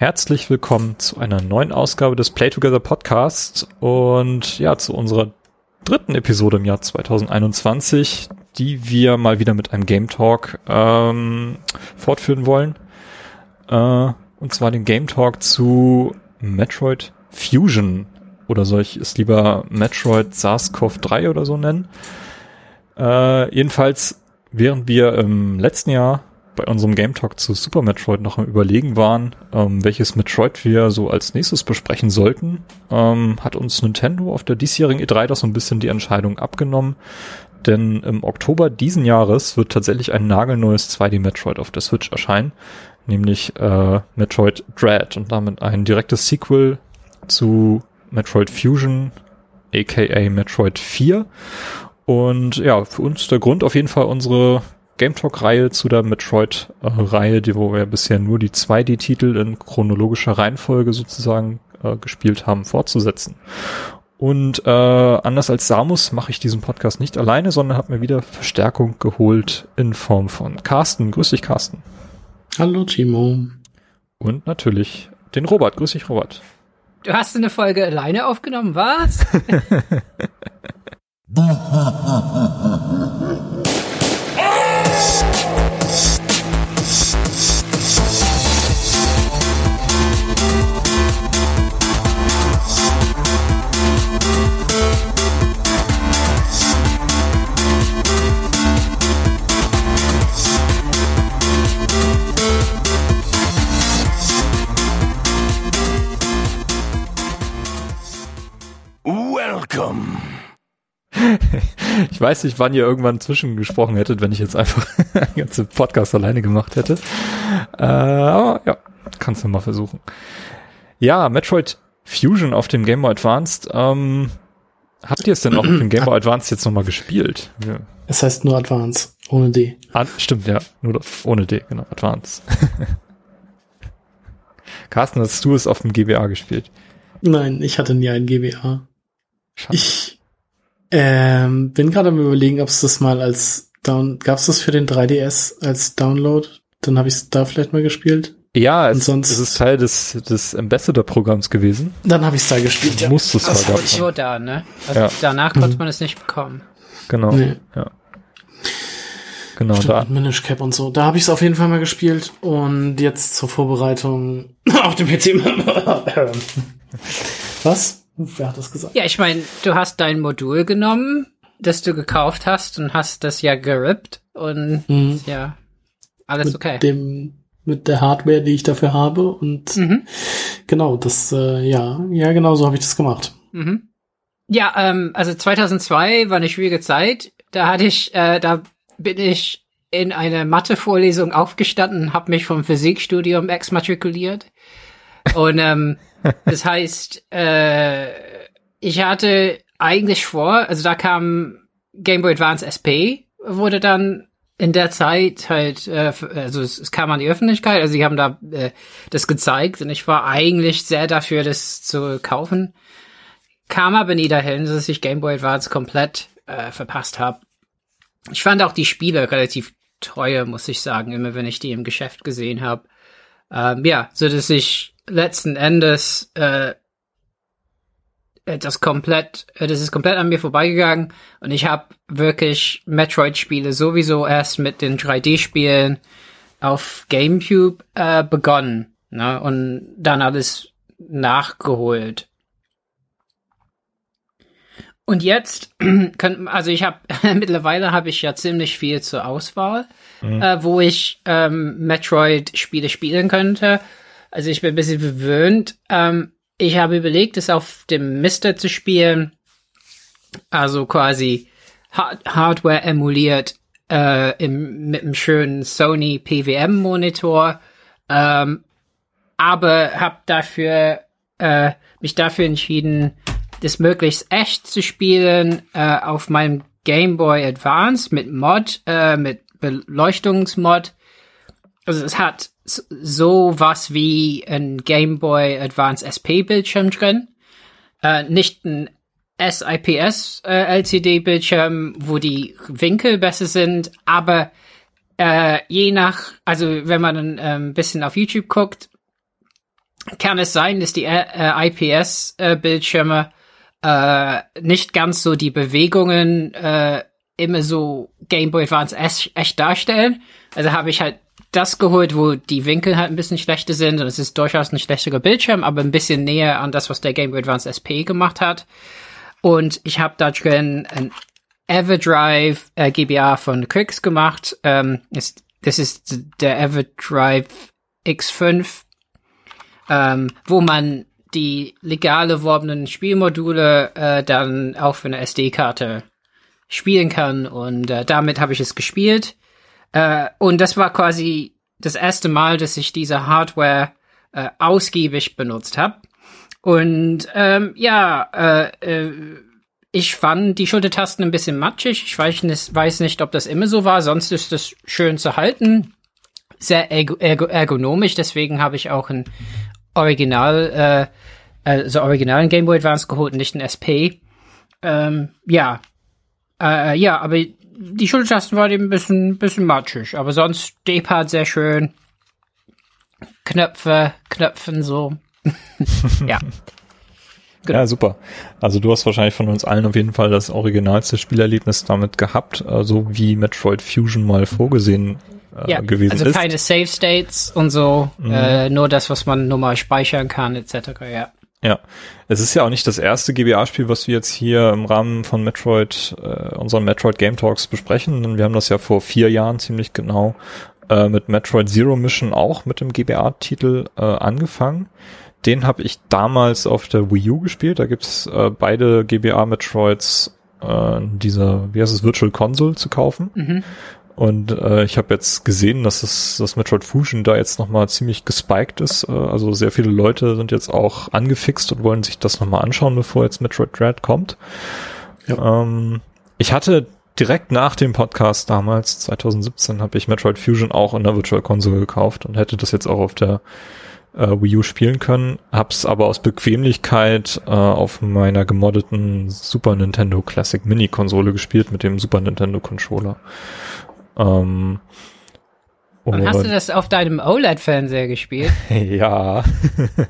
Herzlich willkommen zu einer neuen Ausgabe des Play Together Podcasts und ja, zu unserer dritten Episode im Jahr 2021, die wir mal wieder mit einem Game Talk ähm, fortführen wollen. Äh, und zwar den Game Talk zu Metroid Fusion. Oder soll ich es lieber Metroid SARS-CoV-3 oder so nennen? Äh, jedenfalls, während wir im letzten Jahr bei unserem Game Talk zu Super Metroid noch am überlegen waren, ähm, welches Metroid wir so als nächstes besprechen sollten, ähm, hat uns Nintendo auf der diesjährigen E3 doch so ein bisschen die Entscheidung abgenommen. Denn im Oktober diesen Jahres wird tatsächlich ein nagelneues 2D Metroid auf der Switch erscheinen, nämlich äh, Metroid Dread und damit ein direktes Sequel zu Metroid Fusion, aka Metroid 4. Und ja, für uns der Grund auf jeden Fall unsere Game Talk-Reihe zu der Metroid-Reihe, die wo wir bisher nur die 2D-Titel in chronologischer Reihenfolge sozusagen äh, gespielt haben, fortzusetzen. Und äh, anders als Samus mache ich diesen Podcast nicht alleine, sondern habe mir wieder Verstärkung geholt in Form von Carsten. Grüß dich, Carsten. Hallo, Timo. Und natürlich den Robert. Grüß dich, Robert. Du hast eine Folge alleine aufgenommen, was? Ich weiß nicht, wann ihr irgendwann zwischengesprochen hättet, wenn ich jetzt einfach den ganzen Podcast alleine gemacht hätte. Äh, aber ja, kannst du mal versuchen. Ja, Metroid Fusion auf dem Game Boy Advanced. Ähm, habt ihr es denn auf dem Game Boy Advanced jetzt nochmal gespielt? Ja. Es heißt nur Advance, ohne D. Ah, stimmt, ja, nur ohne D, genau, Advance. Carsten, hast du es auf dem GBA gespielt? Nein, ich hatte nie ein GBA. Schade. Ich ähm, bin gerade am überlegen, ob es das mal als Down, gab es das für den 3DS als Download? Dann habe ich es da vielleicht mal gespielt. Ja, es, sonst, es ist Teil des, des Ambassador-Programms gewesen. Dann habe ich es da gespielt. Ja. Musst du es da gehabt nur da, ne? Also ja. danach konnte mhm. man es nicht bekommen. Genau. Nee. Ja. Genau, Stimmt, da. Mit Minish Cap und so. Da habe ich es auf jeden Fall mal gespielt und jetzt zur Vorbereitung auf dem PC. Was? Wer hat das gesagt? Ja, ich meine, du hast dein Modul genommen, das du gekauft hast und hast das ja gerippt und mhm. ja, alles mit okay. Dem, mit der Hardware, die ich dafür habe und mhm. genau, das, äh, ja, ja, genau so habe ich das gemacht. Mhm. Ja, ähm, also 2002 war eine schwierige Zeit. Da hatte ich, äh, da bin ich in eine Mathe-Vorlesung aufgestanden, habe mich vom Physikstudium exmatrikuliert und ähm, das heißt, äh, ich hatte eigentlich vor, also da kam Game Boy Advance SP, wurde dann in der Zeit halt, äh, also es, es, kam an die Öffentlichkeit, also sie haben da äh, das gezeigt und ich war eigentlich sehr dafür, das zu kaufen. Kam aber nie dahin, dass ich Game Boy Advance komplett äh, verpasst habe. Ich fand auch die Spiele relativ teuer, muss ich sagen, immer wenn ich die im Geschäft gesehen habe. Ähm, ja, so dass ich letzten Endes äh, das komplett, äh, das ist komplett an mir vorbeigegangen und ich habe wirklich Metroid-Spiele sowieso erst mit den 3D-Spielen auf GameCube äh, begonnen ne? und dann alles nachgeholt. Und jetzt, also ich habe mittlerweile habe ich ja ziemlich viel zur Auswahl, mhm. äh, wo ich ähm, Metroid-Spiele spielen könnte. Also ich bin ein bisschen verwöhnt. Ähm, ich habe überlegt, es auf dem Mister zu spielen. Also quasi Hard Hardware emuliert äh, im, mit einem schönen Sony PWM Monitor. Ähm, aber habe dafür äh, mich dafür entschieden, das möglichst echt zu spielen äh, auf meinem Game Boy Advance mit Mod, äh, mit Beleuchtungsmod. Also es hat so was wie ein Game Boy Advance SP Bildschirm drin. Äh, nicht ein SIPS äh, LCD Bildschirm, wo die Winkel besser sind, aber äh, je nach, also wenn man ein ähm, bisschen auf YouTube guckt, kann es sein, dass die äh, IPS-Bildschirme äh, nicht ganz so die Bewegungen äh, immer so Game Boy Advance echt darstellen. Also habe ich halt das geholt, wo die Winkel halt ein bisschen schlechter sind und es ist durchaus ein schlechterer Bildschirm, aber ein bisschen näher an das, was der Game Boy Advance SP gemacht hat. Und ich habe da drin ein Everdrive äh, GBA von Quicks gemacht. Ähm, ist, das ist der Everdrive X5, ähm, wo man die legal erworbenen Spielmodule äh, dann auch für eine SD-Karte spielen kann. Und äh, damit habe ich es gespielt. Äh, und das war quasi das erste Mal, dass ich diese Hardware äh, ausgiebig benutzt habe. Und ähm, ja, äh, äh, ich fand die Schultertasten ein bisschen matschig. Ich weiß nicht, weiß nicht, ob das immer so war. Sonst ist das schön zu halten. Sehr ergo ergo ergonomisch. Deswegen habe ich auch ein Original, äh, also originalen Game Boy Advance geholt, nicht ein SP. Ähm, ja, äh, ja, aber die Schultertasten waren eben ein bisschen, bisschen matschig. Aber sonst D-Pad sehr schön. Knöpfe, Knöpfen so. ja. Genau. Ja, super. Also du hast wahrscheinlich von uns allen auf jeden Fall das originalste Spielerlebnis damit gehabt, so also wie Metroid Fusion mal vorgesehen äh, ja, gewesen also ist. Also keine Save States und so, mhm. äh, nur das, was man nur mal speichern kann, etc. Ja. Ja, es ist ja auch nicht das erste GBA-Spiel, was wir jetzt hier im Rahmen von Metroid, äh, unseren Metroid Game Talks besprechen. Wir haben das ja vor vier Jahren ziemlich genau äh, mit Metroid Zero Mission auch mit dem GBA-Titel äh, angefangen. Den habe ich damals auf der Wii U gespielt. Da gibt's äh, beide GBA-Metroids äh, dieser, wie heißt es, Virtual Console zu kaufen. Mhm. Und äh, ich habe jetzt gesehen, dass es, das Metroid Fusion da jetzt nochmal ziemlich gespiked ist. Äh, also sehr viele Leute sind jetzt auch angefixt und wollen sich das nochmal anschauen, bevor jetzt Metroid Dread kommt. Ja. Ähm, ich hatte direkt nach dem Podcast damals, 2017, habe ich Metroid Fusion auch in der Virtual Console gekauft und hätte das jetzt auch auf der äh, Wii U spielen können. Hab's aber aus Bequemlichkeit äh, auf meiner gemoddeten Super Nintendo Classic Mini Konsole gespielt mit dem Super Nintendo Controller. Ähm, und hast du das auf deinem OLED-Fernseher gespielt? ja.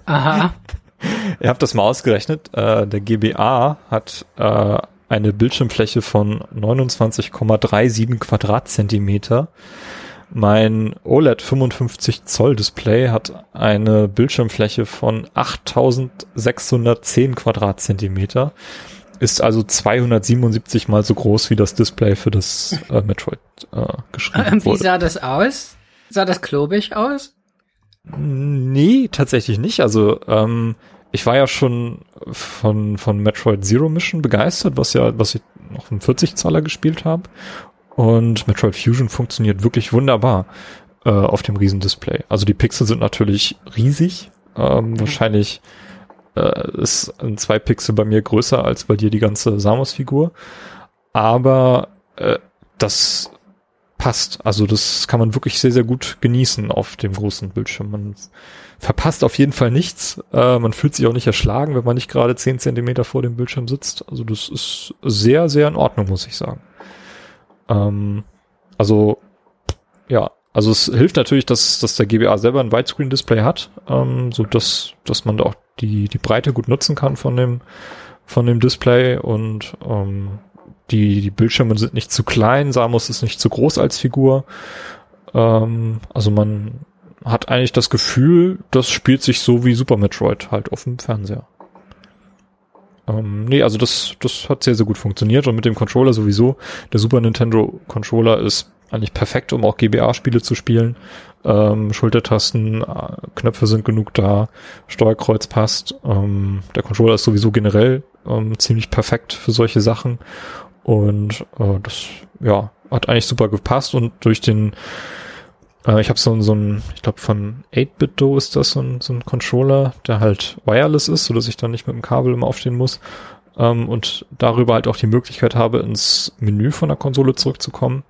Aha. Ihr habt das mal ausgerechnet. Äh, der GBA hat äh, eine Bildschirmfläche von 29,37 Quadratzentimeter. Mein OLED 55 Zoll Display hat eine Bildschirmfläche von 8610 Quadratzentimeter ist also 277 mal so groß wie das Display für das äh, Metroid äh, geschrieben ähm, wurde. Wie sah das aus? Sah das klobig aus? Nee, tatsächlich nicht. Also ähm, ich war ja schon von von Metroid Zero Mission begeistert, was ja was ich noch einen 40 Zahler gespielt habe und Metroid Fusion funktioniert wirklich wunderbar äh, auf dem Riesendisplay. Also die Pixel sind natürlich riesig, ähm, mhm. wahrscheinlich äh, ist zwei Pixel bei mir größer als bei dir die ganze Samus-Figur. Aber äh, das passt. Also das kann man wirklich sehr, sehr gut genießen auf dem großen Bildschirm. Man verpasst auf jeden Fall nichts. Äh, man fühlt sich auch nicht erschlagen, wenn man nicht gerade zehn Zentimeter vor dem Bildschirm sitzt. Also das ist sehr, sehr in Ordnung, muss ich sagen. Ähm, also ja, also es hilft natürlich, dass, dass der GBA selber ein Widescreen-Display hat, ähm, so dass, dass man da auch die, die Breite gut nutzen kann von dem, von dem Display und ähm, die, die Bildschirme sind nicht zu klein, Samus ist nicht zu groß als Figur. Ähm, also man hat eigentlich das Gefühl, das spielt sich so wie Super Metroid halt auf dem Fernseher. Ähm, nee, also das, das hat sehr, sehr gut funktioniert und mit dem Controller sowieso. Der Super Nintendo Controller ist eigentlich perfekt, um auch GBA-Spiele zu spielen. Ähm, Schultertasten, äh, Knöpfe sind genug da, Steuerkreuz passt. Ähm, der Controller ist sowieso generell ähm, ziemlich perfekt für solche Sachen. Und äh, das, ja, hat eigentlich super gepasst und durch den äh, ich habe so, so ein, ich glaube von 8-Bit-Do ist das so ein, so ein Controller, der halt wireless ist, so dass ich dann nicht mit dem Kabel immer aufstehen muss ähm, und darüber halt auch die Möglichkeit habe, ins Menü von der Konsole zurückzukommen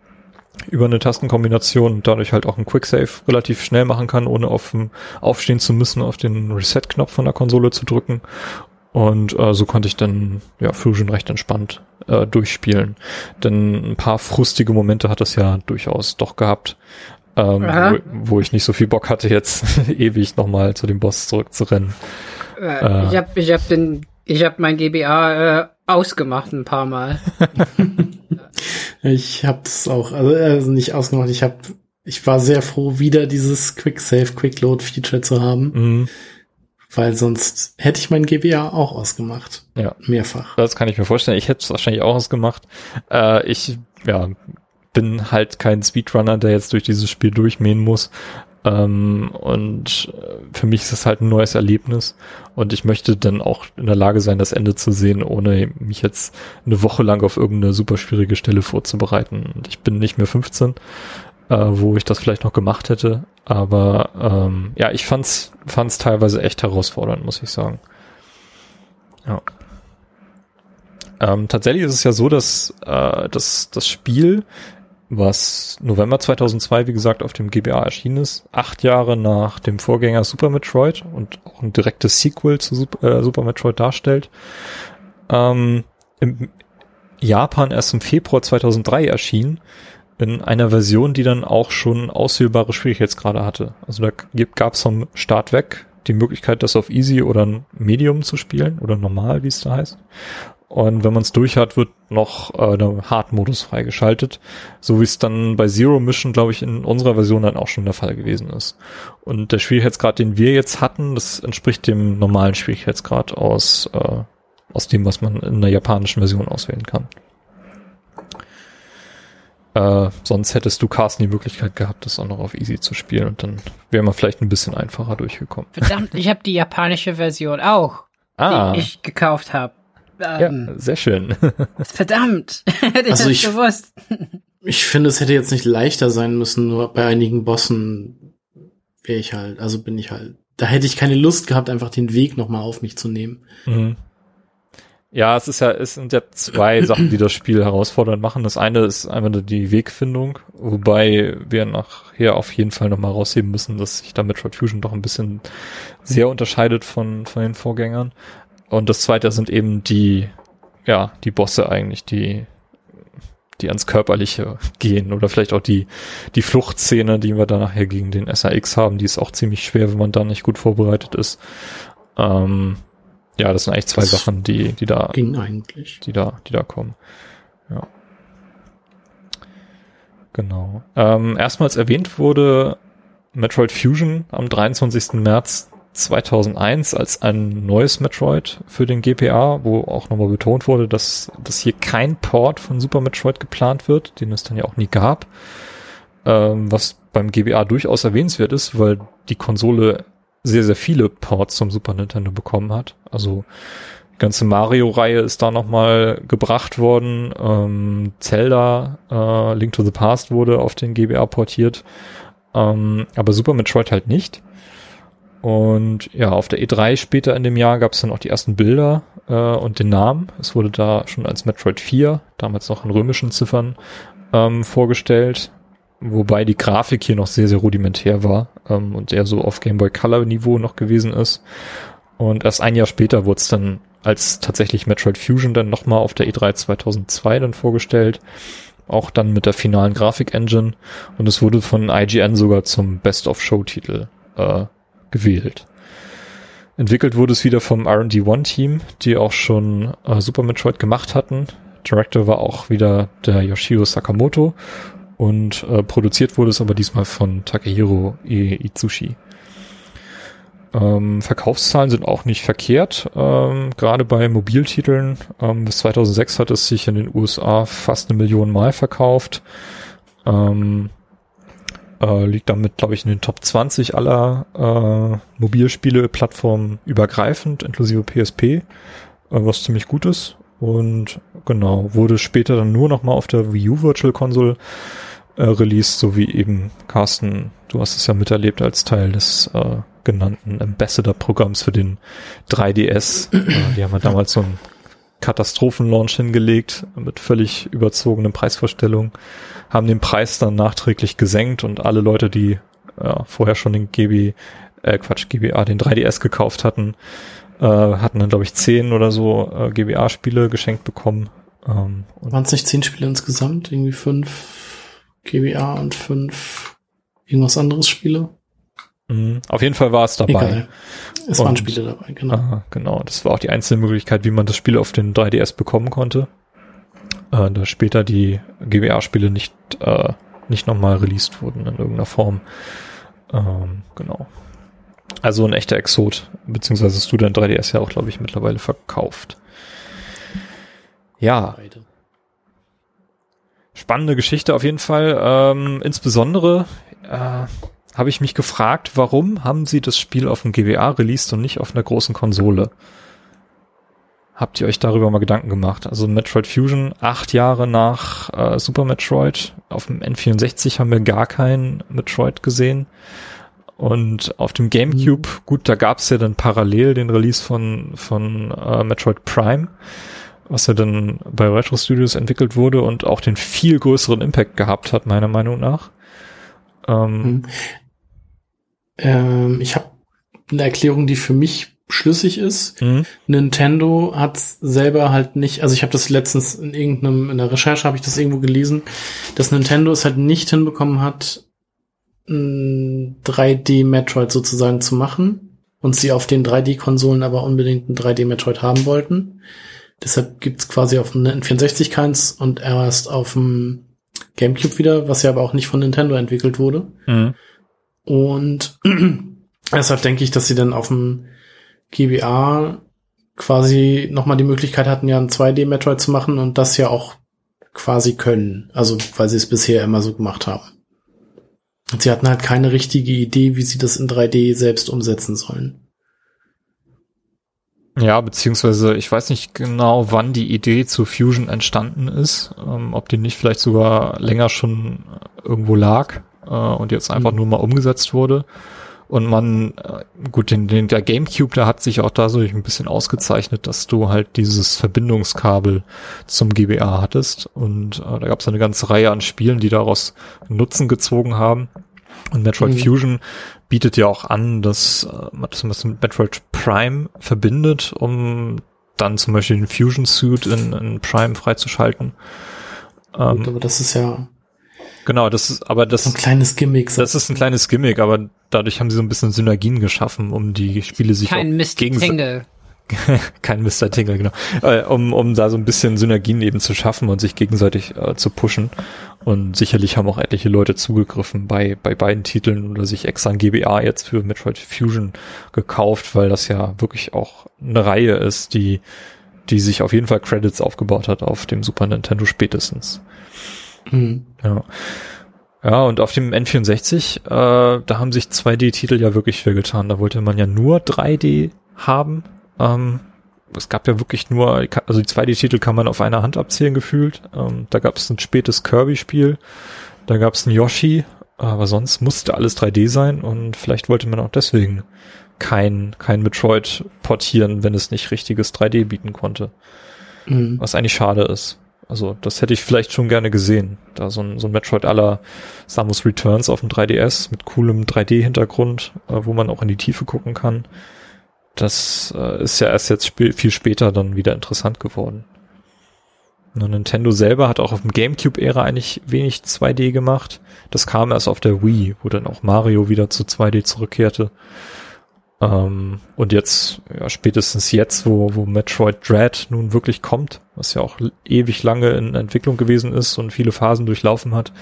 über eine Tastenkombination und dadurch halt auch ein Quicksave relativ schnell machen kann, ohne auf, aufstehen zu müssen, auf den Reset-Knopf von der Konsole zu drücken. Und äh, so konnte ich dann ja Fusion recht entspannt äh, durchspielen. Denn ein paar frustige Momente hat das ja durchaus doch gehabt. ähm, wo, wo, ich nicht so viel Bock hatte, jetzt ewig nochmal zu dem Boss zurückzurennen. Äh, äh, ich habe ich hab den, ich habe mein GBA äh, ausgemacht ein paar Mal. ich habe das auch, also, also nicht ausgemacht. Ich habe, ich war sehr froh, wieder dieses Quick Save, Quick Load Feature zu haben. Mhm. Weil sonst hätte ich mein GBA auch ausgemacht. Ja. Mehrfach. Das kann ich mir vorstellen. Ich hätte es wahrscheinlich auch ausgemacht. Äh, ich, ja, bin halt kein Speedrunner, der jetzt durch dieses Spiel durchmähen muss. Ähm, und äh, für mich ist es halt ein neues Erlebnis. Und ich möchte dann auch in der Lage sein, das Ende zu sehen, ohne mich jetzt eine Woche lang auf irgendeine super schwierige Stelle vorzubereiten. Und ich bin nicht mehr 15, äh, wo ich das vielleicht noch gemacht hätte. Aber ähm, ja, ich fand's, fand's teilweise echt herausfordernd, muss ich sagen. Ja. Ähm, tatsächlich ist es ja so, dass äh, das, das Spiel was November 2002, wie gesagt, auf dem GBA erschienen ist, acht Jahre nach dem Vorgänger Super Metroid und auch ein direktes Sequel zu Super, äh, Super Metroid darstellt. Ähm, Im Japan erst im Februar 2003 erschien, in einer Version, die dann auch schon auswählbare Schwierigkeitsgrade hatte. Also da gab es vom Start weg die Möglichkeit, das auf Easy oder Medium zu spielen oder normal, wie es da heißt. Und wenn man es durch hat, wird noch äh, der Hard-Modus freigeschaltet, so wie es dann bei Zero Mission, glaube ich, in unserer Version dann auch schon der Fall gewesen ist. Und der Schwierigkeitsgrad, den wir jetzt hatten, das entspricht dem normalen Schwierigkeitsgrad aus, äh, aus dem, was man in der japanischen Version auswählen kann. Äh, sonst hättest du Carsten die Möglichkeit gehabt, das auch noch auf Easy zu spielen und dann wäre man vielleicht ein bisschen einfacher durchgekommen. Verdammt, ich habe die japanische Version auch, ah. die ich gekauft habe. Ähm, ja, sehr schön. Verdammt, hätte also ich gewusst. Ich finde, es hätte jetzt nicht leichter sein müssen, nur bei einigen Bossen wäre ich halt, also bin ich halt, da hätte ich keine Lust gehabt, einfach den Weg nochmal auf mich zu nehmen. Mhm. Ja, es ist ja, es sind ja zwei Sachen, die das Spiel herausfordernd machen. Das eine ist einfach die Wegfindung, wobei wir nachher auf jeden Fall nochmal rausheben müssen, dass sich da Metroid Fusion doch ein bisschen sehr unterscheidet von, von den Vorgängern. Und das zweite sind eben die, ja, die Bosse eigentlich, die, die ans Körperliche gehen oder vielleicht auch die, die Fluchtszene, die wir da nachher gegen den SAX haben, die ist auch ziemlich schwer, wenn man da nicht gut vorbereitet ist. Ähm, ja, das sind eigentlich zwei das Sachen, die, die da, ging eigentlich. die da, die da kommen. Ja. Genau. Ähm, erstmals erwähnt wurde Metroid Fusion am 23. März 2001 als ein neues Metroid für den GPA, wo auch nochmal betont wurde, dass, dass hier kein Port von Super Metroid geplant wird, den es dann ja auch nie gab. Ähm, was beim GBA durchaus erwähnenswert ist, weil die Konsole sehr, sehr viele Ports zum Super Nintendo bekommen hat. Also die ganze Mario-Reihe ist da nochmal gebracht worden. Ähm, Zelda, äh, Link to the Past wurde auf den GBA portiert. Ähm, aber Super Metroid halt nicht. Und ja, auf der E3 später in dem Jahr gab es dann auch die ersten Bilder äh, und den Namen. Es wurde da schon als Metroid 4, damals noch in römischen Ziffern, ähm, vorgestellt. Wobei die Grafik hier noch sehr, sehr rudimentär war ähm, und eher so auf Game Boy Color Niveau noch gewesen ist. Und erst ein Jahr später wurde es dann als tatsächlich Metroid Fusion dann nochmal auf der E3 2002 dann vorgestellt. Auch dann mit der finalen Grafik-Engine. Und es wurde von IGN sogar zum Best-of-Show-Titel äh, gewählt. Entwickelt wurde es wieder vom R&D One Team, die auch schon äh, Super Metroid gemacht hatten. Director war auch wieder der Yoshio Sakamoto und äh, produziert wurde es aber diesmal von Takehiro Itsushi. Ähm, Verkaufszahlen sind auch nicht verkehrt, ähm, gerade bei Mobiltiteln. Ähm, bis 2006 hat es sich in den USA fast eine Million Mal verkauft. Ähm, äh, liegt damit, glaube ich, in den Top 20 aller äh, Mobilspiele Plattformen übergreifend, inklusive PSP, äh, was ziemlich gut ist. Und genau, wurde später dann nur noch mal auf der Wii U Virtual Console äh, released, so wie eben Carsten, du hast es ja miterlebt als Teil des äh, genannten Ambassador-Programms für den 3DS. äh, die haben ja damals so einen Katastrophenlaunch hingelegt mit völlig überzogenen Preisvorstellungen haben den Preis dann nachträglich gesenkt und alle Leute, die ja, vorher schon den GB, äh, Quatsch, GBA, den 3DS gekauft hatten, äh, hatten dann, glaube ich, zehn oder so äh, GBA-Spiele geschenkt bekommen. Ähm, Waren es nicht zehn Spiele insgesamt? Irgendwie fünf GBA und fünf irgendwas anderes spiele. Mhm. Auf jeden Fall war es dabei. Egal. Es waren Spiele dabei, genau. Aha, genau. Das war auch die einzige Möglichkeit, wie man das Spiel auf den 3DS bekommen konnte. Äh, da später die GBA-Spiele nicht, äh, nicht nochmal released wurden in irgendeiner Form. Ähm, genau. Also ein echter Exot, beziehungsweise Student 3DS ja auch, glaube ich, mittlerweile verkauft. Ja. Spannende Geschichte auf jeden Fall. Ähm, insbesondere äh, habe ich mich gefragt, warum haben sie das Spiel auf dem GBA released und nicht auf einer großen Konsole? Habt ihr euch darüber mal Gedanken gemacht? Also Metroid Fusion, acht Jahre nach äh, Super Metroid. Auf dem N64 haben wir gar keinen Metroid gesehen. Und auf dem GameCube, mhm. gut, da gab es ja dann parallel den Release von, von äh, Metroid Prime, was ja dann bei Retro Studios entwickelt wurde und auch den viel größeren Impact gehabt hat, meiner Meinung nach. Ähm, mhm. ähm, ich habe eine Erklärung, die für mich schlüssig ist. Mhm. Nintendo hat selber halt nicht, also ich habe das letztens in irgendeinem, in der Recherche habe ich das irgendwo gelesen, dass Nintendo es halt nicht hinbekommen hat, 3D-Metroid sozusagen zu machen und sie auf den 3D-Konsolen aber unbedingt ein 3D-Metroid haben wollten. Deshalb gibt's quasi auf dem N64 keins und erst auf dem GameCube wieder, was ja aber auch nicht von Nintendo entwickelt wurde. Mhm. Und deshalb denke ich, dass sie dann auf dem GBA quasi nochmal die Möglichkeit hatten, ja ein 2D-Metroid zu machen und das ja auch quasi können. Also, weil sie es bisher immer so gemacht haben. Und sie hatten halt keine richtige Idee, wie sie das in 3D selbst umsetzen sollen. Ja, beziehungsweise ich weiß nicht genau, wann die Idee zu Fusion entstanden ist, ähm, ob die nicht vielleicht sogar länger schon irgendwo lag äh, und jetzt einfach mhm. nur mal umgesetzt wurde. Und man, äh, gut, den, den, der Gamecube, der hat sich auch da so ein bisschen ausgezeichnet, dass du halt dieses Verbindungskabel zum GBA hattest. Und äh, da gab es eine ganze Reihe an Spielen, die daraus Nutzen gezogen haben. Und Metroid mhm. Fusion bietet ja auch an, dass äh, man das mit Metroid Prime verbindet, um dann zum Beispiel den Fusion Suit in, in Prime freizuschalten. Ähm, Gut, aber das ist ja Genau, das ist, aber das. Ein kleines Gimmick. Das ist ein kleines Gimmick, aber dadurch haben sie so ein bisschen Synergien geschaffen, um die Spiele sich Kein Mr. Tingle. Kein Mr. Tingle, genau. Äh, um, um da so ein bisschen Synergien eben zu schaffen und sich gegenseitig äh, zu pushen. Und sicherlich haben auch etliche Leute zugegriffen bei, bei beiden Titeln oder sich extra ein GBA jetzt für Metroid Fusion gekauft, weil das ja wirklich auch eine Reihe ist, die, die sich auf jeden Fall Credits aufgebaut hat auf dem Super Nintendo spätestens. Mhm. Ja. Ja, und auf dem N64, äh, da haben sich 2D-Titel ja wirklich schwer getan. Da wollte man ja nur 3D haben. Ähm, es gab ja wirklich nur, also die 2D-Titel kann man auf einer Hand abzählen gefühlt. Ähm, da gab es ein spätes Kirby-Spiel, da gab es ein Yoshi, aber sonst musste alles 3D sein und vielleicht wollte man auch deswegen kein, kein Metroid portieren, wenn es nicht richtiges 3D bieten konnte. Mhm. Was eigentlich schade ist. Also das hätte ich vielleicht schon gerne gesehen. Da so ein, so ein Metroid aller Samus Returns auf dem 3DS mit coolem 3D-Hintergrund, äh, wo man auch in die Tiefe gucken kann. Das äh, ist ja erst jetzt sp viel später dann wieder interessant geworden. Und Nintendo selber hat auch auf dem GameCube-Ära eigentlich wenig 2D gemacht. Das kam erst auf der Wii, wo dann auch Mario wieder zu 2D zurückkehrte. Ähm, und jetzt, ja, spätestens jetzt, wo, wo Metroid Dread nun wirklich kommt, was ja auch ewig lange in Entwicklung gewesen ist und viele Phasen durchlaufen hat,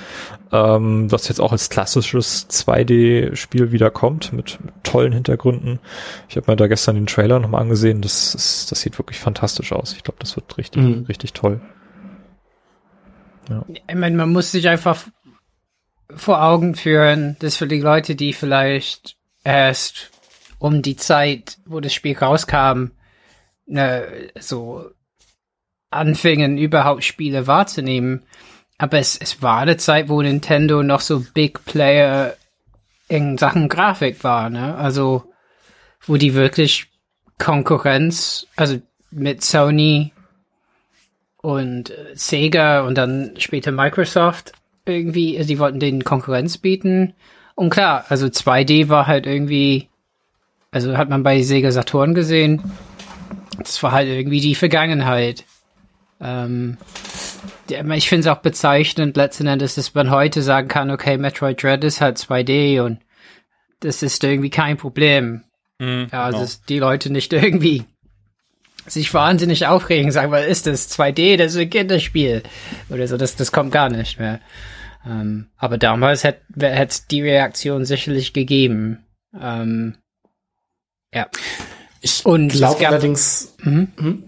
ähm, was jetzt auch als klassisches 2D-Spiel wieder kommt, mit, mit, tollen Hintergründen. Ich habe mir da gestern den Trailer nochmal angesehen, das, ist, das sieht wirklich fantastisch aus. Ich glaube, das wird richtig, mhm. richtig toll. Ja. Ich meine, man muss sich einfach vor Augen führen, dass für die Leute, die vielleicht erst um die Zeit, wo das Spiel rauskam, ne, so anfingen, überhaupt Spiele wahrzunehmen. Aber es, es war eine Zeit, wo Nintendo noch so Big Player in Sachen Grafik war, ne? Also, wo die wirklich Konkurrenz, also mit Sony und äh, Sega und dann später Microsoft irgendwie, also die wollten den Konkurrenz bieten. Und klar, also 2D war halt irgendwie also hat man bei Sega Saturn gesehen. Das war halt irgendwie die Vergangenheit. Ähm, ich finde es auch bezeichnend letzten Endes, dass man heute sagen kann, okay, Metroid Dread ist halt 2D und das ist irgendwie kein Problem. Mhm, ja, also genau. dass die Leute nicht irgendwie sich wahnsinnig aufregen, sagen, was ist das? 2D, das ist ein Kinderspiel. Oder so, das, das kommt gar nicht mehr. Ähm, aber damals hätte es die Reaktion sicherlich gegeben. Ähm, ja. Ich glaube allerdings. Mhm. Mhm.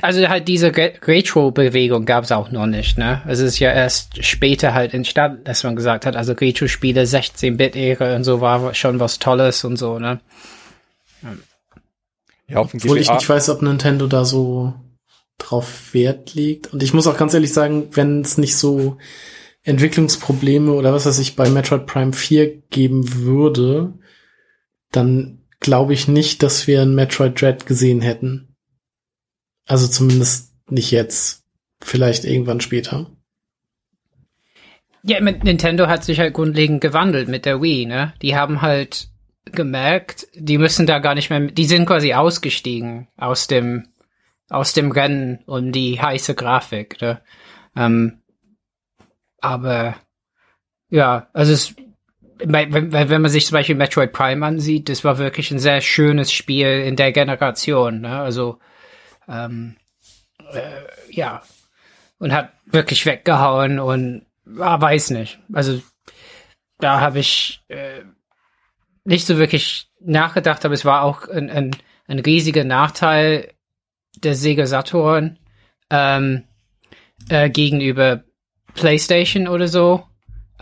Also halt diese Retro-Bewegung gab es auch noch nicht, ne? Es ist ja erst später halt entstanden, dass man gesagt hat, also Retro-Spiele 16-Bit-Ära und so war schon was Tolles und so, ne? Ja, auf Obwohl ich nicht weiß, ob Nintendo da so drauf Wert legt. Und ich muss auch ganz ehrlich sagen, wenn es nicht so Entwicklungsprobleme oder was weiß ich bei Metroid Prime 4 geben würde, dann glaube ich nicht, dass wir ein Metroid Dread gesehen hätten. Also zumindest nicht jetzt. Vielleicht irgendwann später. Ja, Nintendo hat sich halt grundlegend gewandelt mit der Wii, ne? Die haben halt gemerkt, die müssen da gar nicht mehr, die sind quasi ausgestiegen aus dem, aus dem Rennen um die heiße Grafik, ne? Ähm, aber, ja, also es, wenn, wenn man sich zum Beispiel Metroid Prime ansieht, das war wirklich ein sehr schönes Spiel in der Generation. Ne? Also ähm, äh, ja und hat wirklich weggehauen und ah, weiß nicht. Also da habe ich äh, nicht so wirklich nachgedacht, aber es war auch ein, ein, ein riesiger Nachteil der Sega Saturn ähm, äh, gegenüber PlayStation oder so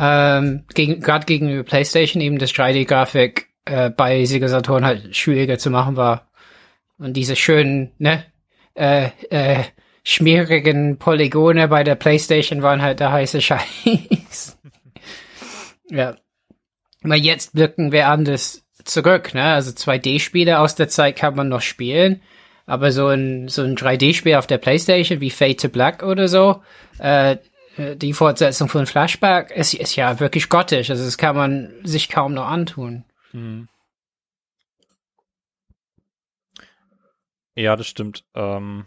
ähm, gegen, gerade gegenüber PlayStation eben das 3D-Grafik äh, bei Sega Saturn halt schwieriger zu machen war. Und diese schönen, ne, äh, äh, schmierigen Polygone bei der PlayStation waren halt der heiße Scheiß. ja. Aber jetzt blicken wir anders zurück, ne? Also 2D-Spiele aus der Zeit kann man noch spielen. Aber so ein, so ein 3D-Spiel auf der Playstation wie Fade to Black oder so, äh, die Fortsetzung von Flashback ist, ist ja wirklich gottisch. Also das kann man sich kaum noch antun. Hm. Ja, das stimmt. Ähm,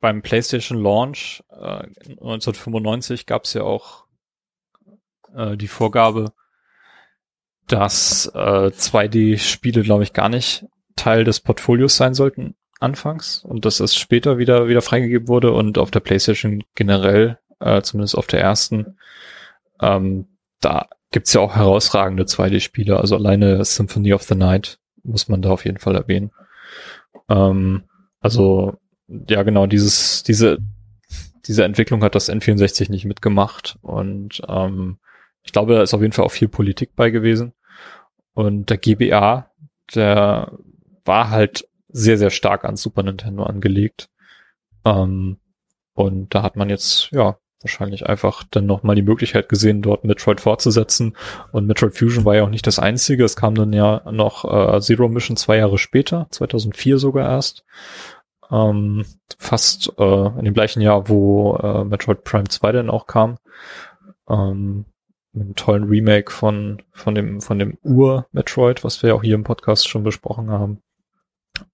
beim PlayStation Launch äh, 1995 gab es ja auch äh, die Vorgabe, dass äh, 2D-Spiele, glaube ich, gar nicht Teil des Portfolios sein sollten anfangs und dass es später wieder wieder freigegeben wurde und auf der PlayStation generell, äh, zumindest auf der ersten, ähm, da gibt's ja auch herausragende 2D-Spiele. Also alleine Symphony of the Night muss man da auf jeden Fall erwähnen. Ähm, also ja genau dieses diese diese Entwicklung hat das N64 nicht mitgemacht und ähm, ich glaube, da ist auf jeden Fall auch viel Politik bei gewesen. Und der GBA, der war halt sehr, sehr stark an Super Nintendo angelegt. Ähm, und da hat man jetzt, ja, wahrscheinlich einfach dann nochmal die Möglichkeit gesehen, dort Metroid fortzusetzen. Und Metroid Fusion war ja auch nicht das einzige. Es kam dann ja noch äh, Zero Mission zwei Jahre später, 2004 sogar erst. Ähm, fast äh, in dem gleichen Jahr, wo äh, Metroid Prime 2 dann auch kam. Ähm, mit einem tollen Remake von, von dem, von dem Ur-Metroid, was wir ja auch hier im Podcast schon besprochen haben.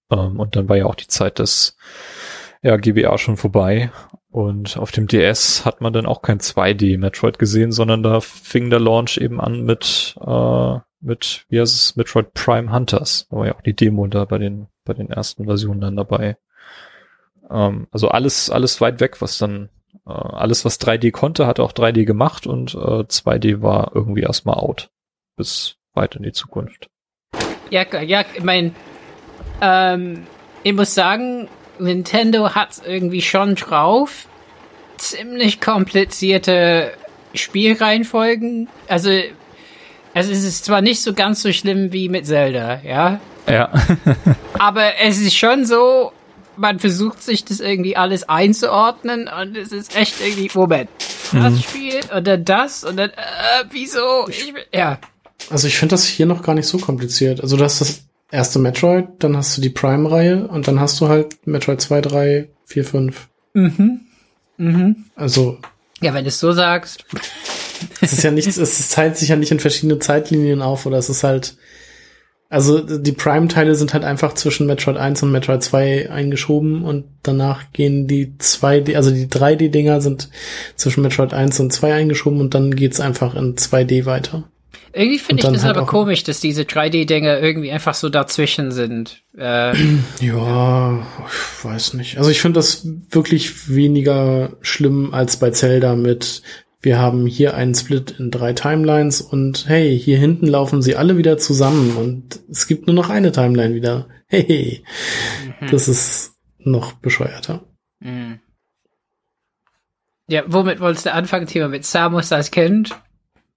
Ähm, und dann war ja auch die Zeit des ja, GBA schon vorbei. Und auf dem DS hat man dann auch kein 2D Metroid gesehen, sondern da fing der Launch eben an mit, äh, mit, wie heißt es, Metroid Prime Hunters. Da war ja auch die Demo da bei den, bei den ersten Versionen dann dabei. Ähm, also alles, alles weit weg, was dann, äh, alles was 3D konnte, hat auch 3D gemacht und äh, 2D war irgendwie erstmal out. Bis weit in die Zukunft. Ja, ja, ich mein, ähm, ich muss sagen, Nintendo hat irgendwie schon drauf. Ziemlich komplizierte Spielreihenfolgen. Also, also es ist zwar nicht so ganz so schlimm wie mit Zelda, ja. Ja. aber es ist schon so, man versucht sich das irgendwie alles einzuordnen und es ist echt irgendwie, Moment, das mhm. Spiel oder das und dann, äh, wieso? Ich, ja. Also ich finde das hier noch gar nicht so kompliziert. Also du hast das erste Metroid, dann hast du die Prime-Reihe und dann hast du halt Metroid 2, 3, 4, 5. Mhm. Mhm. Also. Ja, wenn du es so sagst. es ist ja nichts, es teilt sich ja nicht in verschiedene Zeitlinien auf oder es ist halt, Also die Prime-Teile sind halt einfach zwischen Metroid 1 und Metroid 2 eingeschoben und danach gehen die 2D, also die 3D-Dinger sind zwischen Metroid 1 und 2 eingeschoben und dann geht's einfach in 2D weiter. Irgendwie finde ich das halt aber komisch, dass diese 3D-Dinger irgendwie einfach so dazwischen sind. Äh, ja, ich weiß nicht. Also ich finde das wirklich weniger schlimm als bei Zelda mit wir haben hier einen Split in drei Timelines und hey, hier hinten laufen sie alle wieder zusammen und es gibt nur noch eine Timeline wieder. Hey, mhm. das ist noch bescheuerter. Mhm. Ja, womit wolltest du anfangen, Thema? Mit Samus als Kind?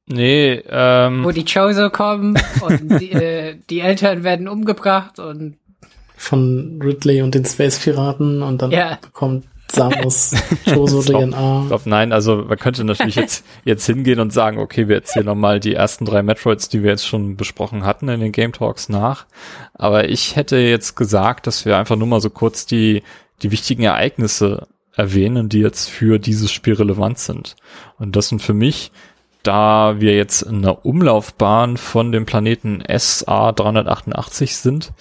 Nee, ähm. Wo die Chozo kommen und die, äh, die Eltern werden umgebracht und. Von Ridley und den Space Piraten und dann ja. bekommt Samus Chozo DNA. Ich glaube, nein, also man könnte natürlich jetzt, jetzt hingehen und sagen, okay, wir erzählen nochmal die ersten drei Metroids, die wir jetzt schon besprochen hatten in den Game Talks nach. Aber ich hätte jetzt gesagt, dass wir einfach nur mal so kurz die, die wichtigen Ereignisse erwähnen, die jetzt für dieses Spiel relevant sind. Und das sind für mich da wir jetzt in einer Umlaufbahn von dem Planeten SA 388 sind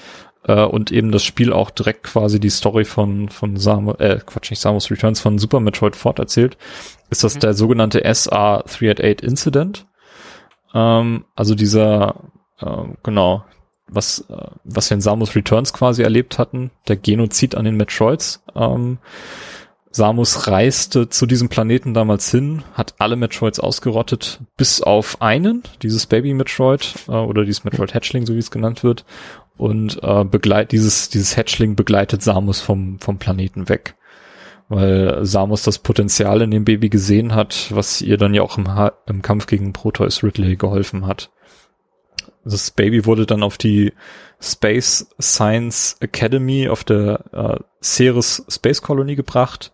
äh, und eben das Spiel auch direkt quasi die Story von von Samus, äh, Quatsch, nicht Samus Returns von Super Metroid forterzählt, ist das mhm. der sogenannte SA 388 Incident. Ähm, also dieser, äh, genau, was, äh, was wir in Samus Returns quasi erlebt hatten, der Genozid an den Metroids. Ähm, Samus reiste zu diesem Planeten damals hin, hat alle Metroids ausgerottet, bis auf einen, dieses Baby Metroid äh, oder dieses Metroid Hatchling, so wie es genannt wird, und äh, begleit dieses dieses Hatchling begleitet Samus vom vom Planeten weg, weil Samus das Potenzial in dem Baby gesehen hat, was ihr dann ja auch im, ha im Kampf gegen Proteus Ridley geholfen hat. Das Baby wurde dann auf die Space Science Academy auf der äh, Ceres Space Colony gebracht.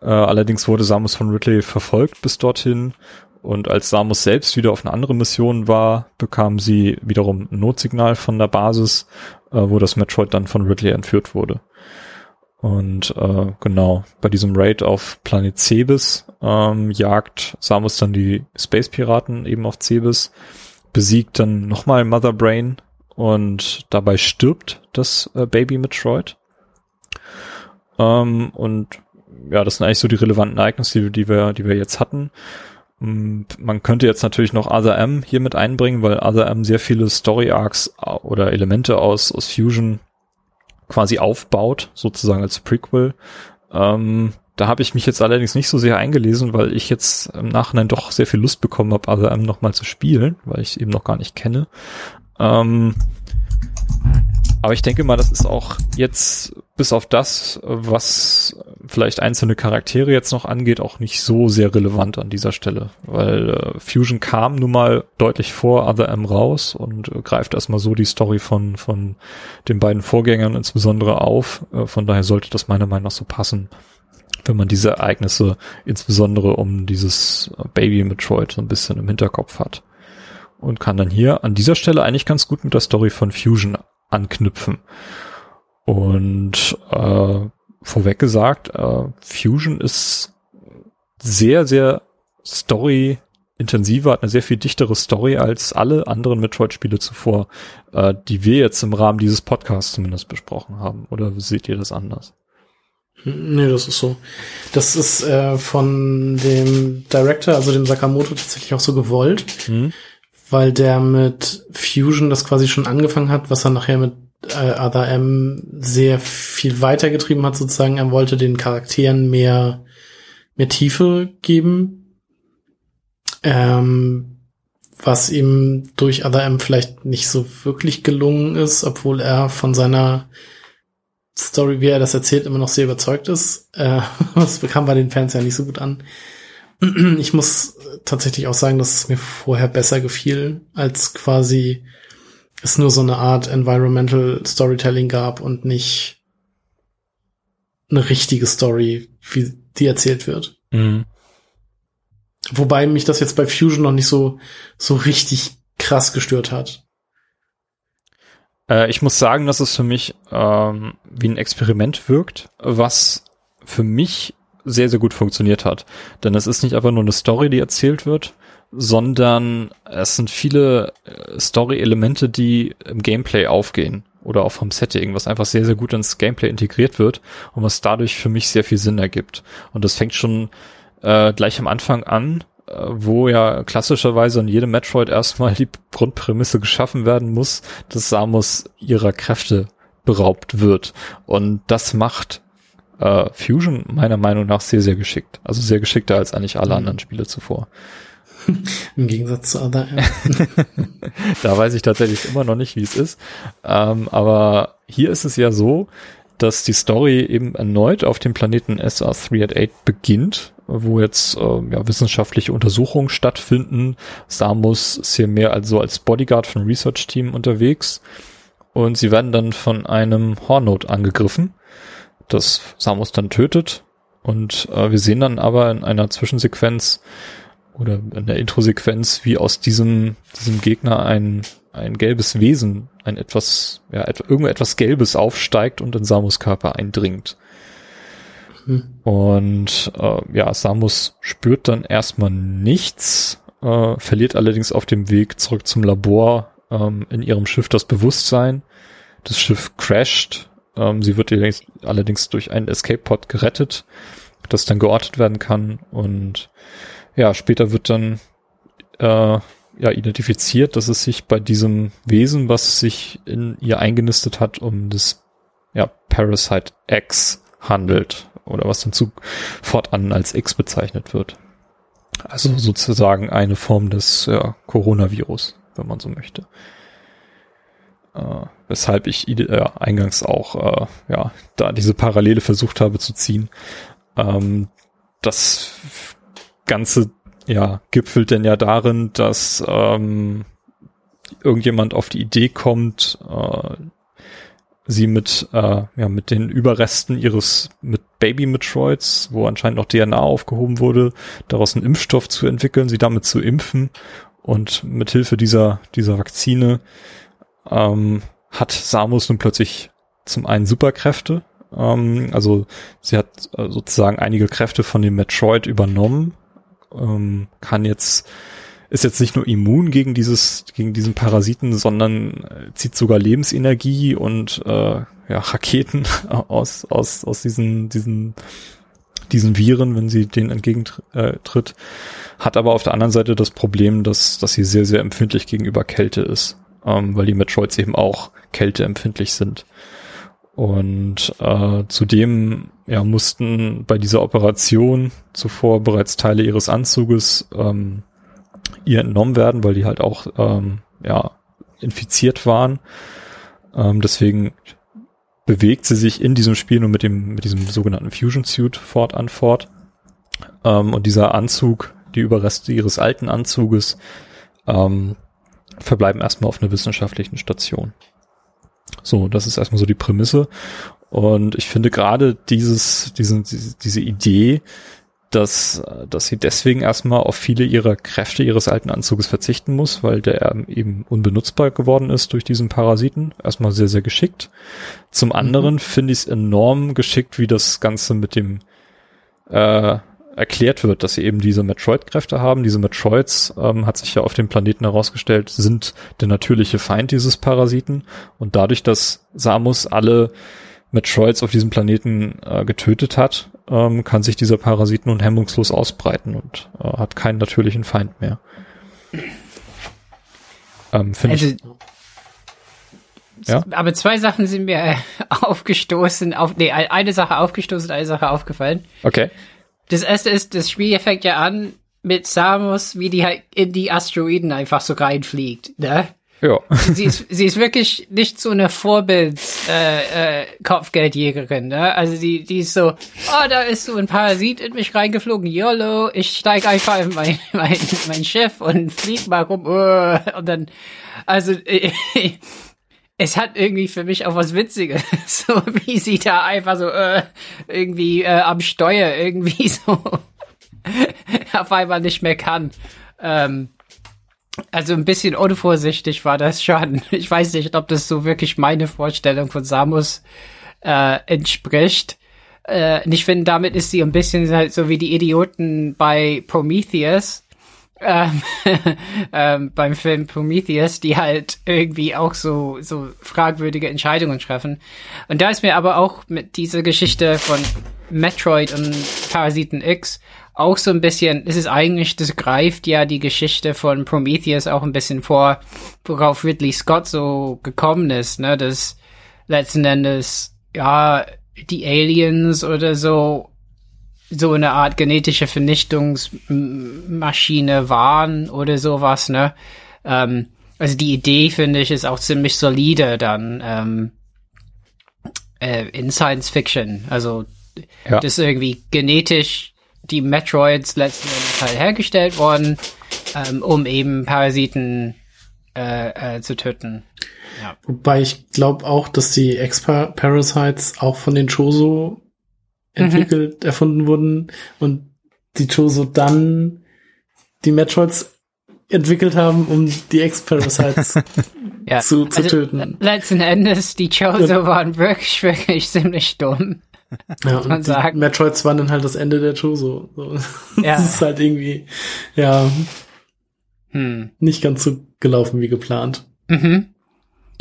Äh, allerdings wurde Samus von Ridley verfolgt bis dorthin und als Samus selbst wieder auf eine andere Mission war, bekam sie wiederum ein Notsignal von der Basis, äh, wo das Metroid dann von Ridley entführt wurde. Und äh, genau, bei diesem Raid auf Planet Cebes ähm, jagt Samus dann die Space Piraten eben auf Cebes besiegt dann nochmal Mother Brain und dabei stirbt das äh, Baby Metroid. Ähm, und ja, das sind eigentlich so die relevanten Ereignisse, die, die wir, die wir jetzt hatten. Und man könnte jetzt natürlich noch Other M hier mit einbringen, weil Other M sehr viele Story Arcs oder Elemente aus, aus Fusion quasi aufbaut, sozusagen als Prequel. Ähm, da habe ich mich jetzt allerdings nicht so sehr eingelesen, weil ich jetzt im Nachhinein doch sehr viel Lust bekommen habe, ASM nochmal zu spielen, weil ich es eben noch gar nicht kenne. Ähm, aber ich denke mal, das ist auch jetzt bis auf das, was vielleicht einzelne Charaktere jetzt noch angeht, auch nicht so sehr relevant an dieser Stelle, weil äh, Fusion kam nun mal deutlich vor Other M raus und äh, greift erstmal so die Story von von den beiden Vorgängern insbesondere auf. Äh, von daher sollte das meiner Meinung nach so passen wenn man diese Ereignisse insbesondere um dieses Baby Metroid so ein bisschen im Hinterkopf hat. Und kann dann hier an dieser Stelle eigentlich ganz gut mit der Story von Fusion anknüpfen. Und äh, vorweg gesagt, äh, Fusion ist sehr, sehr story intensiver, hat eine sehr viel dichtere Story als alle anderen Metroid-Spiele zuvor, äh, die wir jetzt im Rahmen dieses Podcasts zumindest besprochen haben. Oder seht ihr das anders? Nee, das ist so. Das ist äh, von dem Director, also dem Sakamoto, tatsächlich auch so gewollt, mhm. Weil der mit Fusion das quasi schon angefangen hat, was er nachher mit äh, Other M sehr viel weitergetrieben hat, sozusagen. Er wollte den Charakteren mehr, mehr Tiefe geben. Ähm, was ihm durch Other M vielleicht nicht so wirklich gelungen ist, obwohl er von seiner Story, wie er das erzählt, immer noch sehr überzeugt ist. Äh, das bekam bei den Fans ja nicht so gut an. Ich muss tatsächlich auch sagen, dass es mir vorher besser gefiel, als quasi es nur so eine Art Environmental Storytelling gab und nicht eine richtige Story, wie die erzählt wird. Mhm. Wobei mich das jetzt bei Fusion noch nicht so, so richtig krass gestört hat. Äh, ich muss sagen, dass es für mich ähm, wie ein Experiment wirkt, was für mich sehr, sehr gut funktioniert hat. Denn es ist nicht einfach nur eine Story, die erzählt wird, sondern es sind viele äh, Story-Elemente, die im Gameplay aufgehen oder auch vom Setting, was einfach sehr, sehr gut ins Gameplay integriert wird und was dadurch für mich sehr viel Sinn ergibt. Und das fängt schon äh, gleich am Anfang an, äh, wo ja klassischerweise in jedem Metroid erstmal die Grundprämisse geschaffen werden muss, dass Samus ihrer Kräfte beraubt wird. Und das macht äh, Fusion meiner Meinung nach sehr, sehr geschickt. Also sehr geschickter als eigentlich alle mhm. anderen Spiele zuvor. Im Gegensatz zu Other Da weiß ich tatsächlich immer noch nicht, wie es ist. Ähm, aber hier ist es ja so, dass die Story eben erneut auf dem Planeten SR388 beginnt, wo jetzt äh, ja, wissenschaftliche Untersuchungen stattfinden. Samus ist hier mehr also als Bodyguard von Research Team unterwegs und sie werden dann von einem Hornot angegriffen, das Samus dann tötet und äh, wir sehen dann aber in einer Zwischensequenz oder in der Introsequenz, wie aus diesem, diesem Gegner ein, ein gelbes Wesen, ein etwas, ja, et, irgendwo etwas Gelbes aufsteigt und in Samus Körper eindringt. Mhm. Und äh, ja, Samus spürt dann erstmal nichts, äh, verliert allerdings auf dem Weg zurück zum Labor ähm, in ihrem Schiff das Bewusstsein. Das Schiff crasht. Ähm, sie wird allerdings, allerdings durch einen Escape-Pod gerettet, das dann geortet werden kann und ja, später wird dann äh, ja identifiziert, dass es sich bei diesem Wesen, was sich in ihr eingenistet hat, um das ja, Parasite X handelt oder was dann zu fortan als X bezeichnet wird. Also sozusagen eine Form des ja, Coronavirus, wenn man so möchte. Äh, weshalb ich äh, eingangs auch äh, ja da diese Parallele versucht habe zu ziehen. Ähm, das Ganze ja gipfelt denn ja darin, dass ähm, irgendjemand auf die Idee kommt, äh, sie mit äh, ja mit den Überresten ihres mit Baby Metroids, wo anscheinend noch DNA aufgehoben wurde, daraus einen Impfstoff zu entwickeln, sie damit zu impfen und mit Hilfe dieser dieser Vakzine ähm, hat Samus nun plötzlich zum einen Superkräfte, ähm, also sie hat äh, sozusagen einige Kräfte von dem Metroid übernommen, ähm, kann jetzt ist jetzt nicht nur immun gegen dieses gegen diesen Parasiten, sondern äh, zieht sogar Lebensenergie und äh, ja, Raketen aus aus aus diesen diesen diesen Viren, wenn sie denen entgegentritt, hat aber auf der anderen Seite das Problem, dass dass sie sehr sehr empfindlich gegenüber Kälte ist, ähm, weil die Metroids eben auch kälteempfindlich sind. Und äh, zudem ja, mussten bei dieser Operation zuvor bereits Teile ihres Anzuges ähm, ihr entnommen werden, weil die halt auch ähm, ja, infiziert waren. Ähm, deswegen bewegt sie sich in diesem Spiel nur mit dem mit diesem sogenannten Fusion Suit fortan fort. Ähm, und dieser Anzug, die Überreste ihres alten Anzuges, ähm, verbleiben erstmal auf einer wissenschaftlichen Station. So, das ist erstmal so die Prämisse. Und ich finde gerade dieses, diesen, diese Idee, dass, dass sie deswegen erstmal auf viele ihrer Kräfte ihres alten Anzuges verzichten muss, weil der eben unbenutzbar geworden ist durch diesen Parasiten. Erstmal sehr, sehr geschickt. Zum mhm. anderen mhm. finde ich es enorm geschickt, wie das Ganze mit dem äh, erklärt wird, dass sie eben diese Metroid-Kräfte haben. Diese Metroids, ähm, hat sich ja auf dem Planeten herausgestellt, sind der natürliche Feind dieses Parasiten. Und dadurch, dass Samus alle Metroids auf diesem Planeten äh, getötet hat, ähm, kann sich dieser Parasit nun hemmungslos ausbreiten und äh, hat keinen natürlichen Feind mehr. Ähm, also, ich, ja? Aber zwei Sachen sind mir aufgestoßen, auf, nee, eine Sache aufgestoßen, eine Sache aufgefallen. Okay. Das erste ist, das Spiel fängt ja an mit Samus, wie die halt in die Asteroiden einfach so reinfliegt, ne? Ja. sie ist, sie ist wirklich nicht so eine Vorbilds äh, äh, Kopfgeldjägerin, ne? Also die, die ist so, oh, da ist so ein Parasit in mich reingeflogen, YOLO, ich steig einfach in mein, mein, mein Schiff und flieg mal rum, uh, und dann, also es hat irgendwie für mich auch was Witziges, so wie sie da einfach so äh, irgendwie äh, am Steuer irgendwie so auf einmal nicht mehr kann. Ähm, also ein bisschen unvorsichtig war das schon. Ich weiß nicht, ob das so wirklich meine Vorstellung von Samus äh, entspricht. Äh, und ich finde, damit ist sie ein bisschen halt so wie die Idioten bei Prometheus, ähm, ähm, beim Film Prometheus, die halt irgendwie auch so, so fragwürdige Entscheidungen treffen. Und da ist mir aber auch mit dieser Geschichte von Metroid und Parasiten X auch so ein bisschen, es ist eigentlich, das greift ja die Geschichte von Prometheus auch ein bisschen vor, worauf Ridley Scott so gekommen ist, ne, dass letzten Endes, ja, die Aliens oder so so eine Art genetische Vernichtungsmaschine waren oder sowas, ne? Ähm, also die Idee, finde ich, ist auch ziemlich solide dann ähm, äh, in Science Fiction. Also ja. das irgendwie genetisch die Metroids letzten Endes halt hergestellt worden, ähm, um eben Parasiten äh, äh, zu töten. Ja. Wobei ich glaube auch, dass die Ex-Parasites auch von den Choso entwickelt, mhm. erfunden wurden und die Choso dann die Metroids entwickelt haben, um die Ex-Parasites ja. zu, zu also, töten. Letzten Endes, die Choso waren wirklich, wirklich ziemlich dumm. Ja, und die sagen. Metroids waren dann halt das Ende der Choso. So. Ja. Das ist halt irgendwie, ja, hm. nicht ganz so gelaufen wie geplant. Mhm.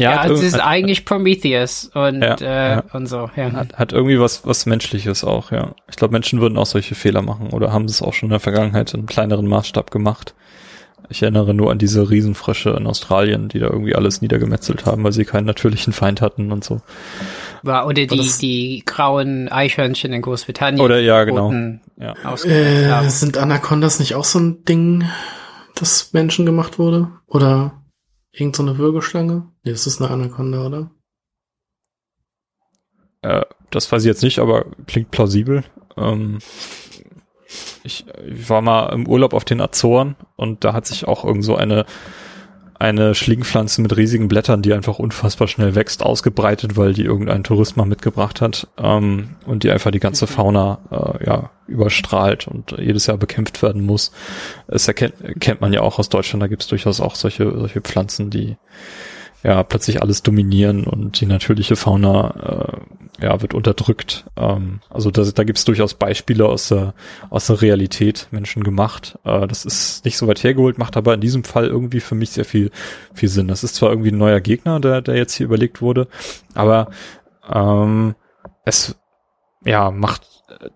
Ja, ja also es ist eigentlich Prometheus und, ja, äh, ja. und so. Ja. Hat, hat irgendwie was, was Menschliches auch, ja. Ich glaube, Menschen würden auch solche Fehler machen oder haben es auch schon in der Vergangenheit in kleineren Maßstab gemacht. Ich erinnere nur an diese Riesenfrösche in Australien, die da irgendwie alles niedergemetzelt haben, weil sie keinen natürlichen Feind hatten und so. War, oder die, die grauen Eichhörnchen in Großbritannien. Oder ja, genau. Ja. Äh, sind Anacondas nicht auch so ein Ding, das Menschen gemacht wurde? Oder Irgend so eine Würgeschlange? Nee, das ist eine Anaconda, oder? Äh, das weiß ich jetzt nicht, aber klingt plausibel. Ähm, ich, ich, war mal im Urlaub auf den Azoren und da hat sich auch irgend so eine eine Schlingpflanze mit riesigen Blättern, die einfach unfassbar schnell wächst, ausgebreitet, weil die irgendein Tourist mal mitgebracht hat ähm, und die einfach die ganze Fauna äh, ja überstrahlt und jedes Jahr bekämpft werden muss. Es erkennt, kennt man ja auch aus Deutschland, da gibt es durchaus auch solche solche Pflanzen, die ja plötzlich alles dominieren und die natürliche Fauna äh, ja wird unterdrückt. Ähm, also da, da gibt es durchaus Beispiele aus der aus der Realität Menschen gemacht. Äh, das ist nicht so weit hergeholt, macht aber in diesem Fall irgendwie für mich sehr viel viel Sinn. Das ist zwar irgendwie ein neuer Gegner, der der jetzt hier überlegt wurde, aber ähm, es ja macht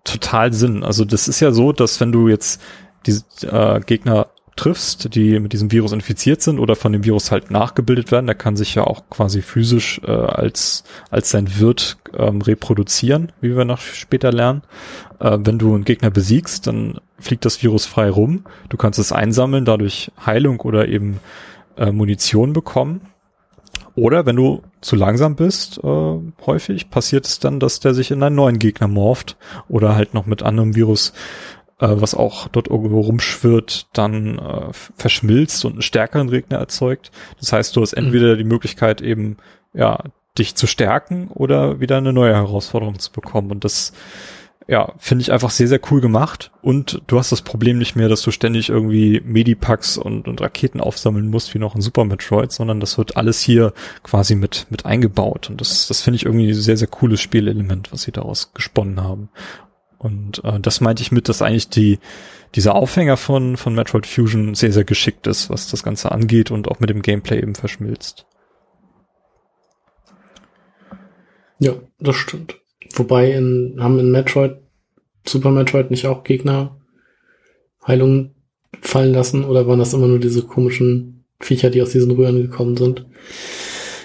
total Sinn. Also das ist ja so, dass wenn du jetzt diese äh, Gegner triffst, die mit diesem Virus infiziert sind oder von dem Virus halt nachgebildet werden, der kann sich ja auch quasi physisch äh, als, als sein Wirt ähm, reproduzieren, wie wir noch später lernen. Äh, wenn du einen Gegner besiegst, dann fliegt das Virus frei rum. Du kannst es einsammeln, dadurch Heilung oder eben äh, Munition bekommen. Oder wenn du zu langsam bist, äh, häufig passiert es dann, dass der sich in einen neuen Gegner morpht oder halt noch mit anderem Virus äh, was auch dort irgendwo rumschwirrt, dann äh, verschmilzt und einen stärkeren Regner erzeugt. Das heißt, du hast mhm. entweder die Möglichkeit eben, ja, dich zu stärken oder wieder eine neue Herausforderung zu bekommen. Und das, ja, finde ich einfach sehr, sehr cool gemacht. Und du hast das Problem nicht mehr, dass du ständig irgendwie Medipacks und, und Raketen aufsammeln musst, wie noch in Super Metroid, sondern das wird alles hier quasi mit, mit eingebaut. Und das, das finde ich irgendwie ein sehr, sehr cooles Spielelement, was sie daraus gesponnen haben. Und äh, das meinte ich mit, dass eigentlich die dieser Aufhänger von von Metroid Fusion sehr sehr geschickt ist, was das Ganze angeht und auch mit dem Gameplay eben verschmilzt. Ja, das stimmt. Wobei in, haben in Metroid Super Metroid nicht auch Gegner Heilung fallen lassen oder waren das immer nur diese komischen Viecher, die aus diesen Röhren gekommen sind?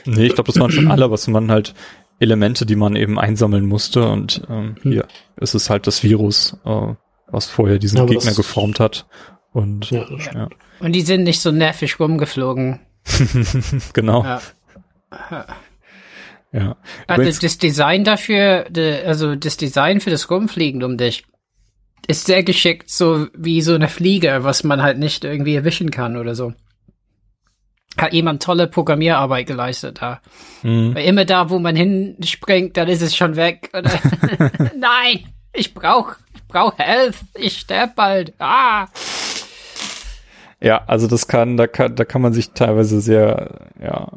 Nee, ich glaube, das waren schon alle, was man halt Elemente, die man eben einsammeln musste. Und ähm, hm. hier ist es halt das Virus, äh, was vorher diesen ja, Gegner geformt hat. Und, ja, ja. und die sind nicht so nervig rumgeflogen. genau. Ja. ja. Also das Design dafür, also das Design für das Rumfliegen um dich, ist sehr geschickt, so wie so eine Fliege, was man halt nicht irgendwie erwischen kann oder so hat jemand tolle Programmierarbeit geleistet da. Mhm. Weil immer da, wo man hinspringt, dann ist es schon weg. Nein, ich brauch, ich brauch Health, ich sterb bald. Ah. Ja, also das kann, da kann, da kann man sich teilweise sehr, ja,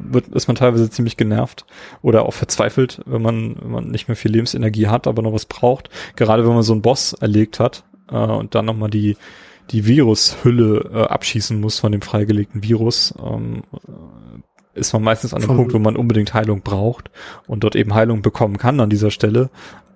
wird, ist man teilweise ziemlich genervt oder auch verzweifelt, wenn man, wenn man nicht mehr viel Lebensenergie hat, aber noch was braucht. Gerade wenn man so einen Boss erlegt hat äh, und dann nochmal die die Virushülle äh, abschießen muss von dem freigelegten Virus, ähm, äh, ist man meistens an dem Punkt, wo man unbedingt Heilung braucht und dort eben Heilung bekommen kann an dieser Stelle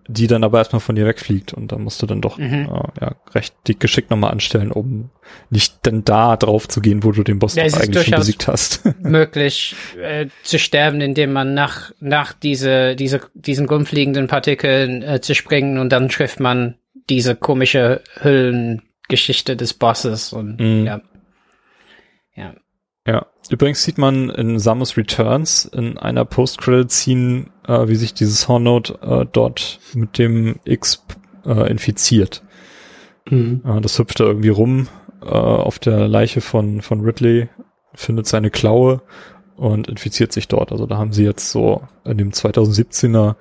die dann aber erstmal von dir wegfliegt und dann musst du dann doch mhm. äh, ja, recht dick geschickt nochmal anstellen, um nicht denn da drauf zu gehen, wo du den Boss ja, eigentlich schon besiegt hast. möglich äh, zu sterben, indem man nach nach diese diese diesen rumfliegenden Partikeln äh, zu springen und dann trifft man diese komische Hüllengeschichte des Bosses und mhm. ja. Ja. Ja, übrigens sieht man in Samus Returns in einer Post-Credit-Scene, äh, wie sich dieses Hornode äh, dort mit dem X äh, infiziert. Mhm. Äh, das hüpft da irgendwie rum äh, auf der Leiche von, von Ridley, findet seine Klaue und infiziert sich dort. Also da haben sie jetzt so in dem 2017er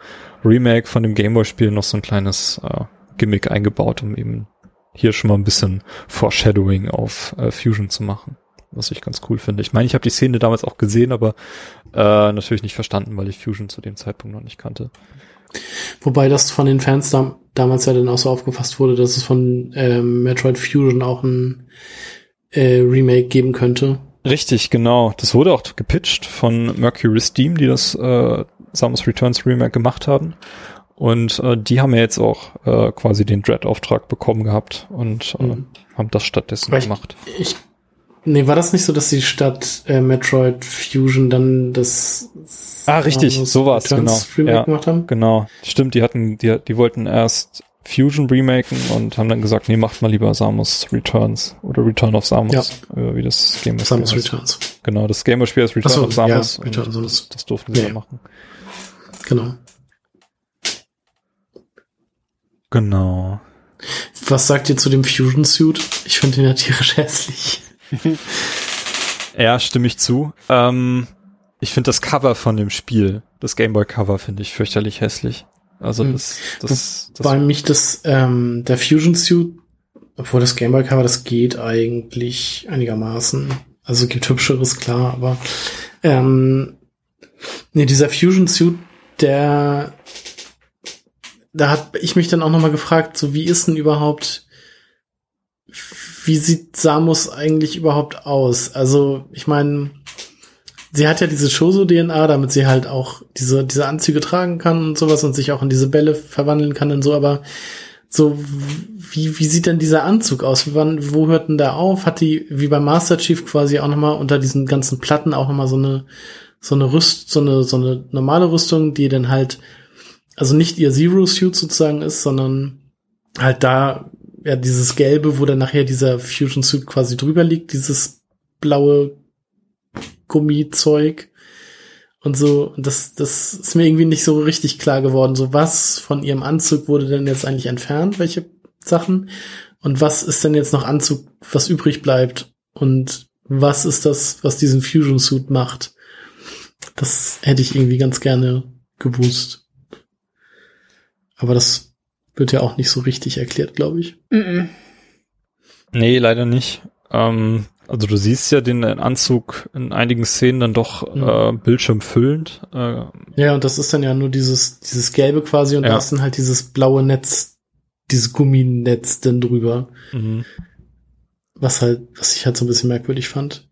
Remake von dem Gameboy-Spiel noch so ein kleines äh, Gimmick eingebaut, um eben hier schon mal ein bisschen Foreshadowing auf äh, Fusion zu machen was ich ganz cool finde. Ich meine, ich habe die Szene damals auch gesehen, aber äh, natürlich nicht verstanden, weil ich Fusion zu dem Zeitpunkt noch nicht kannte. Wobei das von den Fans da, damals ja dann auch so aufgefasst wurde, dass es von ähm, Metroid Fusion auch ein äh, Remake geben könnte. Richtig, genau. Das wurde auch gepitcht von Mercury Steam, die das äh, Samus Returns Remake gemacht haben. Und äh, die haben ja jetzt auch äh, quasi den Dread-Auftrag bekommen gehabt und äh, mhm. haben das stattdessen ich, gemacht. Ich Nee, war das nicht so, dass die Stadt äh, Metroid Fusion dann das Ah, richtig, so war's, genau. Remake ja, gemacht haben? Genau. Stimmt, die hatten, die, die wollten erst Fusion remaken und haben dann gesagt, nee, macht mal lieber Samus Returns oder Return of Samus, ja. äh, wie das Game ist. Samus Returns. Genau, das Game-Spiel ist Return so, of Samus. Ja, Return of Das, das durften sie ja. machen. Genau. Genau. Was sagt ihr zu dem Fusion Suit? Ich finde ihn ja tierisch hässlich. ja, stimme ich zu. Ähm, ich finde das Cover von dem Spiel, das Gameboy-Cover, finde ich fürchterlich hässlich. Also hm. das, das, das Bei mich das, ähm, der Fusion Suit, obwohl das Gameboy-Cover, das geht eigentlich einigermaßen. Also gibt hübscheres, klar, aber ähm, nee, dieser Fusion Suit, der da hat ich mich dann auch nochmal gefragt, so wie ist denn überhaupt wie sieht Samus eigentlich überhaupt aus? Also, ich meine, sie hat ja diese Shoso-DNA, damit sie halt auch diese, diese Anzüge tragen kann und sowas und sich auch in diese Bälle verwandeln kann und so, aber so, wie, wie sieht denn dieser Anzug aus? Wann, wo hört denn der auf? Hat die, wie beim Master Chief quasi auch nochmal unter diesen ganzen Platten auch nochmal so eine, so eine Rüst, so eine, so eine normale Rüstung, die dann halt, also nicht ihr Zero-Suit sozusagen ist, sondern halt da ja, dieses Gelbe, wo dann nachher dieser Fusion Suit quasi drüber liegt, dieses blaue Gummizeug und so. Das, das ist mir irgendwie nicht so richtig klar geworden. So was von ihrem Anzug wurde denn jetzt eigentlich entfernt? Welche Sachen? Und was ist denn jetzt noch Anzug, was übrig bleibt? Und was ist das, was diesen Fusion Suit macht? Das hätte ich irgendwie ganz gerne gewusst. Aber das wird ja auch nicht so richtig erklärt, glaube ich. Mm -mm. Nee, leider nicht. Ähm, also du siehst ja den Anzug in einigen Szenen dann doch mhm. äh, bildschirmfüllend. Äh, ja, und das ist dann ja nur dieses, dieses Gelbe quasi und ja. da ist dann halt dieses blaue Netz, dieses Gumminetz dann drüber. Mhm. Was halt, was ich halt so ein bisschen merkwürdig fand.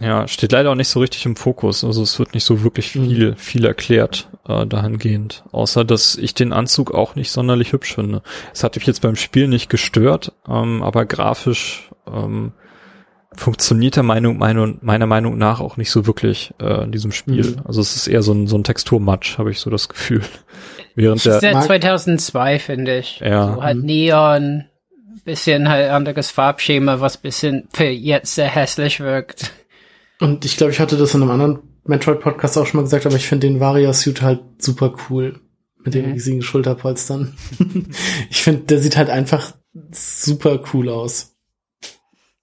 Ja, steht leider auch nicht so richtig im Fokus. Also es wird nicht so wirklich mhm. viel, mhm. viel erklärt äh, dahingehend. Außer, dass ich den Anzug auch nicht sonderlich hübsch finde. Es hat mich jetzt beim Spiel nicht gestört, ähm, aber grafisch ähm, funktioniert der Meinung, meine, meiner Meinung nach auch nicht so wirklich äh, in diesem Spiel. Mhm. Also es ist eher so ein, so ein Texturmatsch, habe ich so das Gefühl. Während der seit 2002, finde ich. Ja. So halt mhm. Neon, bisschen halt anderes Farbschema, was bisschen für jetzt sehr hässlich wirkt. Und ich glaube, ich hatte das in einem anderen Metroid-Podcast auch schon mal gesagt, aber ich finde den Varia-Suit halt super cool. Mit den mhm. riesigen Schulterpolstern. ich finde, der sieht halt einfach super cool aus.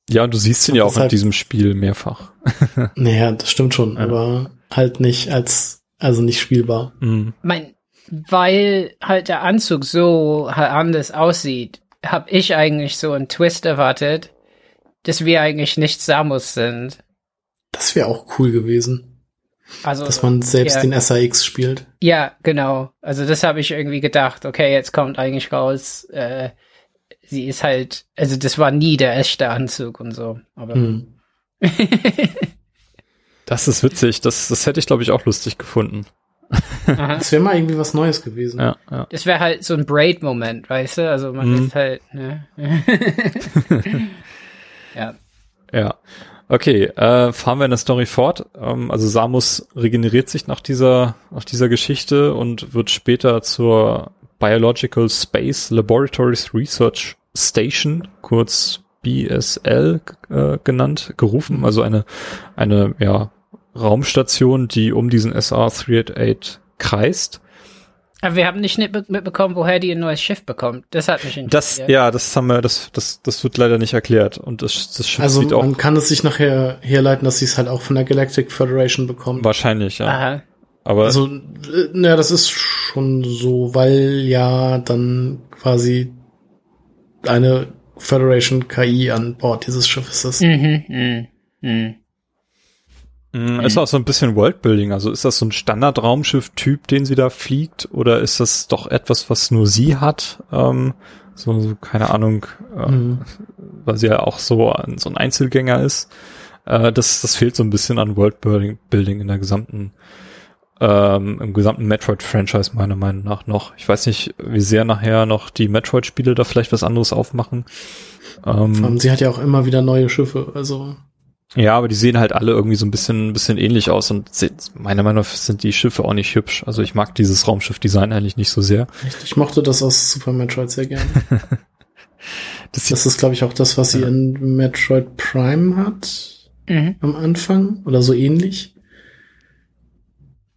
Ja, und du siehst ihn ja auch in diesem Spiel mehrfach. naja, das stimmt schon, ja. aber halt nicht als, also nicht spielbar. Mhm. Mein, weil halt der Anzug so anders aussieht, habe ich eigentlich so einen Twist erwartet, dass wir eigentlich nicht Samus sind. Das wäre auch cool gewesen. Also, dass man selbst ja, den SAX spielt. Ja, genau. Also das habe ich irgendwie gedacht. Okay, jetzt kommt eigentlich raus, äh, sie ist halt, also das war nie der echte Anzug und so. Aber hm. das ist witzig. Das, das hätte ich, glaube ich, auch lustig gefunden. das wäre mal irgendwie was Neues gewesen. Ja, ja. Das wäre halt so ein Braid-Moment, weißt du? Also man mhm. ist halt, ne? ja. Ja. Okay, äh, fahren wir in der Story fort. Ähm, also Samus regeneriert sich nach dieser, nach dieser Geschichte und wird später zur Biological Space Laboratories Research Station, kurz BSL äh, genannt, gerufen. Also eine, eine ja, Raumstation, die um diesen SR-388 kreist. Aber wir haben nicht mitbekommen, woher die ein neues Schiff bekommt. Das hat mich interessiert. Das, ja, das haben wir, das, das, das wird leider nicht erklärt. Und das, das Schiff also sieht auch. man kann es sich nachher herleiten, dass sie es halt auch von der Galactic Federation bekommt. Wahrscheinlich, ja. Aha. Aber. Also, äh, naja, das ist schon so, weil ja dann quasi eine Federation KI an Bord dieses Schiffes ist. Mhm, mh, mh. Mhm. Ist auch so ein bisschen Worldbuilding. Also ist das so ein Standard-Raumschiff-Typ, den sie da fliegt, oder ist das doch etwas, was nur sie hat? Ähm, so, so, keine Ahnung, äh, mhm. weil sie ja auch so, ein, so ein Einzelgänger ist. Äh, das, das fehlt so ein bisschen an Worldbuilding Building in der gesamten, ähm, im gesamten Metroid-Franchise meiner Meinung nach noch. Ich weiß nicht, wie sehr nachher noch die Metroid-Spiele da vielleicht was anderes aufmachen. Ähm, sie hat ja auch immer wieder neue Schiffe, also. Ja, aber die sehen halt alle irgendwie so ein bisschen, bisschen ähnlich aus und meiner Meinung nach sind die Schiffe auch nicht hübsch. Also ich mag dieses Raumschiff-Design eigentlich nicht so sehr. Ich mochte das aus Super Metroid sehr gerne. das, das, ist, glaube ich, auch das, was sie ja. in Metroid Prime hat. Mhm. Am Anfang oder so ähnlich.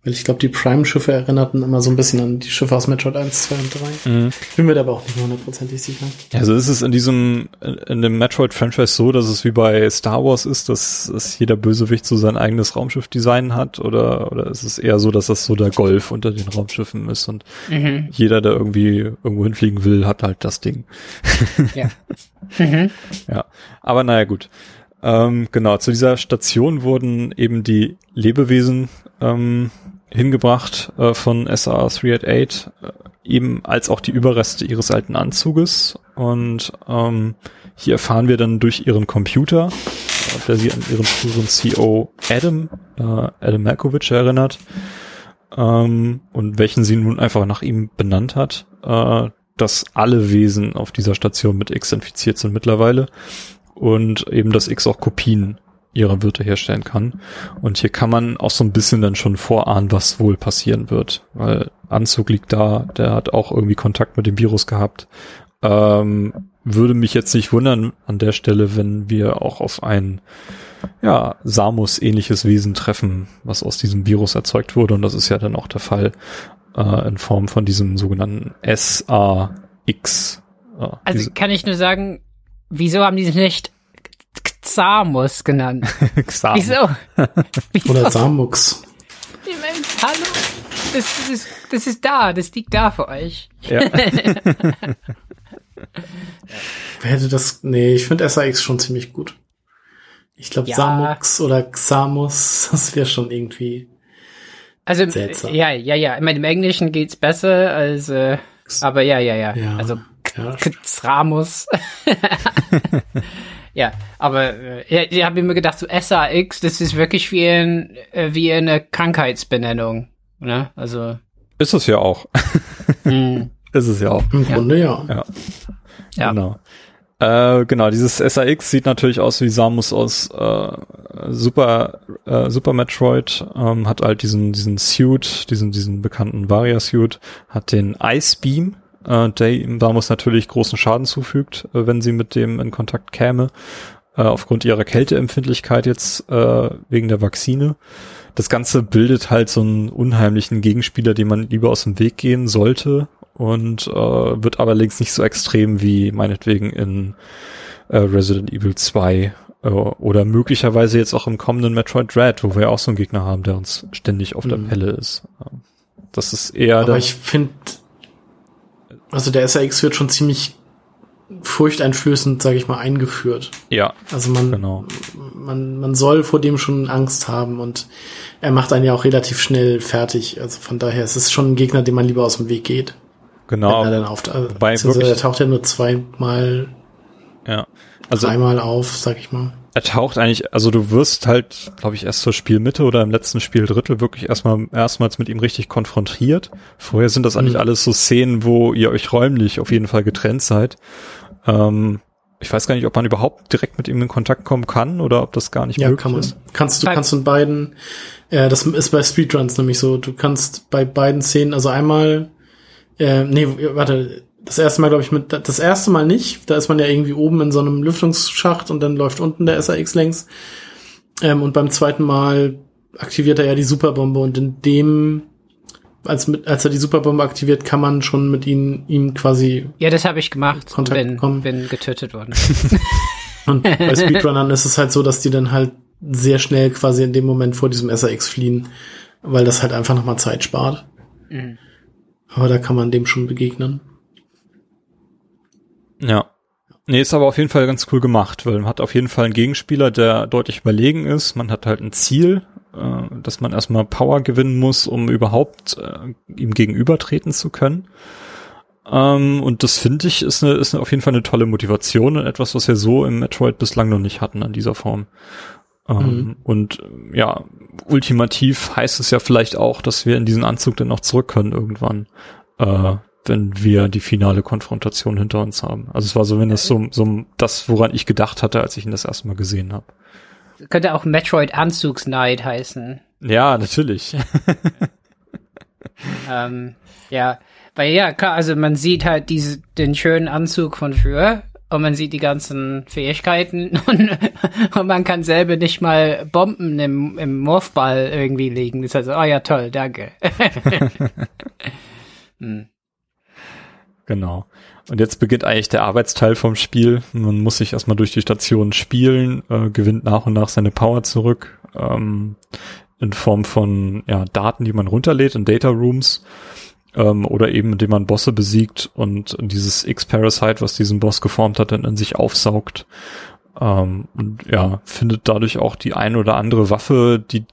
Weil ich glaube, die Prime-Schiffe erinnerten immer so ein bisschen an die Schiffe aus Metroid 1, 2 und 3. Mhm. Bin mir da aber auch nicht hundertprozentig sicher. Also ist es in diesem, in dem Metroid-Franchise so, dass es wie bei Star Wars ist, dass, dass jeder Bösewicht so sein eigenes Raumschiff-Design hat? Oder, oder ist es eher so, dass das so der Golf unter den Raumschiffen ist und mhm. jeder, der irgendwie irgendwo hinfliegen will, hat halt das Ding. Ja. mhm. Ja. Aber naja, gut. Ähm, genau, zu dieser Station wurden eben die Lebewesen ähm, hingebracht äh, von SAR 388, äh, eben als auch die Überreste ihres alten Anzuges. Und ähm, hier erfahren wir dann durch ihren Computer, äh, der sie an ihren früheren CEO Adam, äh, Adam Malkovich erinnert, ähm, und welchen sie nun einfach nach ihm benannt hat, äh, dass alle Wesen auf dieser Station mit X infiziert sind mittlerweile und eben, dass X auch Kopien ihrer Wirte herstellen kann. Und hier kann man auch so ein bisschen dann schon vorahnen, was wohl passieren wird, weil Anzug liegt da, der hat auch irgendwie Kontakt mit dem Virus gehabt. Ähm, würde mich jetzt nicht wundern an der Stelle, wenn wir auch auf ein ja, Samus-ähnliches Wesen treffen, was aus diesem Virus erzeugt wurde. Und das ist ja dann auch der Fall äh, in Form von diesem sogenannten SAX. Äh, also kann ich nur sagen, wieso haben die sich nicht Xamus genannt. Xamus. Wieso? Wieso? Oder Samux. Ich mein, hallo? Das, das, ist, das ist da, das liegt da für euch. Ja. Wer hätte das? Nee, ich finde SAX schon ziemlich gut. Ich glaube, ja. Samux oder Xamus, das wäre schon irgendwie. Also, seltsam. ja, ja, ja. Ich meine, im Englischen geht's besser als, äh, aber ja, ja, ja. ja. Also, ja. Xramus. Ja, aber äh, ich habe mir gedacht, so SAX, das ist wirklich wie, ein, äh, wie eine Krankheitsbenennung. Ne? Also. Ist es ja auch. mm. Ist es ja auch. Im Grunde ja. Ja. ja. Genau. Äh, genau, dieses SAX sieht natürlich aus wie Samus aus äh, Super äh, Super Metroid, ähm, hat halt diesen diesen Suit, diesen diesen bekannten Varia Suit, hat den Ice Beam, äh, der ihm Samus natürlich großen Schaden zufügt, äh, wenn sie mit dem in Kontakt käme, äh, aufgrund ihrer Kälteempfindlichkeit jetzt äh, wegen der Vakzine. Das Ganze bildet halt so einen unheimlichen Gegenspieler, den man lieber aus dem Weg gehen sollte und äh, wird allerdings nicht so extrem wie meinetwegen in äh, Resident Evil 2 äh, oder möglicherweise jetzt auch im kommenden Metroid Dread, wo wir auch so einen Gegner haben, der uns ständig auf mhm. der Pelle ist. Das ist eher. Aber ich finde, also der SAX wird schon ziemlich furchteinflößend, sage ich mal, eingeführt. Ja. Also man, genau. man, man soll vor dem schon Angst haben und er macht einen ja auch relativ schnell fertig. Also von daher ist es schon ein Gegner, dem man lieber aus dem Weg geht. genau. Wenn er dann auf, also, Wobei also wirklich- er taucht ja nur zweimal, Ja. Also dreimal auf, sag ich mal. Er taucht eigentlich, also du wirst halt, glaube ich, erst zur Spielmitte oder im letzten Spieldrittel wirklich erstmal erstmals mit ihm richtig konfrontiert. Vorher sind das eigentlich Mhm. alles so Szenen, wo ihr euch räumlich auf jeden Fall getrennt seid. Ähm, ich weiß gar nicht, ob man überhaupt direkt mit ihm in Kontakt kommen kann oder ob das gar nicht Ja, möglich kann man. ist. Kannst du kannst du in beiden, äh, das ist bei Speedruns nämlich so, du kannst bei beiden Szenen, also einmal, äh, nee, warte, das erste Mal glaube ich mit, das erste Mal nicht, da ist man ja irgendwie oben in so einem Lüftungsschacht und dann läuft unten der SAX längs. Ähm, und beim zweiten Mal aktiviert er ja die Superbombe und in dem, als, mit, als er die Superbombe aktiviert, kann man schon mit ihm, ihm quasi Ja, das habe ich gemacht. Kontakt bin, bekommen. bin getötet worden. Und bei Speedrunnern ist es halt so, dass die dann halt sehr schnell quasi in dem Moment vor diesem SAX fliehen, weil das halt einfach nochmal Zeit spart. Mhm. Aber da kann man dem schon begegnen. Ja. Nee, ist aber auf jeden Fall ganz cool gemacht, weil man hat auf jeden Fall einen Gegenspieler, der deutlich überlegen ist. Man hat halt ein Ziel, äh, dass man erstmal Power gewinnen muss, um überhaupt äh, ihm gegenübertreten zu können. Ähm, und das finde ich ist, eine, ist eine, auf jeden Fall eine tolle Motivation und etwas, was wir so im Metroid bislang noch nicht hatten an dieser Form. Ähm, Mhm. Und äh, ja, ultimativ heißt es ja vielleicht auch, dass wir in diesen Anzug dann auch zurück können irgendwann, äh, wenn wir die finale Konfrontation hinter uns haben. Also es war so, wenn das so, so das, woran ich gedacht hatte, als ich ihn das erste Mal gesehen habe. Könnte auch Metroid Anzugsneid heißen. Ja, natürlich. ähm, ja, weil ja, klar, also man sieht halt diese, den schönen Anzug von früher und man sieht die ganzen Fähigkeiten und, und man kann selber nicht mal Bomben im, im Morphball irgendwie legen. Das ist also, oh ja, toll, danke. hm. Genau. Und jetzt beginnt eigentlich der Arbeitsteil vom Spiel. Man muss sich erstmal durch die Station spielen, äh, gewinnt nach und nach seine Power zurück, ähm, in Form von ja, Daten, die man runterlädt in Data Rooms, ähm, oder eben indem man Bosse besiegt und dieses X-Parasite, was diesen Boss geformt hat, dann in sich aufsaugt. Ähm, und ja, findet dadurch auch die ein oder andere Waffe, die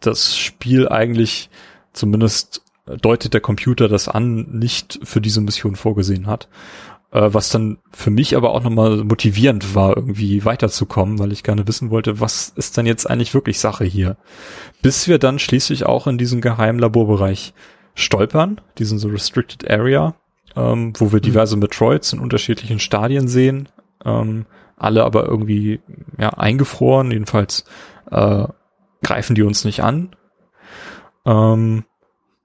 das Spiel eigentlich zumindest deutet der Computer das an, nicht für diese Mission vorgesehen hat. Äh, was dann für mich aber auch nochmal motivierend war, irgendwie weiterzukommen, weil ich gerne wissen wollte, was ist denn jetzt eigentlich wirklich Sache hier? Bis wir dann schließlich auch in diesen geheimen Laborbereich stolpern, diesen so Restricted Area, ähm, wo wir diverse Metroids in unterschiedlichen Stadien sehen, ähm, alle aber irgendwie ja eingefroren, jedenfalls äh, greifen die uns nicht an. Ähm,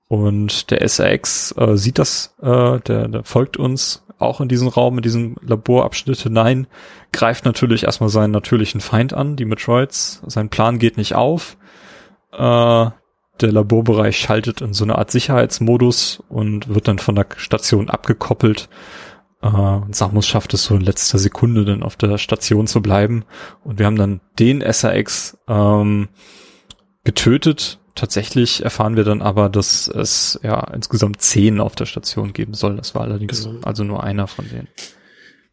und der SAX äh, sieht das, äh, der, der folgt uns auch in diesen Raum, in diesen Laborabschnitt hinein, greift natürlich erstmal seinen natürlichen Feind an, die Metroids. Sein Plan geht nicht auf. Äh, der Laborbereich schaltet in so eine Art Sicherheitsmodus und wird dann von der Station abgekoppelt. Äh, und Samus schafft es so in letzter Sekunde dann auf der Station zu bleiben. Und wir haben dann den SAX ähm, getötet. Tatsächlich erfahren wir dann aber, dass es ja insgesamt zehn auf der Station geben soll. Das war allerdings Genau. also nur einer von denen.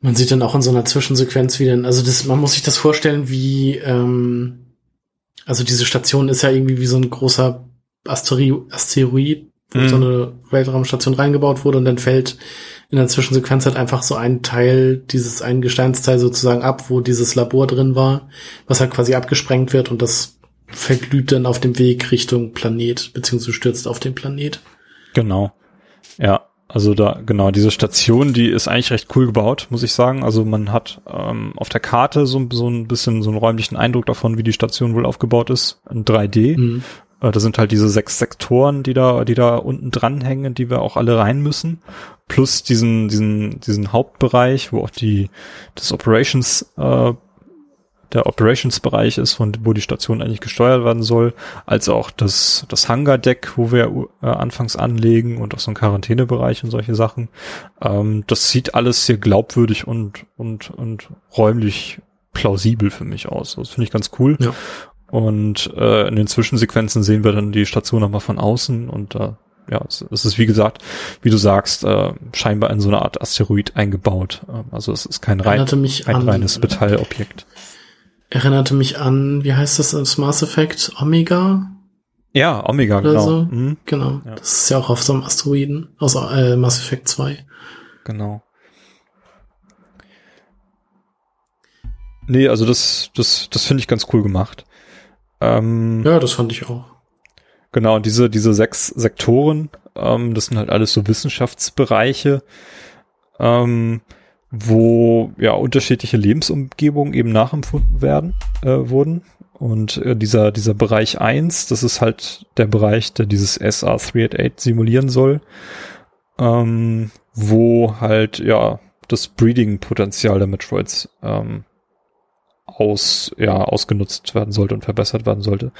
Man sieht dann auch in so einer Zwischensequenz wieder, also das, man muss sich das vorstellen, wie, ähm, also diese Station ist ja irgendwie wie so ein großer Asteri Asteroid, wo Mhm. so eine Weltraumstation reingebaut wurde und dann fällt in der Zwischensequenz halt einfach so ein Teil, dieses ein Gesteinsteil sozusagen ab, wo dieses Labor drin war, was halt quasi abgesprengt wird und das verglüht dann auf dem Weg Richtung Planet, beziehungsweise stürzt auf den Planet. Genau. Ja, also da, genau, diese Station, die ist eigentlich recht cool gebaut, muss ich sagen. Also man hat ähm, auf der Karte so, so ein bisschen so einen räumlichen Eindruck davon, wie die Station wohl aufgebaut ist, in 3D. Mhm. Äh, da sind halt diese sechs Sektoren, die da, die da unten dranhängen, die wir auch alle rein müssen. Plus diesen, diesen, diesen Hauptbereich, wo auch die, das Operations, äh, der Operations-Bereich ist, von wo die Station eigentlich gesteuert werden soll, als auch das, das Hangar-Deck, wo wir äh, anfangs anlegen und auch so ein Quarantänebereich und solche Sachen. Ähm, das sieht alles sehr glaubwürdig und, und, und räumlich plausibel für mich aus. Das finde ich ganz cool. Ja. Und äh, in den Zwischensequenzen sehen wir dann die Station nochmal von außen und äh, ja, es, es ist wie gesagt, wie du sagst, äh, scheinbar in so eine Art Asteroid eingebaut. Ähm, also es ist kein, rein, kein reines Metallobjekt. Erinnerte mich an, wie heißt das, das Mass Effect Omega? Ja, Omega, oder genau. so. Mhm. Genau. Ja. Das ist ja auch auf so einem Asteroiden aus äh, Mass Effect 2. Genau. Nee, also das, das, das finde ich ganz cool gemacht. Ähm, Ja, das fand ich auch. Genau, und diese, diese sechs Sektoren, ähm, das sind halt alles so Wissenschaftsbereiche, ähm, wo ja unterschiedliche Lebensumgebungen eben nachempfunden werden, äh, wurden. Und äh, dieser, dieser Bereich eins, das ist halt der Bereich, der dieses SR388 simulieren soll, ähm, wo halt ja das Breeding-Potenzial der Metroids ähm, aus, ja, ausgenutzt werden sollte und verbessert werden sollte.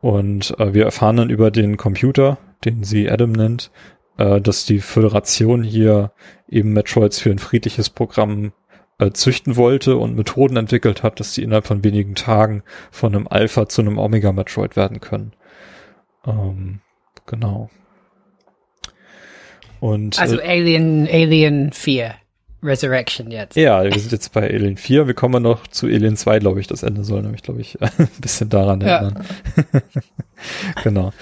Und äh, wir erfahren dann über den Computer, den sie Adam nennt, äh, dass die Föderation hier eben Metroids für ein friedliches Programm äh, züchten wollte und Methoden entwickelt hat, dass die innerhalb von wenigen Tagen von einem Alpha zu einem Omega Metroid werden können. Ähm, genau. Und Also äh, Alien, Alien 4 Resurrection jetzt. ja, wir sind jetzt bei Alien 4. Wir kommen noch zu Alien 2, glaube ich. Das Ende soll nämlich, glaube ich, ein bisschen daran Ja. erinnern. genau.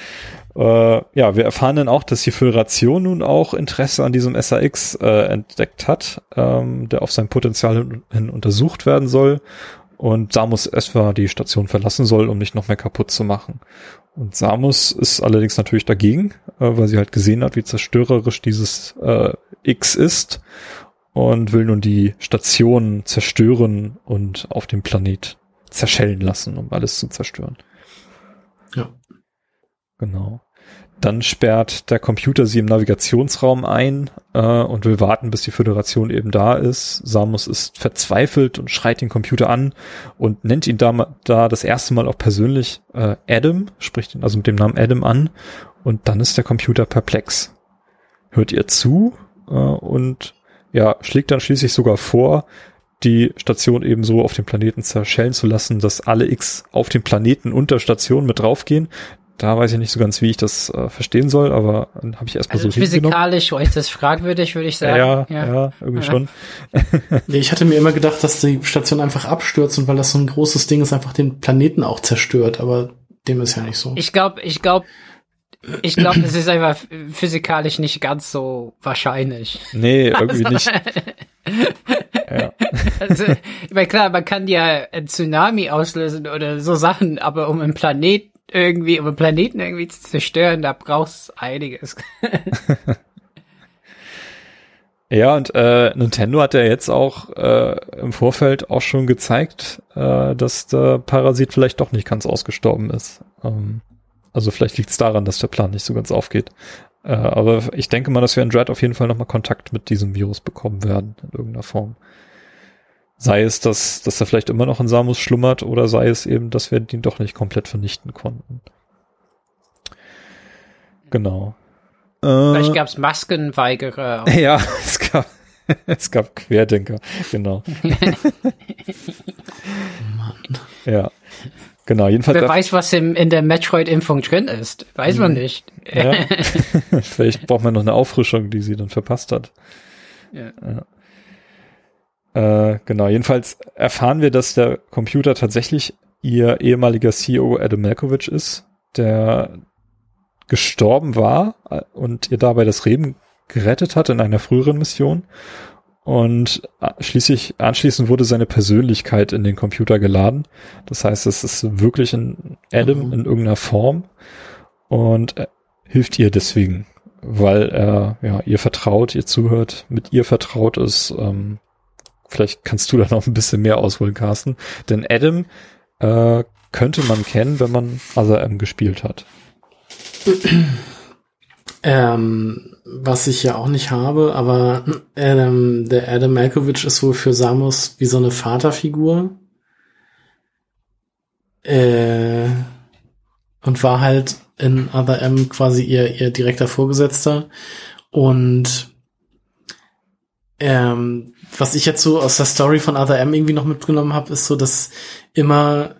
Äh, ja, wir erfahren dann auch, dass die Föderation nun auch Interesse an diesem SAX äh, entdeckt hat, ähm, der auf sein Potenzial hin, hin untersucht werden soll und Samus etwa die Station verlassen soll, um nicht noch mehr kaputt zu machen. Und Samus ist allerdings natürlich dagegen, äh, weil sie halt gesehen hat, wie zerstörerisch dieses äh, X ist und will nun die Station zerstören und auf dem Planet zerschellen lassen, um alles zu zerstören. Ja. Genau. Dann sperrt der Computer sie im Navigationsraum ein äh, und will warten, bis die Föderation eben da ist. Samus ist verzweifelt und schreit den Computer an und nennt ihn da, da das erste Mal auch persönlich äh, Adam, spricht ihn also mit dem Namen Adam an und dann ist der Computer perplex. Hört ihr zu äh, und ja, schlägt dann schließlich sogar vor, die Station eben so auf dem Planeten zerschellen zu lassen, dass alle X auf dem Planeten unter Station mit draufgehen. Da weiß ich nicht so ganz, wie ich das äh, verstehen soll, aber dann habe ich erstmal Also so physikalisch ist das fragwürdig, würde ich sagen. Ja, ja, irgendwie Ja. schon. Nee, ich hatte mir immer gedacht, dass die Station einfach abstürzt und weil das so ein großes Ding ist, einfach den Planeten auch zerstört, aber dem ist ja nicht so. Ich glaube, ich glaube, ich glaube, es ist einfach physikalisch nicht ganz so wahrscheinlich. Nee, irgendwie nicht. Ja. Also, ich meine, klar, man kann ja ein Tsunami auslösen oder so Sachen, aber um einen Planet irgendwie, um Planeten irgendwie zu zerstören, da brauchst einiges. Ja, und äh, Nintendo hat ja jetzt auch äh, im Vorfeld auch schon gezeigt, äh, dass der Parasit vielleicht doch nicht ganz ausgestorben ist. Ähm, also vielleicht liegt es daran, dass der Plan nicht so ganz aufgeht. Äh, aber ich denke mal, dass wir in Dread auf jeden Fall nochmal Kontakt mit diesem Virus bekommen werden, in irgendeiner Form. Sei es, dass, dass er vielleicht immer noch in Samus schlummert oder sei es eben, dass wir ihn doch nicht komplett vernichten konnten. Genau. Vielleicht Äh, gab's Maskenweigerer. ja, es gab, es gab Querdenker, genau. Ja, genau. Jedenfalls, Wer weiß, was im, in der Metroid-Impfung drin ist. Weiß man nicht. ja, vielleicht braucht man noch eine Auffrischung, die sie dann verpasst hat. Ja. Äh, genau. Jedenfalls erfahren wir, dass der Computer tatsächlich ihr ehemaliger CEO Adam Malkovich ist, der gestorben war äh, und ihr dabei das Leben gerettet hat in einer früheren Mission. Und äh, schließlich, anschließend wurde seine Persönlichkeit in den Computer geladen. Das heißt, es ist wirklich ein Adam Mhm. in irgendeiner Form und er hilft ihr deswegen, weil er ja ihr vertraut, ihr zuhört, mit ihr vertraut ist. Ähm, vielleicht kannst du da noch ein bisschen mehr ausholen, Carsten. Denn Adam äh, könnte man kennen, wenn man Other M gespielt hat. Ähm, was ich ja auch nicht habe, aber ähm, der Adam Malkovich ist wohl für Samus wie so eine Vaterfigur. Äh, und war halt in Other M quasi ihr, ihr direkter Vorgesetzter. Und ähm, was ich jetzt so aus der Story von Other M. irgendwie noch mitgenommen habe, ist so, dass immer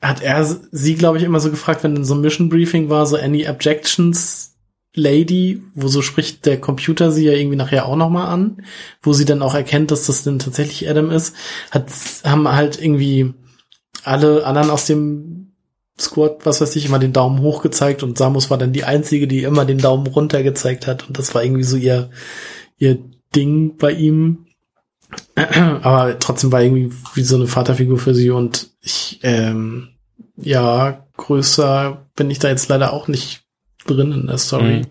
hat er sie, glaube ich, immer so gefragt, wenn in so einem Mission Briefing war, so any objections, Lady, wo so spricht der Computer sie ja irgendwie nachher auch noch mal an, wo sie dann auch erkennt, dass das denn tatsächlich Adam ist, hat haben halt irgendwie alle anderen aus dem Squad, was weiß ich, immer den Daumen hoch gezeigt und Samus war dann die einzige, die immer den Daumen runter gezeigt hat und das war irgendwie so ihr, ihr Ding bei ihm. Aber trotzdem war irgendwie wie so eine Vaterfigur für sie und ich, ähm, ja, größer bin ich da jetzt leider auch nicht drin in der Story. Mhm.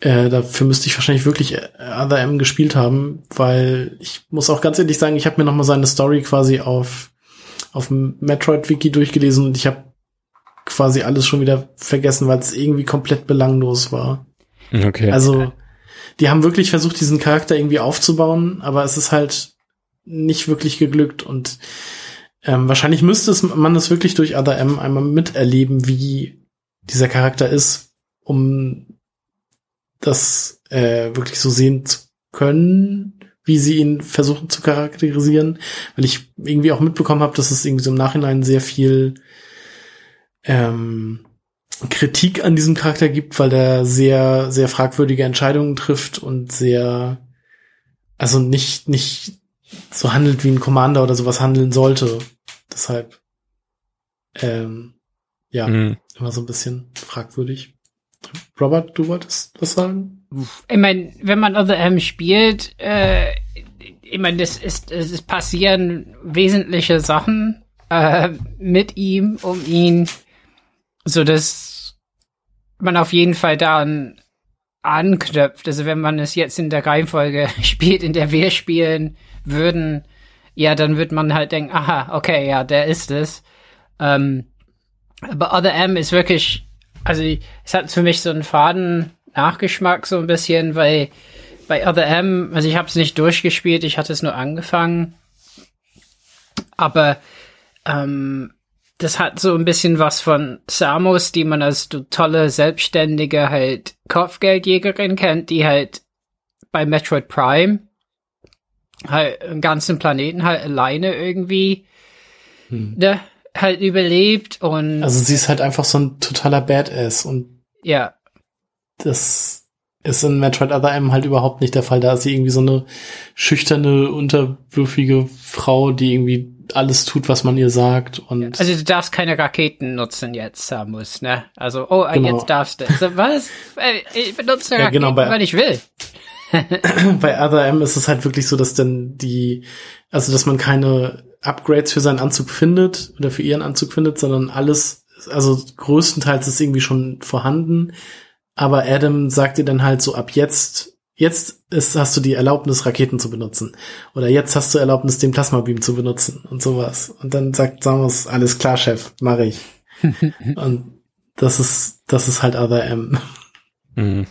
Äh, dafür müsste ich wahrscheinlich wirklich Other M gespielt haben, weil ich muss auch ganz ehrlich sagen, ich habe mir noch mal seine Story quasi auf auf dem Metroid-Wiki durchgelesen und ich habe quasi alles schon wieder vergessen, weil es irgendwie komplett belanglos war. Okay. Also, die haben wirklich versucht, diesen Charakter irgendwie aufzubauen, aber es ist halt nicht wirklich geglückt und ähm, wahrscheinlich müsste es, man das wirklich durch Other M einmal miterleben, wie dieser Charakter ist, um das äh, wirklich so sehen zu können, wie sie ihn versuchen zu charakterisieren, weil ich irgendwie auch mitbekommen habe, dass es irgendwie so im Nachhinein sehr viel ähm, Kritik an diesem Charakter gibt, weil er sehr, sehr fragwürdige Entscheidungen trifft und sehr, also nicht, nicht so handelt wie ein Commander oder sowas handeln sollte. Deshalb, ähm, ja, mhm. immer so ein bisschen fragwürdig. Robert, du wolltest was sagen? Ich meine, wenn man Other M spielt, äh, ich meine, das ist, es passieren wesentliche Sachen äh, mit ihm, um ihn so dass man auf jeden Fall daran anknüpft. Also wenn man es jetzt in der Reihenfolge spielt, in der wir spielen würden, ja, dann wird man halt denken, aha, okay, ja, der ist es. Ähm, aber Other M ist wirklich, also es hat für mich so einen faden Nachgeschmack so ein bisschen, weil bei Other M, also ich habe es nicht durchgespielt, ich hatte es nur angefangen, aber ähm, das hat so ein bisschen was von Samus, die man als tolle, selbstständige halt Kopfgeldjägerin kennt, die halt bei Metroid Prime halt einen ganzen Planeten halt alleine irgendwie hm. ne, halt überlebt und also sie ist halt einfach so ein totaler Badass und ja das ist in Metroid Other M halt überhaupt nicht der Fall. Da ist sie irgendwie so eine schüchterne, unterwürfige Frau, die irgendwie alles tut, was man ihr sagt. Und also du darfst keine Raketen nutzen jetzt, Samus, ne? Also, oh, genau. jetzt darfst du. Also, was? Äh, ich benutze Raketen, ja, genau, weil ich will. bei Other M ist es halt wirklich so, dass dann die, also dass man keine Upgrades für seinen Anzug findet oder für ihren Anzug findet, sondern alles, also größtenteils ist irgendwie schon vorhanden. Aber Adam sagt dir dann halt so ab jetzt jetzt ist, hast du die Erlaubnis, Raketen zu benutzen. Oder jetzt hast du Erlaubnis, den Plasmabeam zu benutzen und sowas. Und dann sagt Samus, alles klar, Chef, mache ich. und das ist, das ist halt Other M. Mhm.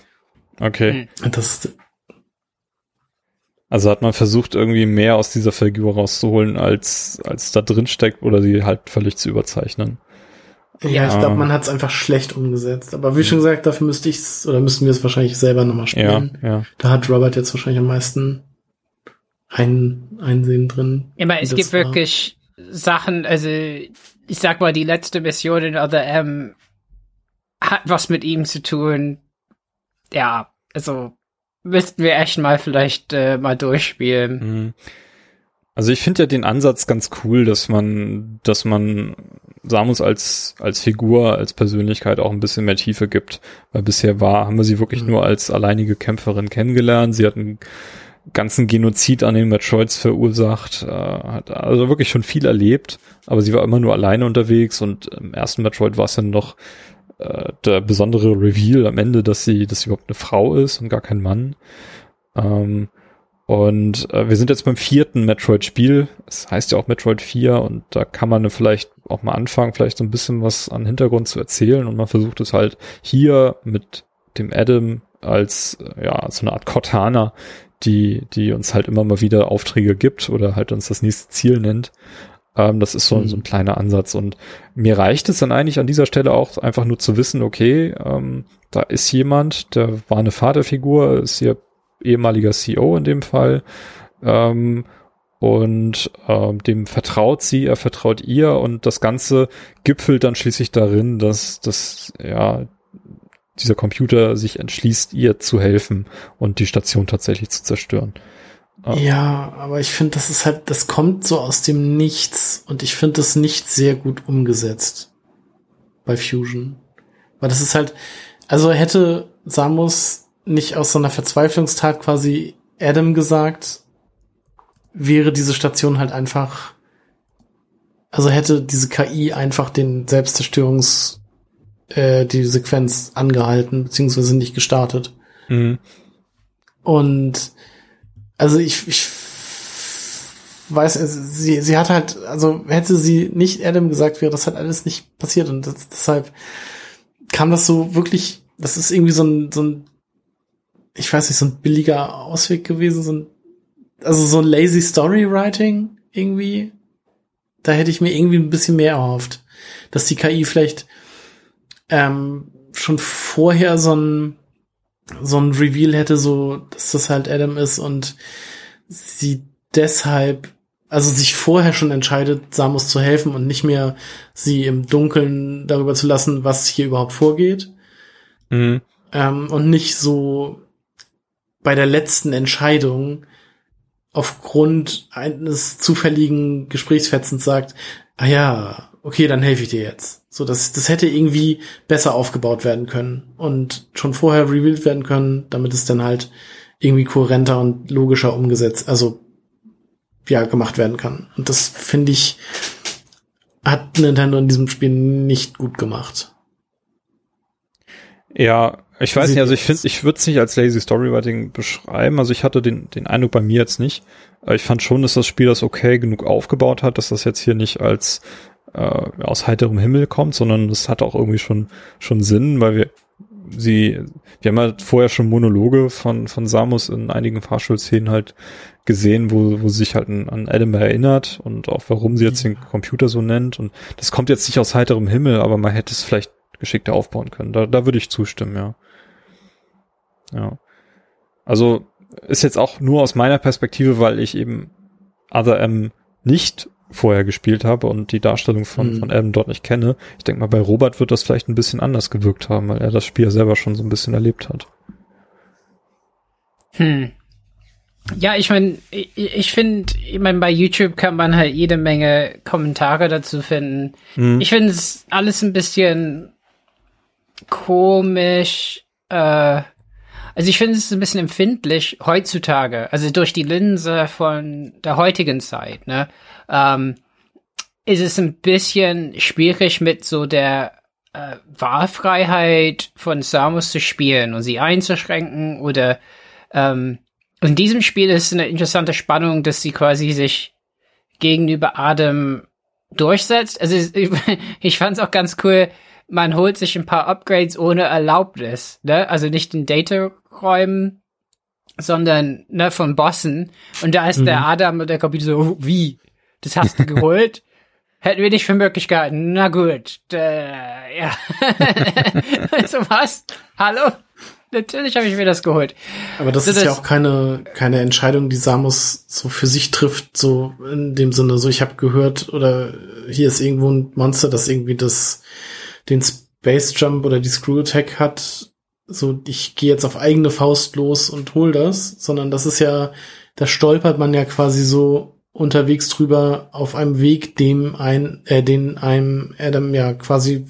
Okay. Das, also hat man versucht, irgendwie mehr aus dieser Figur rauszuholen, als, als da drin steckt, oder sie halt völlig zu überzeichnen. Ja, ich glaube, man hat es einfach schlecht umgesetzt. Aber wie schon gesagt, dafür müsste ich es, oder müssten wir es wahrscheinlich selber nochmal spielen. Ja, ja. Da hat Robert jetzt wahrscheinlich am meisten ein Einsehen drin. Ja, aber es gibt war. wirklich Sachen, also ich sag mal, die letzte Mission in Other M hat was mit ihm zu tun. Ja, also müssten wir echt mal vielleicht äh, mal durchspielen. Mhm. Also ich finde ja den Ansatz ganz cool, dass man, dass man Samus als, als Figur, als Persönlichkeit auch ein bisschen mehr Tiefe gibt. Weil bisher war, haben wir sie wirklich mhm. nur als alleinige Kämpferin kennengelernt. Sie hat einen ganzen Genozid an den Metroids verursacht, äh, hat also wirklich schon viel erlebt, aber sie war immer nur alleine unterwegs und im ersten Metroid war es dann noch äh, der besondere Reveal am Ende, dass sie, dass sie überhaupt eine Frau ist und gar kein Mann. Ähm, und äh, wir sind jetzt beim vierten Metroid-Spiel. Es heißt ja auch Metroid 4 und da kann man vielleicht auch mal anfangen, vielleicht so ein bisschen was an Hintergrund zu erzählen. Und man versucht es halt hier mit dem Adam als äh, ja so eine Art Cortana, die die uns halt immer mal wieder Aufträge gibt oder halt uns das nächste Ziel nennt. Ähm, das ist so, mhm. so ein kleiner Ansatz und mir reicht es dann eigentlich an dieser Stelle auch einfach nur zu wissen, okay, ähm, da ist jemand, der war eine Vaterfigur, ist hier ehemaliger CEO in dem Fall. Ähm, und ähm, dem vertraut sie, er vertraut ihr und das Ganze gipfelt dann schließlich darin, dass, dass ja dieser Computer sich entschließt, ihr zu helfen und die Station tatsächlich zu zerstören. Ja, aber ich finde, das ist halt, das kommt so aus dem Nichts und ich finde das nicht sehr gut umgesetzt. bei Fusion. Weil das ist halt, also hätte Samus nicht aus so einer Verzweiflungstat quasi Adam gesagt, wäre diese Station halt einfach, also hätte diese KI einfach den Selbstzerstörungs, äh, die Sequenz angehalten, beziehungsweise nicht gestartet. Mhm. Und also ich, ich weiß, sie, sie hat halt, also hätte sie nicht Adam gesagt, wäre das halt alles nicht passiert. Und das, deshalb kam das so wirklich, das ist irgendwie so ein, so ein, ich weiß nicht, so ein billiger Ausweg gewesen, so ein, also so ein lazy Storywriting irgendwie. Da hätte ich mir irgendwie ein bisschen mehr erhofft, dass die KI vielleicht ähm, schon vorher so ein so ein Reveal hätte, so dass das halt Adam ist und sie deshalb also sich vorher schon entscheidet, Samus zu helfen und nicht mehr sie im Dunkeln darüber zu lassen, was hier überhaupt vorgeht. Mhm. Ähm, und nicht so bei der letzten Entscheidung aufgrund eines zufälligen Gesprächsfetzens sagt, ah ja, okay, dann helfe ich dir jetzt. So, das, das hätte irgendwie besser aufgebaut werden können und schon vorher revealed werden können, damit es dann halt irgendwie kohärenter und logischer umgesetzt, also ja, gemacht werden kann. Und das finde ich, hat Nintendo in diesem Spiel nicht gut gemacht. Ja, ich weiß nicht, also ich finde, ich würde es nicht als Lazy Storywriting beschreiben. Also ich hatte den, den Eindruck bei mir jetzt nicht. Ich fand schon, dass das Spiel das okay genug aufgebaut hat, dass das jetzt hier nicht als äh, aus heiterem Himmel kommt, sondern das hat auch irgendwie schon schon Sinn, weil wir sie, wir haben halt vorher schon Monologe von von Samus in einigen Fahrschulszenen halt gesehen, wo, wo sie sich halt an Adam erinnert und auch warum sie jetzt den Computer so nennt. Und das kommt jetzt nicht aus heiterem Himmel, aber man hätte es vielleicht geschickter aufbauen können. Da, da würde ich zustimmen, ja. Ja. Also ist jetzt auch nur aus meiner Perspektive, weil ich eben Other M nicht vorher gespielt habe und die Darstellung von, mhm. von Adam dort nicht kenne. Ich denke mal, bei Robert wird das vielleicht ein bisschen anders gewirkt haben, weil er das Spiel selber schon so ein bisschen erlebt hat. Hm. Ja, ich meine, ich, ich finde, ich mein, bei YouTube kann man halt jede Menge Kommentare dazu finden. Mhm. Ich finde es alles ein bisschen komisch. Äh, also ich finde es ein bisschen empfindlich heutzutage, also durch die Linse von der heutigen Zeit, ne? Ähm, ist es ein bisschen schwierig mit so der äh, Wahlfreiheit von Samus zu spielen und sie einzuschränken oder ähm, in diesem Spiel ist eine interessante Spannung, dass sie quasi sich gegenüber Adam durchsetzt. Also ich, ich fand es auch ganz cool, man holt sich ein paar Upgrades ohne Erlaubnis, ne? Also nicht in Data-Räumen, sondern ne, von Bossen. Und da ist mhm. der Adam und der Computer so, oh, wie? Das hast du geholt? Hätten wir nicht für möglich gehalten. Na gut, äh, ja. so was? Hallo? Natürlich habe ich mir das geholt. Aber das, das ist ja auch keine, keine Entscheidung, die Samus so für sich trifft, so in dem Sinne, so ich habe gehört, oder hier ist irgendwo ein Monster, das irgendwie das, den Space Jump oder die Screw Attack hat, so ich gehe jetzt auf eigene Faust los und hol das, sondern das ist ja, da stolpert man ja quasi so unterwegs drüber auf einem Weg, dem ein, äh, den einem Adam ja quasi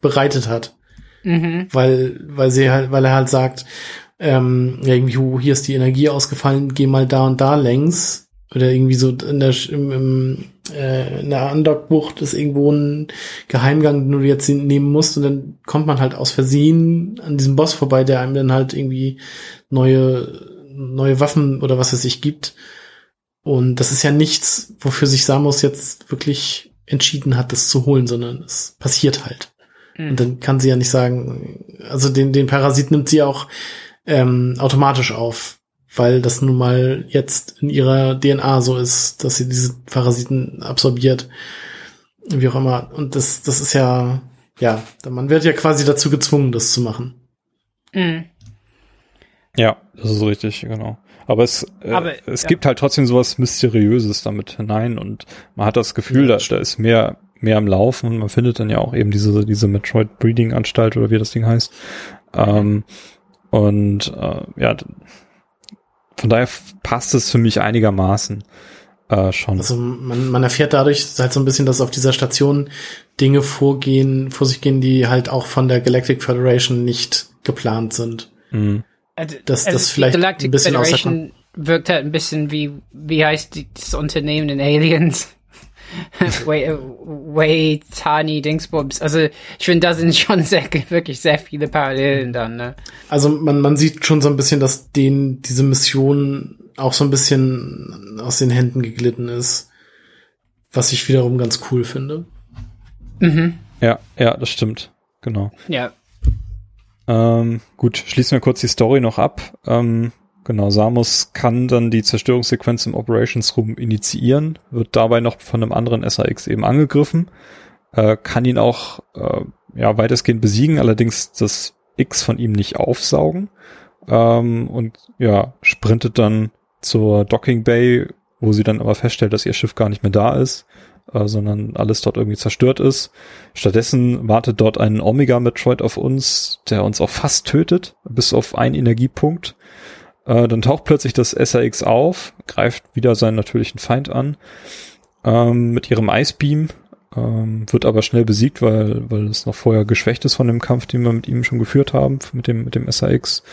bereitet hat. Mhm. Weil, weil sie halt, weil er halt sagt, ähm, irgendwie, oh, hier ist die Energie ausgefallen, geh mal da und da längs. Oder irgendwie so in der, im, im, äh, in der Undock-Bucht ist irgendwo ein Geheimgang, den du jetzt nehmen musst und dann kommt man halt aus Versehen an diesem Boss vorbei, der einem dann halt irgendwie neue, neue Waffen oder was es sich gibt. Und das ist ja nichts, wofür sich Samus jetzt wirklich entschieden hat, das zu holen, sondern es passiert halt. Mhm. Und dann kann sie ja nicht sagen, also den, den Parasit nimmt sie auch ähm, automatisch auf, weil das nun mal jetzt in ihrer DNA so ist, dass sie diese Parasiten absorbiert. Wie auch immer. Und das, das ist ja, ja, man wird ja quasi dazu gezwungen, das zu machen. Mhm. Ja, das ist richtig, genau. Aber es, äh, Aber, es ja. gibt halt trotzdem sowas Mysteriöses damit hinein und man hat das Gefühl, ja, da, da ist mehr, mehr am Laufen und man findet dann ja auch eben diese, diese Metroid Breeding Anstalt oder wie das Ding heißt. Ähm, und äh, ja, von daher passt es für mich einigermaßen. Äh, schon. Also man, man erfährt dadurch halt so ein bisschen, dass auf dieser Station Dinge vorgehen, vor sich gehen, die halt auch von der Galactic Federation nicht geplant sind. Mhm. Also, Das- also das die vielleicht Galactic ein bisschen Federation wirkt halt ein bisschen wie, wie heißt die, das Unternehmen in Aliens? Way, Way Tani Dingsbums. Also ich finde, da sind schon sehr, wirklich sehr viele Parallelen dann, ne? Also man, man sieht schon so ein bisschen, dass denen diese Mission auch so ein bisschen aus den Händen geglitten ist. Was ich wiederum ganz cool finde. Mhm. Ja, ja, das stimmt. Genau. Ja. Ähm, gut, schließen wir kurz die Story noch ab. Ähm, genau, Samus kann dann die Zerstörungssequenz im Operations Room initiieren, wird dabei noch von einem anderen SAX eben angegriffen, äh, kann ihn auch äh, ja weitestgehend besiegen, allerdings das X von ihm nicht aufsaugen ähm, und ja sprintet dann zur Docking Bay, wo sie dann aber feststellt, dass ihr Schiff gar nicht mehr da ist, äh, sondern alles dort irgendwie zerstört ist. Stattdessen wartet dort ein Omega-Metroid auf uns, der uns auch fast tötet, bis auf einen Energiepunkt. Äh, dann taucht plötzlich das SAX auf, greift wieder seinen natürlichen Feind an ähm, mit ihrem Icebeam, ähm, wird aber schnell besiegt, weil, weil es noch vorher geschwächt ist von dem Kampf, den wir mit ihm schon geführt haben, mit dem, mit dem SAX.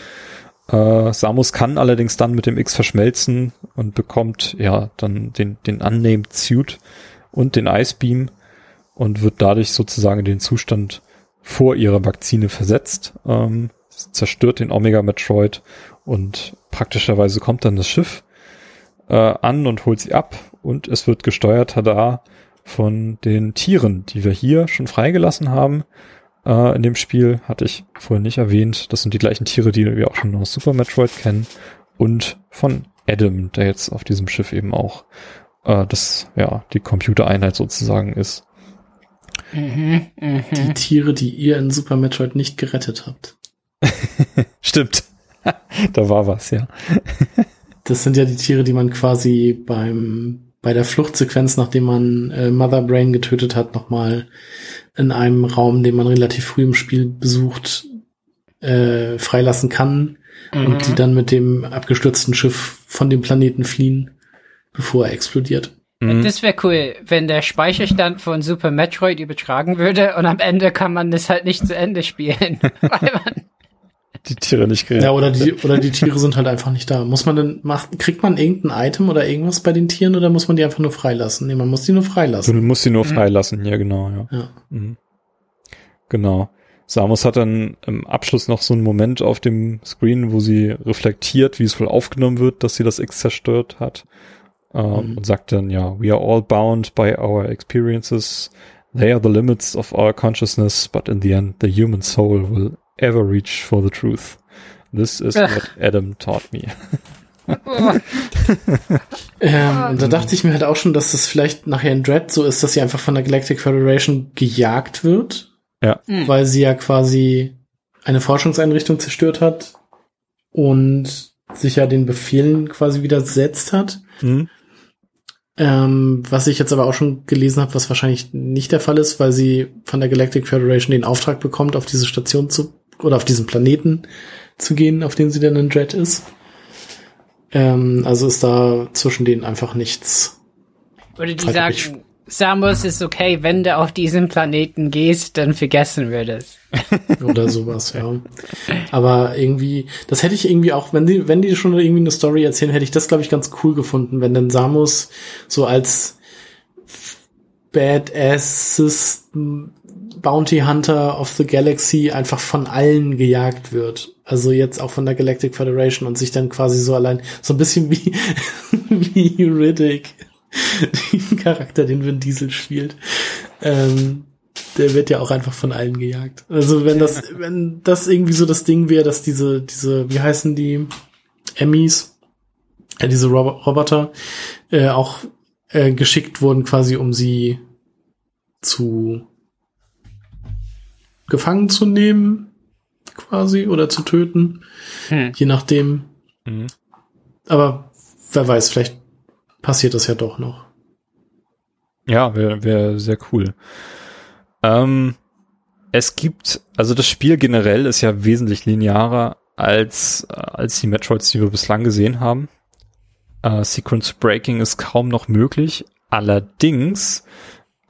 Äh, Samus kann allerdings dann mit dem X verschmelzen und bekommt ja dann den, den Unnamed Suit und den Icebeam und wird dadurch sozusagen in den Zustand vor ihrer Vakzine versetzt, ähm, zerstört den Omega Metroid und praktischerweise kommt dann das Schiff äh, an und holt sie ab und es wird gesteuert, tada, von den Tieren, die wir hier schon freigelassen haben. Äh, in dem Spiel hatte ich vorhin nicht erwähnt. Das sind die gleichen Tiere, die wir auch schon aus Super Metroid kennen. Und von Adam, der jetzt auf diesem Schiff eben auch äh, das, ja, die Computereinheit sozusagen ist. Mhm, mhm. Die Tiere, die ihr in Super Metroid nicht gerettet habt. Stimmt. Da war was, ja. Das sind ja die Tiere, die man quasi beim bei der Fluchtsequenz, nachdem man äh, Mother Brain getötet hat, nochmal in einem Raum, den man relativ früh im Spiel besucht, äh, freilassen kann Mhm. und die dann mit dem abgestürzten Schiff von dem Planeten fliehen, bevor er explodiert. Mhm. Das wäre cool, wenn der Speicherstand von Super Metroid übertragen würde und am Ende kann man das halt nicht zu Ende spielen. weil man, Die Tiere nicht gerettet. Ja, oder die, oder die Tiere sind halt einfach nicht da. Muss man denn, macht, kriegt man irgendein Item oder irgendwas bei den Tieren oder muss man die einfach nur freilassen? Nee, man muss die nur freilassen. musst sie nur freilassen, ja genau, ja. Ja. Mhm. Genau. Samus hat dann im Abschluss noch so einen Moment auf dem Screen, wo sie reflektiert, wie es wohl aufgenommen wird, dass sie das X zerstört hat. Äh, Mhm. Und sagt dann, ja, we are all bound by our experiences. They are the limits of our consciousness, but in the end, the human soul will ever reach for the truth. This is Ach. what Adam taught me. Ähm, und da dachte ich mir halt auch schon, dass das vielleicht nachher in Dread so ist, dass sie einfach von der Galactic Federation gejagt wird. Ja. Hm. Weil sie ja quasi eine Forschungseinrichtung zerstört hat und sich ja den Befehlen quasi widersetzt hat. Mhm. Ähm, was ich jetzt aber auch schon gelesen habe, was wahrscheinlich nicht der Fall ist, weil sie von der Galactic Federation den Auftrag bekommt, auf diese Station zu oder auf diesen Planeten zu gehen, auf dem sie dann in Dread ist. Ähm, also ist da zwischen denen einfach nichts. Oder die sagen, Samus ist okay, wenn du auf diesen Planeten gehst, dann vergessen wir das. oder sowas, ja. Aber irgendwie, das hätte ich irgendwie auch, wenn die, wenn die schon irgendwie eine Story erzählen, hätte ich das, glaube ich, ganz cool gefunden, wenn dann Samus so als Badass Bounty Hunter of the Galaxy einfach von allen gejagt wird. Also jetzt auch von der Galactic Federation und sich dann quasi so allein, so ein bisschen wie, wie Riddick, den Charakter, den Vin Diesel spielt. Ähm, der wird ja auch einfach von allen gejagt. Also wenn das, wenn das irgendwie so das Ding wäre, dass diese, diese, wie heißen die Emmys, äh, diese Rob Roboter, äh, auch äh, geschickt wurden, quasi um sie zu gefangen zu nehmen, quasi, oder zu töten, Hm. je nachdem. Mhm. Aber wer weiß, vielleicht passiert das ja doch noch. Ja, wäre wär sehr cool. Ähm, es gibt, also das Spiel generell ist ja wesentlich linearer als, äh, als die Metroids, die wir bislang gesehen haben. Äh, Sequence Breaking ist kaum noch möglich. Allerdings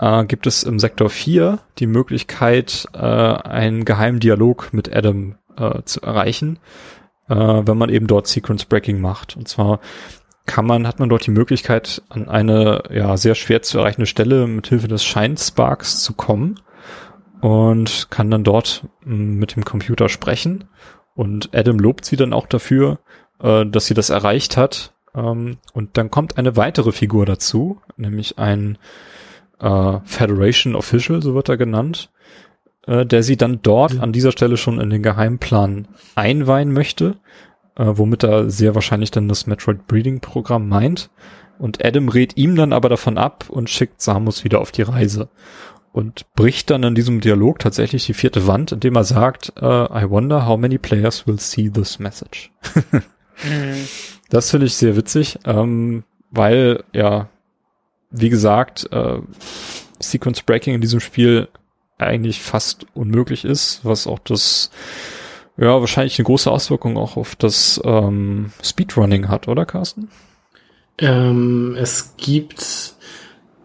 äh, gibt es im Sektor 4 die Möglichkeit, äh, einen geheimen Dialog mit Adam äh, zu erreichen, äh, wenn man eben dort Sequence Breaking macht. Und zwar kann man, hat man dort die Möglichkeit, an eine ja sehr schwer zu erreichende Stelle mit Hilfe des Shine Sparks zu kommen und kann dann dort mm, mit dem Computer sprechen. Und Adam lobt sie dann auch dafür, äh, dass sie das erreicht hat. Ähm, und dann kommt eine weitere Figur dazu, nämlich ein äh, Federation Official, so wird er genannt, äh, der sie dann dort an dieser Stelle schon in den Geheimplan einweihen möchte äh, womit er sehr wahrscheinlich dann das Metroid Breeding Programm meint. Und Adam rät ihm dann aber davon ab und schickt Samus wieder auf die Reise. Und bricht dann in diesem Dialog tatsächlich die vierte Wand, indem er sagt, uh, I wonder how many players will see this message. mhm. Das finde ich sehr witzig, ähm, weil, ja, wie gesagt, äh, Sequence Breaking in diesem Spiel eigentlich fast unmöglich ist, was auch das ja, wahrscheinlich eine große Auswirkung auch auf das ähm, Speedrunning hat, oder Carsten? Ähm, es gibt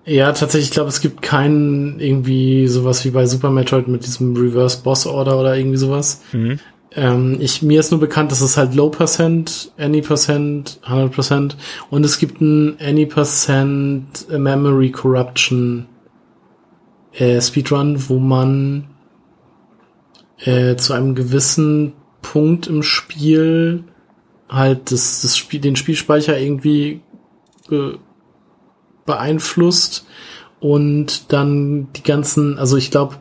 ja tatsächlich, ich glaube, es gibt keinen irgendwie sowas wie bei Super Metroid mit diesem Reverse Boss Order oder irgendwie sowas. Mhm. Ähm, ich, mir ist nur bekannt, dass es halt Low Percent, Any Percent, 100 Percent. Und es gibt ein Any Percent Memory Corruption äh, Speedrun, wo man äh, zu einem gewissen Punkt im Spiel halt das, das Spiel, den Spielspeicher irgendwie be beeinflusst und dann die ganzen, also ich glaube,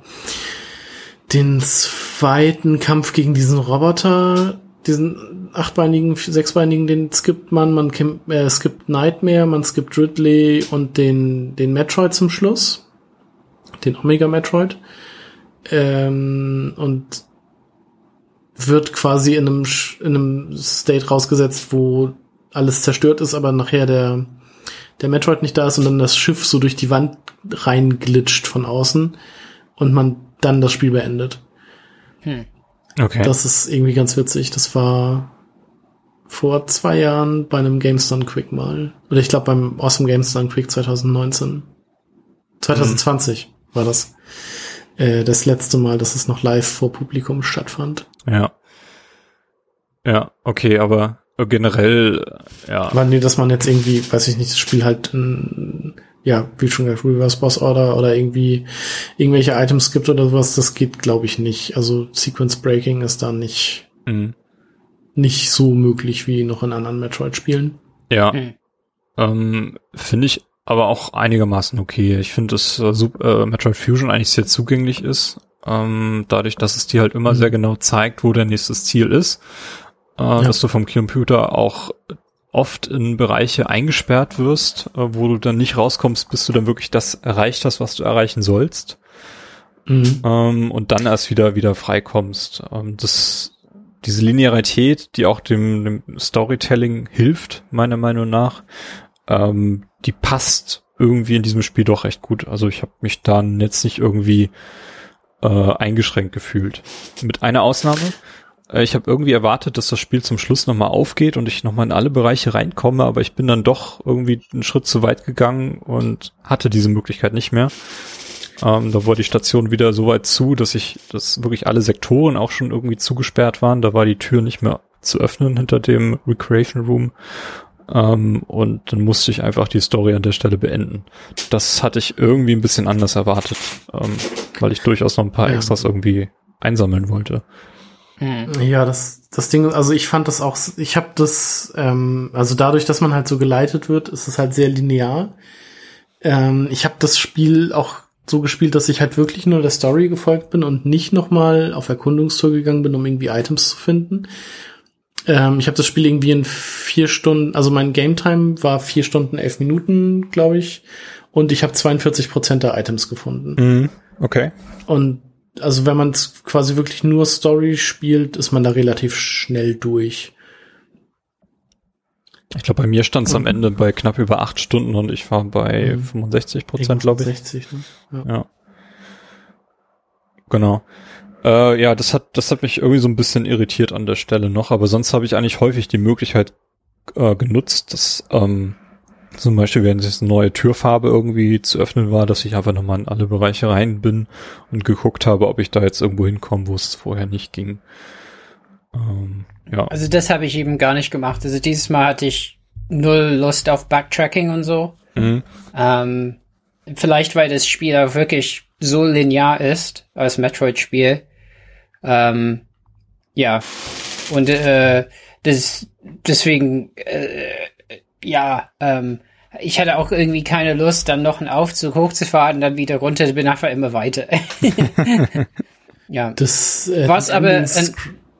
den zweiten Kampf gegen diesen Roboter, diesen achtbeinigen, sechsbeinigen, den skippt man, man äh, skippt Nightmare, man skippt Ridley und den, den Metroid zum Schluss, den Omega Metroid. Ähm, und wird quasi in einem, in einem State rausgesetzt, wo alles zerstört ist, aber nachher der, der Metroid nicht da ist und dann das Schiff so durch die Wand reinglitscht von außen. Und man dann das Spiel beendet. Hm. Okay. Das ist irgendwie ganz witzig. Das war vor zwei Jahren bei einem GameStone Quick mal. Oder ich glaube beim Awesome GameStone Quick 2019. 2020 hm. war das äh, das letzte Mal, dass es noch live vor Publikum stattfand. Ja. Ja, okay, aber generell, ja. Aber nee, dass man jetzt irgendwie, weiß ich nicht, das Spiel halt, in, ja, wie schon gesagt, Reverse Boss Order oder irgendwie irgendwelche Items gibt oder sowas, das geht, glaube ich, nicht. Also Sequence Breaking ist da nicht, mhm. nicht so möglich wie noch in anderen Metroid-Spielen. Ja. Mhm. Ähm, Finde ich aber auch einigermaßen okay. Ich finde, dass äh, äh, Metroid Fusion eigentlich sehr zugänglich ist. Ähm, dadurch, dass es dir halt immer mhm. sehr genau zeigt, wo dein nächstes Ziel ist. Äh, ja. Dass du vom Computer auch oft in Bereiche eingesperrt wirst, äh, wo du dann nicht rauskommst, bis du dann wirklich das erreicht hast, was du erreichen sollst. Mhm. Ähm, und dann erst wieder wieder freikommst. Ähm, das diese Linearität, die auch dem, dem Storytelling hilft, meiner Meinung nach, ähm, die passt irgendwie in diesem Spiel doch recht gut. Also ich habe mich dann jetzt nicht irgendwie äh, eingeschränkt gefühlt. Mit einer Ausnahme. Äh, ich habe irgendwie erwartet, dass das Spiel zum Schluss nochmal aufgeht und ich nochmal in alle Bereiche reinkomme, aber ich bin dann doch irgendwie einen Schritt zu weit gegangen und hatte diese Möglichkeit nicht mehr. Ähm, da war die Station wieder so weit zu, dass ich, dass wirklich alle Sektoren auch schon irgendwie zugesperrt waren. Da war die Tür nicht mehr zu öffnen hinter dem Recreation Room. Ähm, und dann musste ich einfach die Story an der Stelle beenden. Das hatte ich irgendwie ein bisschen anders erwartet, ähm, weil ich durchaus noch ein paar. Extras irgendwie einsammeln wollte. Hm. Ja, das, das Ding, also ich fand das auch, ich habe das, ähm, also dadurch, dass man halt so geleitet wird, ist es halt sehr linear. Ähm, ich habe das Spiel auch so gespielt, dass ich halt wirklich nur der Story gefolgt bin und nicht nochmal auf Erkundungstour gegangen bin, um irgendwie Items zu finden. Ähm, ich habe das Spiel irgendwie in vier Stunden, also mein Game Time war vier Stunden, elf Minuten, glaube ich. Und ich habe 42 Prozent der Items gefunden. Mhm. Okay. Und also wenn man quasi wirklich nur Story spielt, ist man da relativ schnell durch. Ich glaube, bei mir stand es am Ende bei knapp über acht Stunden und ich war bei mhm. 65 Prozent, glaube ich. 60, ne? Ja. ja. Genau. Äh, ja, das hat, das hat mich irgendwie so ein bisschen irritiert an der Stelle noch, aber sonst habe ich eigentlich häufig die Möglichkeit äh, genutzt, dass ähm, zum Beispiel, wenn es eine neue Türfarbe irgendwie zu öffnen war, dass ich einfach nochmal in alle Bereiche rein bin und geguckt habe, ob ich da jetzt irgendwo hinkomme, wo es vorher nicht ging. Ähm, ja. Also das habe ich eben gar nicht gemacht. Also dieses Mal hatte ich null Lust auf Backtracking und so. Mhm. Ähm, vielleicht, weil das Spiel auch wirklich so linear ist als Metroid-Spiel. Ähm, ja. Und äh, das deswegen äh, ja, ähm, ich hatte auch irgendwie keine Lust, dann noch einen Aufzug hochzufahren, dann wieder runter, bin einfach immer weiter. ja. Das, äh, Was aber ein,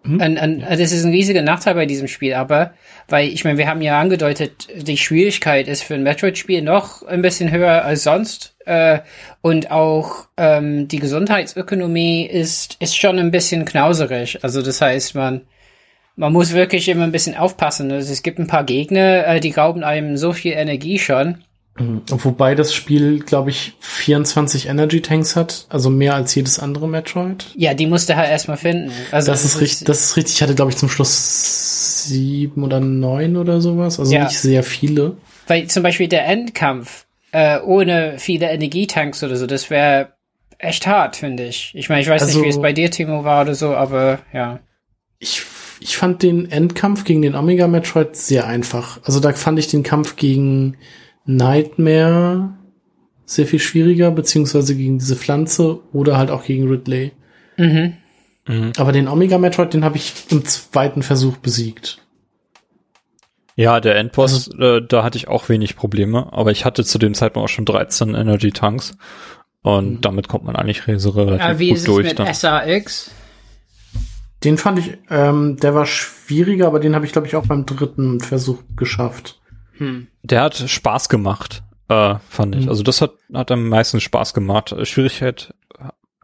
hm? ein, ein, das ist ein riesiger Nachteil bei diesem Spiel, aber weil ich meine, wir haben ja angedeutet, die Schwierigkeit ist für ein Metroid-Spiel noch ein bisschen höher als sonst äh, und auch ähm, die Gesundheitsökonomie ist ist schon ein bisschen knauserig. Also das heißt, man man muss wirklich immer ein bisschen aufpassen. Also es gibt ein paar Gegner, äh, die rauben einem so viel Energie schon. Mhm. Wobei das Spiel, glaube ich, 24 Energy Tanks hat, also mehr als jedes andere Metroid. Ja, die musste halt erstmal finden. Also das, das ist richtig, das ist richtig. Ich hatte, glaube ich, zum Schluss sieben oder neun oder sowas. Also ja. nicht sehr viele. Weil zum Beispiel der Endkampf äh, ohne viele Energietanks oder so, das wäre echt hart, finde ich. Ich meine, ich weiß also, nicht, wie es bei dir, Timo, war oder so, aber ja. Ich ich fand den Endkampf gegen den Omega Metroid sehr einfach. Also da fand ich den Kampf gegen Nightmare sehr viel schwieriger, beziehungsweise gegen diese Pflanze oder halt auch gegen Ridley. Mhm. Mhm. Aber den Omega Metroid, den habe ich im zweiten Versuch besiegt. Ja, der Endboss, also, äh, da hatte ich auch wenig Probleme, aber ich hatte zu dem Zeitpunkt auch schon 13 Energy Tanks und mhm. damit kommt man eigentlich relativ ja, wie gut ist durch. Es mit dann. SAX? Den fand ich, ähm, der war schwieriger, aber den habe ich, glaube ich, auch beim dritten Versuch geschafft. Hm. Der hat Spaß gemacht, äh, fand ich. Hm. Also das hat, hat am meisten Spaß gemacht. Schwierigkeit,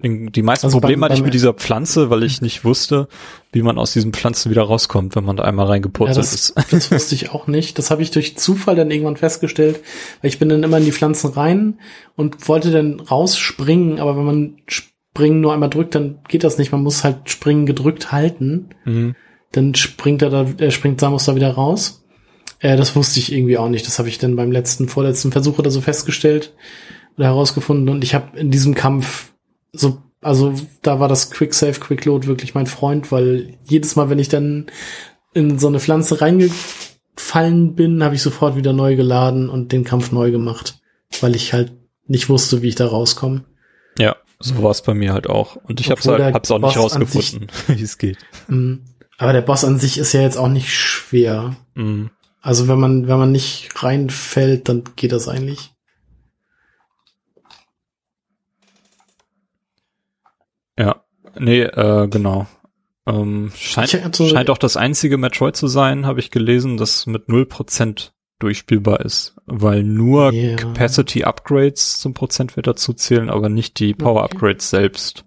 die meisten also Probleme beim, hatte ich mit dieser Pflanze, weil ich nicht wusste, wie man aus diesen Pflanzen wieder rauskommt, wenn man da einmal reingepurzelt ja, das, ist. Das wusste ich auch nicht. Das habe ich durch Zufall dann irgendwann festgestellt, weil ich bin dann immer in die Pflanzen rein und wollte dann rausspringen, aber wenn man Springen nur einmal drückt, dann geht das nicht. Man muss halt Springen gedrückt halten. Mhm. Dann springt er da, äh, springt Samus da wieder raus. Äh, das wusste ich irgendwie auch nicht. Das habe ich dann beim letzten, vorletzten Versuch oder so festgestellt oder herausgefunden. Und ich habe in diesem Kampf so, also da war das Quick Save, Quick Load wirklich mein Freund, weil jedes Mal, wenn ich dann in so eine Pflanze reingefallen bin, habe ich sofort wieder neu geladen und den Kampf neu gemacht, weil ich halt nicht wusste, wie ich da rauskomme. Ja. So war es bei mir halt auch. Und ich hab's, halt, hab's auch Boss nicht rausgefunden, wie es geht. Mm. Aber der Boss an sich ist ja jetzt auch nicht schwer. Mm. Also wenn man, wenn man nicht reinfällt, dann geht das eigentlich. Ja, nee, äh, genau. Ähm, scheint, so scheint auch das einzige Metroid zu sein, habe ich gelesen, das mit 0% durchspielbar ist, weil nur yeah. Capacity Upgrades zum Prozentwert dazu zählen, aber nicht die Power okay. Upgrades selbst.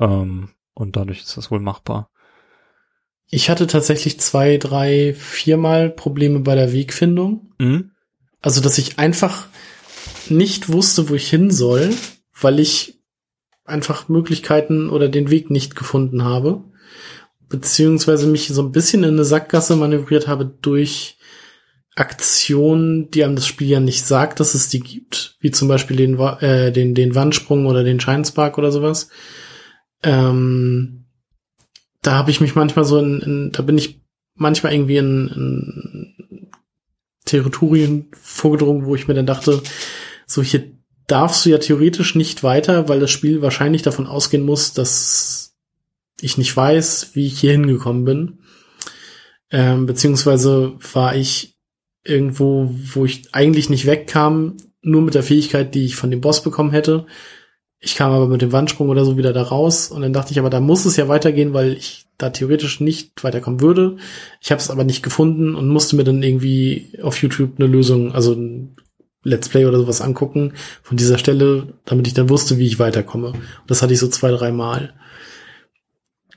Ähm, und dadurch ist das wohl machbar. Ich hatte tatsächlich zwei, drei, viermal Probleme bei der Wegfindung. Mhm. Also, dass ich einfach nicht wusste, wo ich hin soll, weil ich einfach Möglichkeiten oder den Weg nicht gefunden habe. Beziehungsweise mich so ein bisschen in eine Sackgasse manövriert habe durch Aktionen, die einem das Spiel ja nicht sagt, dass es die gibt, wie zum Beispiel den, äh, den, den Wandsprung oder den Scheinspark oder sowas. Ähm, da habe ich mich manchmal so in, in, da bin ich manchmal irgendwie in, in Territorien vorgedrungen, wo ich mir dann dachte, so hier darfst du ja theoretisch nicht weiter, weil das Spiel wahrscheinlich davon ausgehen muss, dass ich nicht weiß, wie ich hier hingekommen bin. Ähm, beziehungsweise war ich irgendwo, wo ich eigentlich nicht wegkam, nur mit der Fähigkeit, die ich von dem Boss bekommen hätte. Ich kam aber mit dem Wandsprung oder so wieder da raus und dann dachte ich aber, da muss es ja weitergehen, weil ich da theoretisch nicht weiterkommen würde. Ich habe es aber nicht gefunden und musste mir dann irgendwie auf YouTube eine Lösung, also ein Let's Play oder sowas angucken von dieser Stelle, damit ich dann wusste, wie ich weiterkomme. Und das hatte ich so zwei, drei Mal.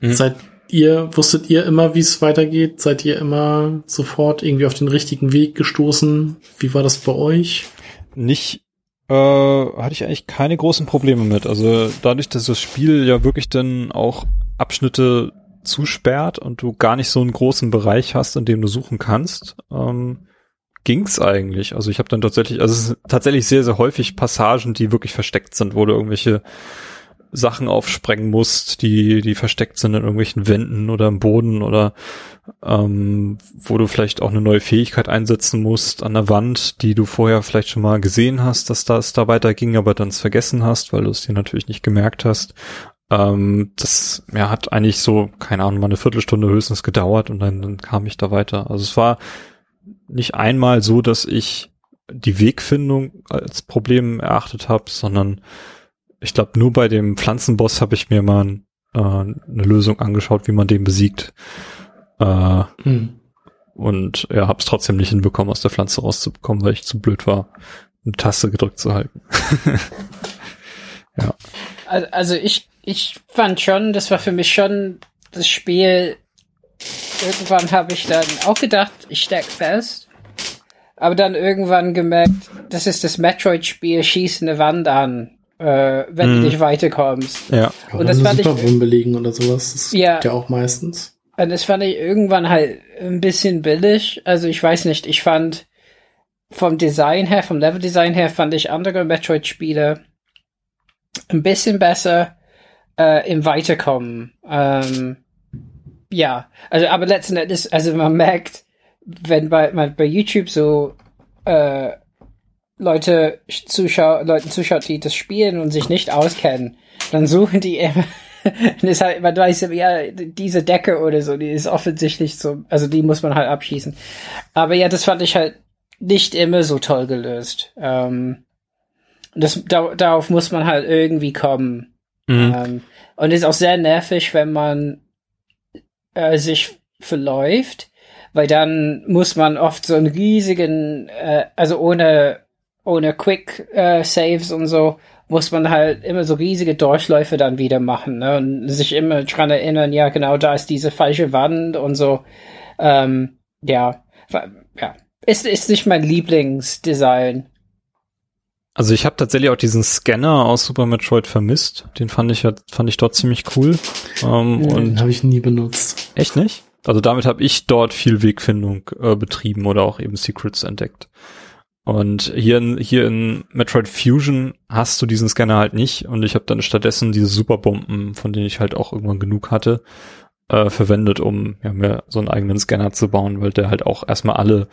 Mhm. Seit ihr, wusstet ihr immer, wie es weitergeht? Seid ihr immer sofort irgendwie auf den richtigen Weg gestoßen? Wie war das bei euch? Nicht, äh, hatte ich eigentlich keine großen Probleme mit. Also dadurch, dass das Spiel ja wirklich dann auch Abschnitte zusperrt und du gar nicht so einen großen Bereich hast, in dem du suchen kannst, ähm, ging's eigentlich. Also ich habe dann tatsächlich, also es ist tatsächlich sehr, sehr häufig Passagen, die wirklich versteckt sind, wo du irgendwelche Sachen aufsprengen musst, die, die versteckt sind in irgendwelchen Wänden oder im Boden oder ähm, wo du vielleicht auch eine neue Fähigkeit einsetzen musst an der Wand, die du vorher vielleicht schon mal gesehen hast, dass das da weiterging, aber dann es vergessen hast, weil du es dir natürlich nicht gemerkt hast. Ähm, das ja, hat eigentlich so, keine Ahnung, mal eine Viertelstunde höchstens gedauert und dann, dann kam ich da weiter. Also es war nicht einmal so, dass ich die Wegfindung als Problem erachtet habe, sondern ich glaube, nur bei dem Pflanzenboss habe ich mir mal äh, eine Lösung angeschaut, wie man den besiegt. Äh, hm. Und ja, habe es trotzdem nicht hinbekommen, aus der Pflanze rauszubekommen, weil ich zu blöd war, eine Taste gedrückt zu halten. ja. Also, also ich, ich fand schon, das war für mich schon das Spiel. Irgendwann habe ich dann auch gedacht, ich steck fest. Aber dann irgendwann gemerkt, das ist das Metroid-Spiel, schieß eine Wand an äh, wenn mm. du mhm. nicht weiterkommst. Ja. Und das fand ich belegen oder sowas. Das ja. ja auch meistens. Und das fand ich irgendwann halt ein bisschen billig. Also ich weiß nicht, ich fand vom Design her, vom Level-Design her, fand ich andere Metroid-Spiele ein bisschen besser äh, im Weiterkommen. Ähm, ja, also aber letzten Endes, also man merkt, wenn bei, man bei YouTube so äh, Leute Zuschauer, Leuten zuschaut, die das spielen und sich nicht auskennen, dann suchen die immer das halt, man weiß ja, diese Decke oder so, die ist offensichtlich so, also die muss man halt abschießen. Aber ja, das fand ich halt nicht immer so toll gelöst. Ähm, das, da, darauf muss man halt irgendwie kommen. Mhm. Ähm, und ist auch sehr nervig, wenn man äh, sich verläuft, weil dann muss man oft so einen riesigen, äh, also ohne ohne Quick äh, Saves und so muss man halt immer so riesige Durchläufe dann wieder machen ne? und sich immer dran erinnern, ja genau, da ist diese falsche Wand und so. Ähm, ja, ja, ist ist nicht mein Lieblingsdesign. Also ich habe tatsächlich auch diesen Scanner aus Super Metroid vermisst. Den fand ich ja fand ich dort ziemlich cool. Ähm, ja, und habe ich nie benutzt. Echt nicht? Also damit habe ich dort viel Wegfindung äh, betrieben oder auch eben Secrets entdeckt. Und hier in, hier in Metroid Fusion hast du diesen Scanner halt nicht und ich habe dann stattdessen diese Superbomben, von denen ich halt auch irgendwann genug hatte, äh, verwendet, um ja, mir so einen eigenen Scanner zu bauen, weil der halt auch erstmal alle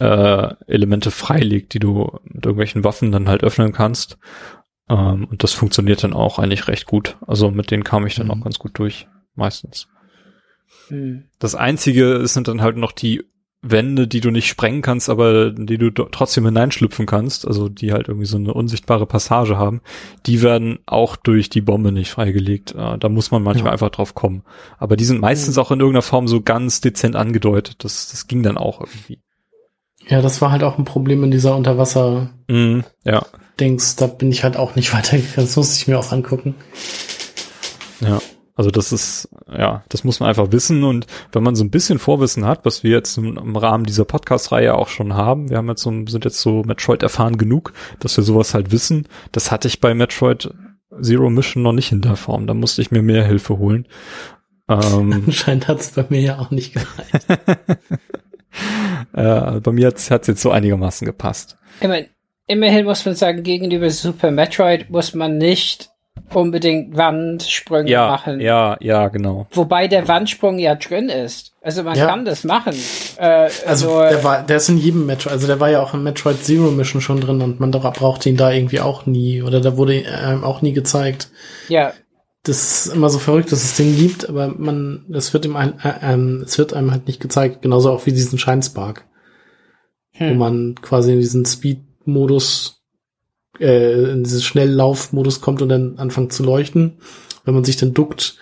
äh, Elemente freilegt, die du mit irgendwelchen Waffen dann halt öffnen kannst. Ähm, und das funktioniert dann auch eigentlich recht gut. Also mit denen kam ich dann mhm. auch ganz gut durch, meistens. Mhm. Das einzige sind dann halt noch die Wände, die du nicht sprengen kannst, aber die du trotzdem hineinschlüpfen kannst, also die halt irgendwie so eine unsichtbare Passage haben, die werden auch durch die Bombe nicht freigelegt. Äh, da muss man manchmal ja. einfach drauf kommen. Aber die sind meistens mhm. auch in irgendeiner Form so ganz dezent angedeutet. Das, das ging dann auch irgendwie. Ja, das war halt auch ein Problem in dieser Unterwasser. Mhm, ja. Dings, da bin ich halt auch nicht weitergegangen. Das musste ich mir auch angucken. Ja. Also das ist, ja, das muss man einfach wissen und wenn man so ein bisschen Vorwissen hat, was wir jetzt im, Rahmen dieser Podcast-Reihe auch schon haben, wir haben jetzt so, sind jetzt so Metroid erfahren genug, dass wir sowas halt wissen. Das hatte ich bei Metroid Zero Mission noch nicht in der Form. Da musste ich mir mehr Hilfe holen. Ähm, Anscheinend hat es bei mir ja auch nicht gereicht. äh, bei mir hat es jetzt so einigermaßen gepasst. Immerhin, immerhin muss man sagen, gegenüber Super Metroid muss man nicht unbedingt Wandsprünge ja, machen. Ja, ja, genau. Wobei der Wandsprung ja drin ist. Also man ja. kann das machen. Äh, also, also der war, der ist in jedem Metroid, also der war ja auch in Metroid Zero Mission schon drin und man braucht ihn da irgendwie auch nie oder da wurde ähm, auch nie gezeigt. Ja. Das ist immer so verrückt, dass es den gibt, aber man, das wird ihm ein, äh, ähm, es wird einem halt nicht gezeigt, genauso auch wie diesen Scheinspark, hm. wo man quasi in diesen Speed-Modus äh, in dieses Schnelllaufmodus kommt und dann anfängt zu leuchten. Wenn man sich dann duckt,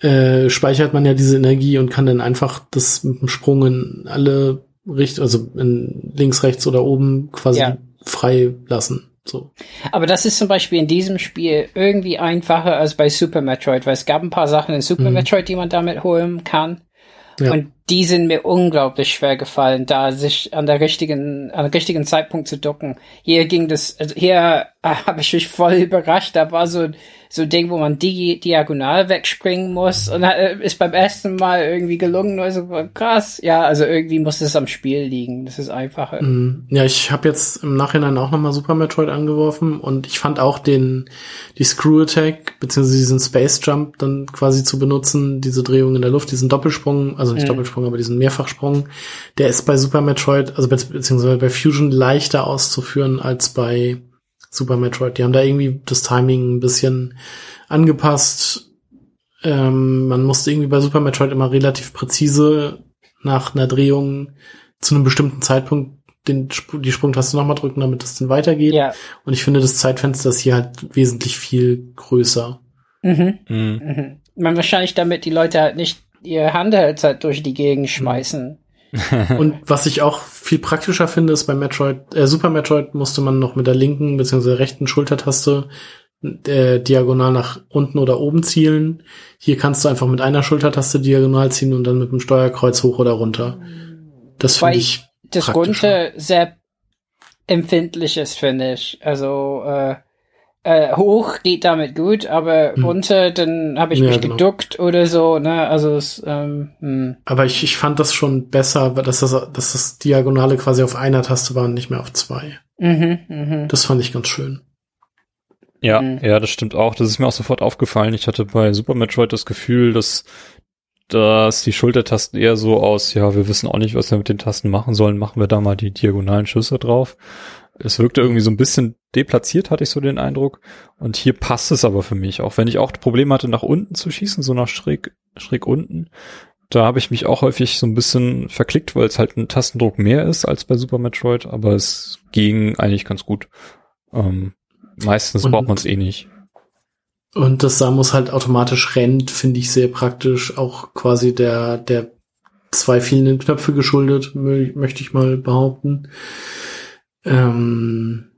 äh, speichert man ja diese Energie und kann dann einfach das mit dem Sprung in alle Richtungen, also in links, rechts oder oben quasi ja. frei lassen. So. Aber das ist zum Beispiel in diesem Spiel irgendwie einfacher als bei Super Metroid, weil es gab ein paar Sachen in Super mhm. Metroid, die man damit holen kann. Ja. Und die sind mir unglaublich schwer gefallen, da sich an der richtigen, an der richtigen Zeitpunkt zu ducken. Hier ging das, also hier habe ich mich voll überrascht. Da war so so ein Ding, wo man die diagonal wegspringen muss und äh, ist beim ersten Mal irgendwie gelungen. Also krass. Ja, also irgendwie muss es am Spiel liegen. Das ist einfacher. Mhm. Ja, ich habe jetzt im Nachhinein auch nochmal Super Metroid angeworfen und ich fand auch den die Screw Attack beziehungsweise diesen Space Jump dann quasi zu benutzen, diese Drehung in der Luft, diesen Doppelsprung, also nicht mhm. Doppelsprung, aber diesen Mehrfachsprung, der ist bei Super Metroid, also beziehungsweise bei Fusion leichter auszuführen als bei Super Metroid. Die haben da irgendwie das Timing ein bisschen angepasst. Ähm, man musste irgendwie bei Super Metroid immer relativ präzise nach einer Drehung zu einem bestimmten Zeitpunkt den, die Sprungtaste nochmal drücken, damit es dann weitergeht. Ja. Und ich finde das Zeitfenster ist hier halt wesentlich viel größer. Mhm. Mhm. Mhm. Man wahrscheinlich damit die Leute halt nicht ihr Handheld halt durch die Gegend schmeißen. und was ich auch viel praktischer finde, ist bei Metroid, äh, Super Metroid musste man noch mit der linken bzw. rechten Schultertaste äh, diagonal nach unten oder oben zielen. Hier kannst du einfach mit einer Schultertaste diagonal ziehen und dann mit dem Steuerkreuz hoch oder runter. Das finde ich. Das runter sehr empfindlich ist, finde ich. Also äh, äh, hoch geht damit gut, aber hm. runter, dann habe ich ja, mich genau. geduckt oder so, ne? Also es, ähm, hm. Aber ich, ich fand das schon besser, dass das, dass das Diagonale quasi auf einer Taste war und nicht mehr auf zwei. Mhm, mh. Das fand ich ganz schön. Ja, mhm. ja, das stimmt auch. Das ist mir auch sofort aufgefallen. Ich hatte bei Super Metroid das Gefühl, dass, dass die Schultertasten eher so aus, ja, wir wissen auch nicht, was wir mit den Tasten machen sollen, machen wir da mal die diagonalen Schüsse drauf. Es wirkte irgendwie so ein bisschen deplatziert, hatte ich so den Eindruck. Und hier passt es aber für mich. Auch wenn ich auch Probleme hatte, nach unten zu schießen, so nach schräg, schräg unten. Da habe ich mich auch häufig so ein bisschen verklickt, weil es halt ein Tastendruck mehr ist als bei Super Metroid, aber es ging eigentlich ganz gut. Ähm, meistens und, braucht man es eh nicht. Und dass Samus halt automatisch rennt, finde ich sehr praktisch. Auch quasi der, der zwei fehlenden Knöpfe geschuldet, möchte ich mal behaupten. Ähm,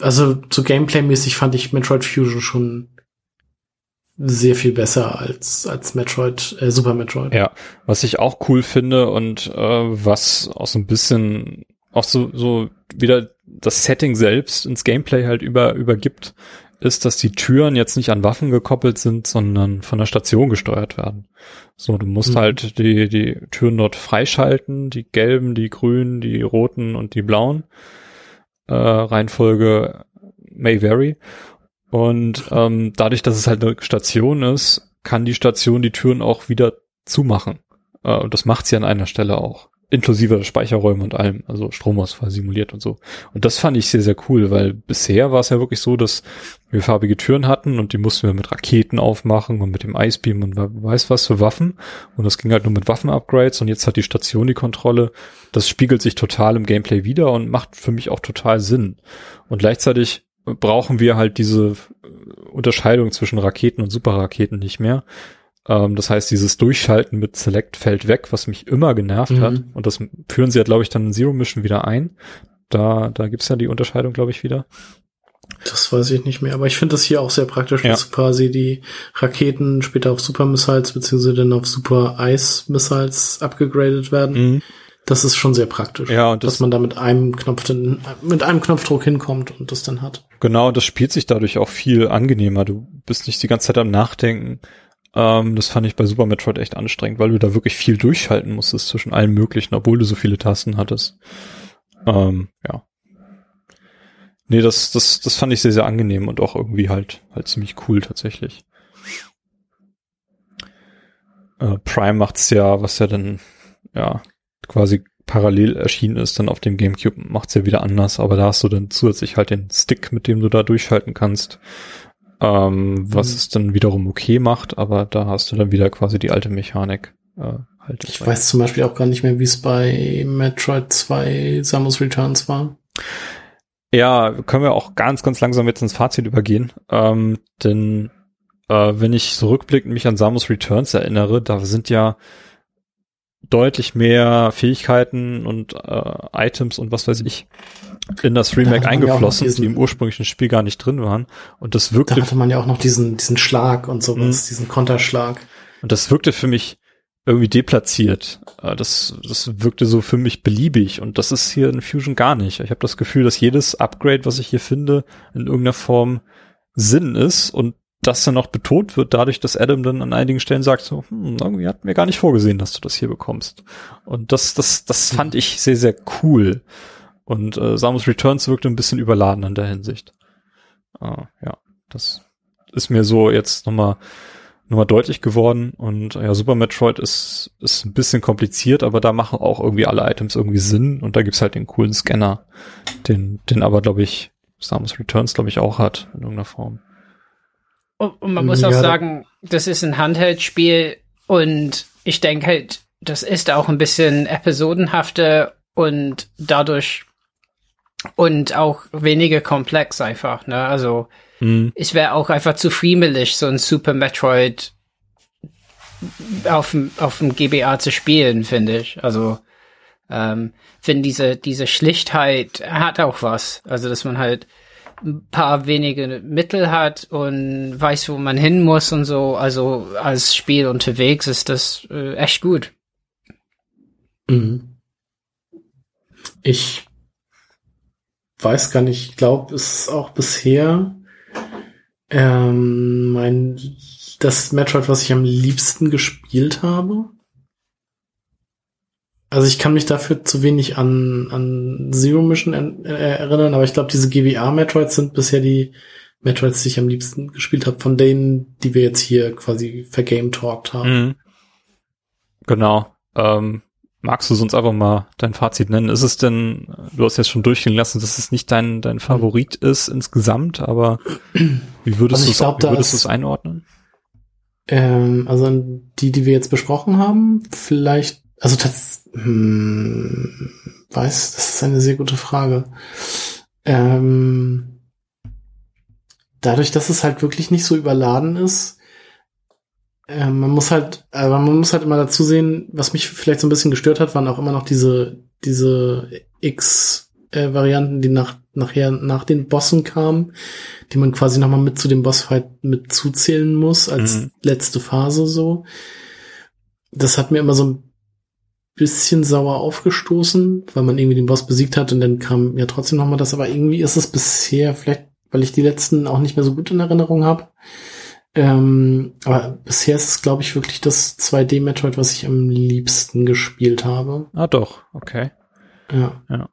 also so Gameplay-mäßig fand ich Metroid Fusion schon sehr viel besser als als Metroid äh, Super Metroid. Ja, was ich auch cool finde und äh, was auch so ein bisschen auch so so wieder das Setting selbst ins Gameplay halt über übergibt, ist, dass die Türen jetzt nicht an Waffen gekoppelt sind, sondern von der Station gesteuert werden. So, du musst mhm. halt die die Türen dort freischalten, die gelben, die grünen, die roten und die blauen äh, Reihenfolge may vary. Und ähm, dadurch, dass es halt eine Station ist, kann die Station die Türen auch wieder zumachen. Äh, und das macht sie an einer Stelle auch inklusive Speicherräume und allem, also Stromausfall simuliert und so. Und das fand ich sehr, sehr cool, weil bisher war es ja wirklich so, dass wir farbige Türen hatten und die mussten wir mit Raketen aufmachen und mit dem Icebeam und weiß was für Waffen. Und das ging halt nur mit Waffen-Upgrades und jetzt hat die Station die Kontrolle. Das spiegelt sich total im Gameplay wieder und macht für mich auch total Sinn. Und gleichzeitig brauchen wir halt diese Unterscheidung zwischen Raketen und Superraketen nicht mehr, ähm, das heißt, dieses Durchschalten mit Select fällt weg, was mich immer genervt mhm. hat. Und das führen sie ja, glaube ich, dann in Zero Mission wieder ein. Da, da gibt's ja die Unterscheidung, glaube ich, wieder. Das weiß ich nicht mehr, aber ich finde das hier auch sehr praktisch, ja. dass quasi die Raketen später auf Super Missiles beziehungsweise dann auf Super Ice Missiles abgegradet werden. Mhm. Das ist schon sehr praktisch. Ja, und das, dass man da mit einem Knopf dann, mit einem Knopfdruck hinkommt und das dann hat. Genau, das spielt sich dadurch auch viel angenehmer. Du bist nicht die ganze Zeit am Nachdenken ähm, das fand ich bei Super Metroid echt anstrengend, weil du da wirklich viel durchhalten musstest zwischen allen möglichen, obwohl du so viele Tasten hattest. Ähm, ja. Nee, das, das, das fand ich sehr, sehr angenehm und auch irgendwie halt, halt ziemlich cool tatsächlich. Äh, Prime macht's ja, was ja dann, ja, quasi parallel erschienen ist, dann auf dem Gamecube macht's ja wieder anders, aber da hast du dann zusätzlich halt den Stick, mit dem du da durchhalten kannst ähm, was mhm. es dann wiederum okay macht, aber da hast du dann wieder quasi die alte Mechanik. Äh, halt ich dabei. weiß zum Beispiel auch gar nicht mehr, wie es bei Metroid 2 Samus Returns war. Ja, können wir auch ganz, ganz langsam jetzt ins Fazit übergehen. Ähm, denn äh, wenn ich so rückblickend mich an Samus Returns erinnere, da sind ja deutlich mehr Fähigkeiten und äh, Items und was weiß ich in das Remake da eingeflossen, diesen, die im ursprünglichen Spiel gar nicht drin waren. Und das wirkte. Da hatte man ja auch noch diesen, diesen Schlag und sowas, mhm. diesen Konterschlag. Und das wirkte für mich irgendwie deplatziert. Äh, das, das wirkte so für mich beliebig und das ist hier in Fusion gar nicht. Ich habe das Gefühl, dass jedes Upgrade, was ich hier finde, in irgendeiner Form Sinn ist und das dann noch betont wird, dadurch, dass Adam dann an einigen Stellen sagt, so, hm, irgendwie hat mir gar nicht vorgesehen, dass du das hier bekommst. Und das, das, das fand ich sehr, sehr cool. Und äh, Samus Returns wirkte ein bisschen überladen in der Hinsicht. Äh, ja, das ist mir so jetzt nochmal nochmal deutlich geworden. Und ja, Super Metroid ist, ist ein bisschen kompliziert, aber da machen auch irgendwie alle Items irgendwie Sinn. Und da gibt's halt den coolen Scanner, den, den aber, glaube ich, Samus Returns, glaube ich, auch hat in irgendeiner Form. Und, und man muss ja, auch sagen, das ist ein Handheld-Spiel und ich denke halt, das ist auch ein bisschen episodenhafter und dadurch und auch weniger komplex einfach, ne? Also mhm. ich wäre auch einfach zu friemelig, so ein Super Metroid auf dem auf dem GBA zu spielen, finde ich. Also ähm, finde diese diese Schlichtheit hat auch was. Also dass man halt ein paar wenige Mittel hat und weiß, wo man hin muss und so. Also als Spiel unterwegs ist das äh, echt gut. Mhm. Ich weiß gar nicht, ich glaube, es ist auch bisher ähm, mein das Metroid, was ich am liebsten gespielt habe. Also ich kann mich dafür zu wenig an, an Zero Mission äh, erinnern, aber ich glaube, diese GWA-Metroids sind bisher die Metroids, die ich am liebsten gespielt habe, von denen, die wir jetzt hier quasi vergame-talked haben. Mhm. Genau. Ähm, Magst du sonst einfach mal dein Fazit nennen? Ist es denn, du hast jetzt schon durchgehen lassen, dass es nicht dein, dein Favorit ist insgesamt, aber wie würdest also du es einordnen? Ähm, also die, die wir jetzt besprochen haben, vielleicht, also das, hm, weiß, das ist eine sehr gute Frage. Ähm, dadurch, dass es halt wirklich nicht so überladen ist, äh, man muss halt, aber man muss halt immer dazu sehen, was mich vielleicht so ein bisschen gestört hat, waren auch immer noch diese, diese X-Varianten, die nach, nachher nach den Bossen kamen, die man quasi nochmal mit zu dem Bossfight mit zuzählen muss, als mhm. letzte Phase so. Das hat mir immer so ein bisschen sauer aufgestoßen, weil man irgendwie den Boss besiegt hat und dann kam ja trotzdem nochmal das, aber irgendwie ist es bisher, vielleicht, weil ich die letzten auch nicht mehr so gut in Erinnerung habe, ähm, aber bisher ist es, glaube ich, wirklich das 2D-Metroid, was ich am liebsten gespielt habe. Ah, doch, okay. Ja. ja.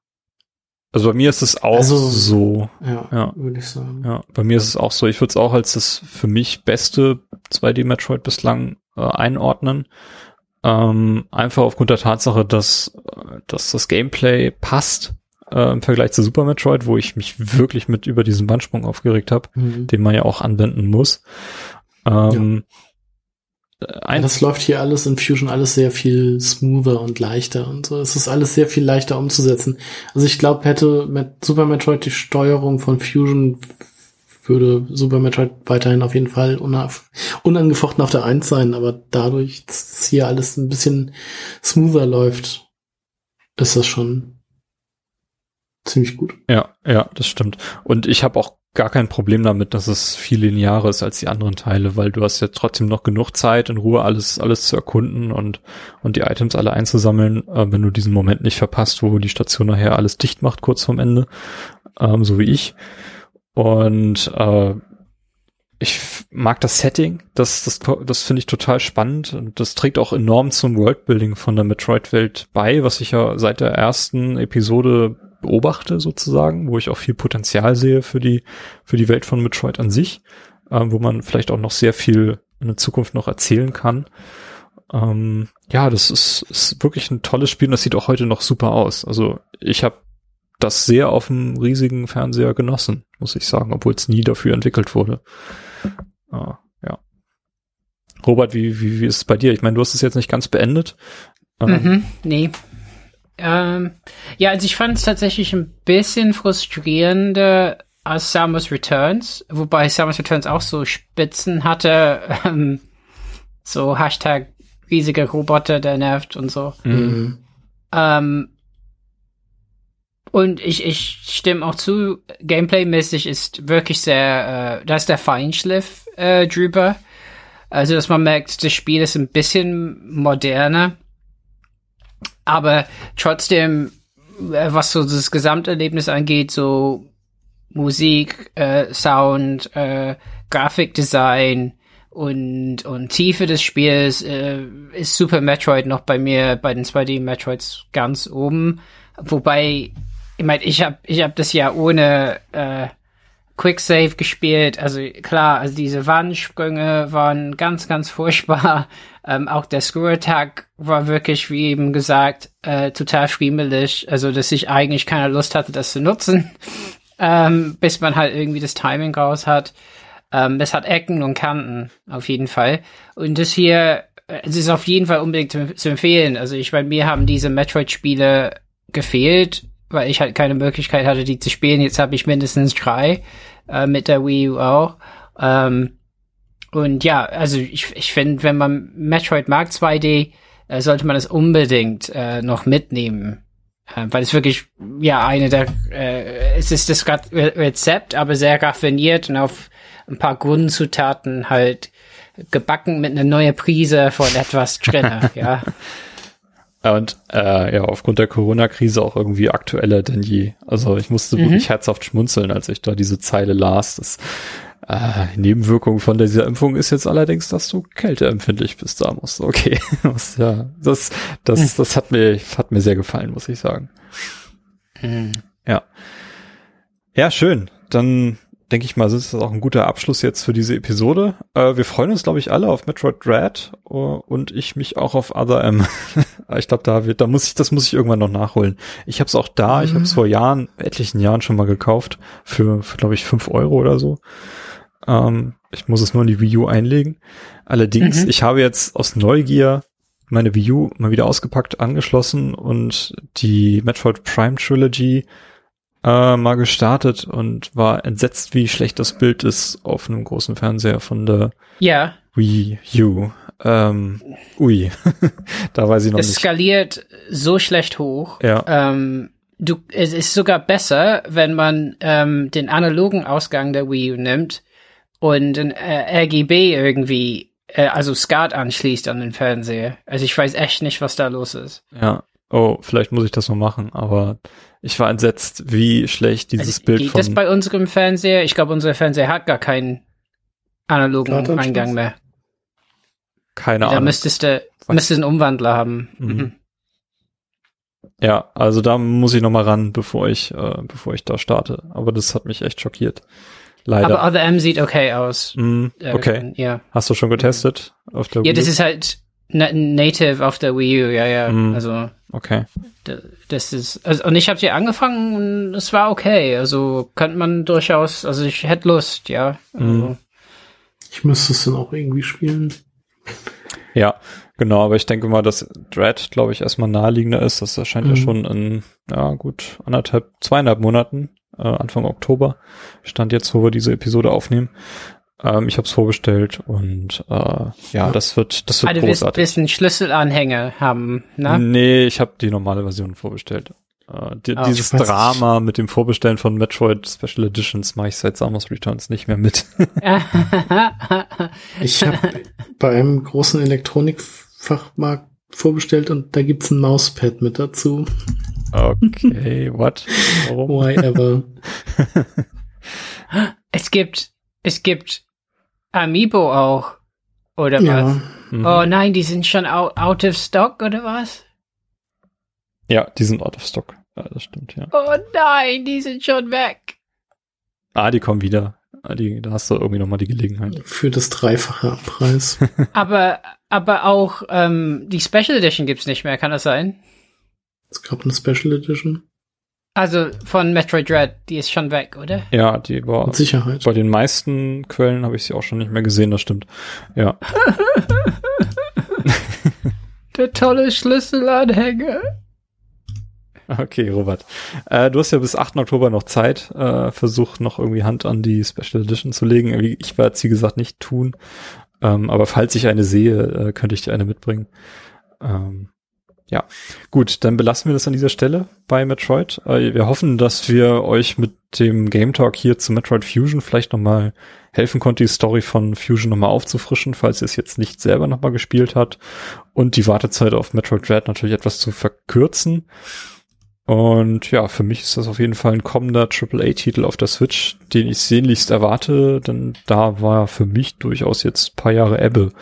Also bei mir ist es auch also, so. Ja, ja, würde ich sagen. Ja, bei mir ist es auch so. Ich würde es auch als das für mich beste 2D-Metroid bislang äh, einordnen. Ähm, einfach aufgrund der Tatsache, dass, äh, dass das Gameplay passt äh, im Vergleich zu Super Metroid, wo ich mich wirklich mit über diesen Bandsprung aufgeregt habe, mhm. den man ja auch anwenden muss. Ähm, ja. das läuft hier alles in Fusion alles sehr viel smoother und leichter und so. Es ist alles sehr viel leichter umzusetzen. Also ich glaube, hätte mit Super Metroid die Steuerung von Fusion würde Super Metroid weiterhin auf jeden Fall unangefochten auf der Eins sein, aber dadurch, dass hier alles ein bisschen smoother läuft, ist das schon ziemlich gut. Ja, ja, das stimmt. Und ich habe auch gar kein Problem damit, dass es viel linearer ist als die anderen Teile, weil du hast ja trotzdem noch genug Zeit, in Ruhe alles, alles zu erkunden und, und die Items alle einzusammeln, äh, wenn du diesen Moment nicht verpasst, wo die Station nachher alles dicht macht, kurz vorm Ende, ähm, so wie ich. Und äh, ich mag das Setting, das, das, das finde ich total spannend und das trägt auch enorm zum Worldbuilding von der Metroid-Welt bei, was ich ja seit der ersten Episode beobachte sozusagen, wo ich auch viel Potenzial sehe für die, für die Welt von Metroid an sich, äh, wo man vielleicht auch noch sehr viel in der Zukunft noch erzählen kann. Ähm, ja, das ist, ist wirklich ein tolles Spiel und das sieht auch heute noch super aus. Also ich habe das sehr auf dem riesigen Fernseher genossen, muss ich sagen, obwohl es nie dafür entwickelt wurde. Uh, ja. Robert, wie, wie, wie ist es bei dir? Ich meine, du hast es jetzt nicht ganz beendet. Mhm, nee, ähm, ja, also ich fand es tatsächlich ein bisschen frustrierender als Samus Returns, wobei Samus Returns auch so Spitzen hatte, ähm, so Hashtag riesiger Roboter, der nervt und so. Mhm. Ähm, und ich, ich stimme auch zu, Gameplay-mäßig ist wirklich sehr, äh, da ist der Feinschliff äh, drüber. Also, dass man merkt, das Spiel ist ein bisschen moderner, aber trotzdem, was so das Gesamterlebnis angeht, so Musik, äh, Sound, äh, Grafikdesign und, und Tiefe des Spiels äh, ist Super Metroid noch bei mir bei den 2D Metroids ganz oben. Wobei, ich meine, ich habe ich hab das ja ohne äh, Quicksave gespielt. Also klar, also diese Wandsprünge waren ganz, ganz furchtbar. Ähm, auch der Screw Attack war wirklich, wie eben gesagt, äh, total friemelig. Also, dass ich eigentlich keine Lust hatte, das zu nutzen, ähm, bis man halt irgendwie das Timing raus hat. Ähm, das hat Ecken und Kanten, auf jeden Fall. Und das hier, äh, es ist auf jeden Fall unbedingt zu, zu empfehlen. Also ich meine, mir haben diese Metroid-Spiele gefehlt, weil ich halt keine Möglichkeit hatte, die zu spielen. Jetzt habe ich mindestens drei, äh, mit der Wii U auch. Ähm, und ja, also ich, ich finde, wenn man Metroid mag 2D, äh, sollte man das unbedingt äh, noch mitnehmen. Äh, weil es wirklich, ja, eine der, äh, es ist das Rezept, aber sehr raffiniert und auf ein paar Grundzutaten halt gebacken mit einer neuen Prise von etwas drin, ja. Und äh, ja, aufgrund der Corona-Krise auch irgendwie aktueller denn je. Also ich musste mhm. wirklich herzhaft schmunzeln, als ich da diese Zeile las. Das äh, Nebenwirkung von dieser Impfung ist jetzt allerdings, dass du kälteempfindlich bist, da musst. Okay, das, ja, das, das, hm. das hat mir, hat mir sehr gefallen, muss ich sagen. Mhm. Ja. Ja, schön. Dann denke ich mal, ist das auch ein guter Abschluss jetzt für diese Episode. Äh, wir freuen uns, glaube ich, alle auf Metroid Dread uh, und ich mich auch auf Other M. ich glaube, da wird, da muss ich, das muss ich irgendwann noch nachholen. Ich habe es auch da, mhm. ich habe es vor Jahren, etlichen Jahren schon mal gekauft für, für glaube ich, fünf Euro oder so. Ähm, ich muss es nur in die Wii U einlegen. Allerdings, mhm. ich habe jetzt aus Neugier meine Wii U mal wieder ausgepackt, angeschlossen und die Metroid Prime Trilogy äh, mal gestartet und war entsetzt, wie schlecht das Bild ist auf einem großen Fernseher von der ja. Wii U. Ähm, ui, da weiß ich noch es nicht. Es skaliert so schlecht hoch. Ja. Ähm, du, es ist sogar besser, wenn man ähm, den analogen Ausgang der Wii U nimmt und ein äh, RGB irgendwie, äh, also SCART anschließt an den Fernseher. Also ich weiß echt nicht, was da los ist. Ja. Oh, vielleicht muss ich das noch machen, aber ich war entsetzt, wie schlecht dieses also, Bild geht von. das bei unserem Fernseher? Ich glaube, unser Fernseher hat gar keinen analogen Eingang mehr. Keine Ahnung. Da müsstest du, müsstest einen Umwandler haben. Mhm. Mhm. Ja, also da muss ich noch mal ran, bevor ich, äh, bevor ich da starte. Aber das hat mich echt schockiert. Leider. Aber Other M sieht okay aus. Mm, okay. Äh, ja. Hast du schon getestet auf der Wii Ja, das ist halt native auf der Wii U, ja, ja. Mm, also. Okay. Das ist, also, und ich habe hier angefangen und es war okay. Also könnte man durchaus, also ich hätte Lust, ja. Also. Mm. Ich müsste es dann auch irgendwie spielen. Ja, genau, aber ich denke mal, dass Dread, glaube ich, erstmal naheliegender ist. Das erscheint mhm. ja schon in, ja, gut, anderthalb, zweieinhalb Monaten äh, Anfang Oktober. Stand jetzt, wo wir diese Episode aufnehmen. Ähm, ich habe es vorbestellt und äh, ja, das wird, das wird also großartig. Du wirst einen Schlüsselanhänger haben, ne? Nee, ich habe die normale Version vorbestellt. Äh, die, oh, dieses Drama nicht. mit dem Vorbestellen von Metroid Special Editions mache ich seit Samus Returns nicht mehr mit. ich habe bei einem großen Elektronikfachmarkt vorbestellt und da gibt's ein Mauspad mit dazu. Okay, what? Warum? Why ever? Es gibt, es gibt Amiibo auch. Oder ja. was? Mhm. Oh nein, die sind schon out, out of stock oder was? Ja, die sind out of stock. Ja, das stimmt, ja. Oh nein, die sind schon weg. Ah, die kommen wieder. Ah, die, da hast du irgendwie nochmal die Gelegenheit. Für das dreifache Preis. aber, aber auch ähm, die Special Edition gibt's nicht mehr, kann das sein? Es gab eine Special Edition. Also von Metroid Dread, die ist schon weg, oder? Ja, die war. Mit Sicherheit. Bei den meisten Quellen habe ich sie auch schon nicht mehr gesehen, das stimmt. Ja. Der tolle Schlüsselanhänger. Okay, Robert. Äh, du hast ja bis 8. Oktober noch Zeit. Äh, versuch noch irgendwie Hand an die Special Edition zu legen. Ich werde es, wie gesagt, nicht tun. Ähm, aber falls ich eine sehe, äh, könnte ich dir eine mitbringen. Ähm, ja, gut, dann belassen wir das an dieser Stelle bei Metroid. Äh, wir hoffen, dass wir euch mit dem Game Talk hier zu Metroid Fusion vielleicht nochmal helfen konnte, die Story von Fusion nochmal aufzufrischen, falls ihr es jetzt nicht selber nochmal gespielt habt und die Wartezeit auf Metroid Dread natürlich etwas zu verkürzen. Und ja, für mich ist das auf jeden Fall ein kommender AAA-Titel auf der Switch, den ich sehnlichst erwarte, denn da war für mich durchaus jetzt paar Jahre Ebbe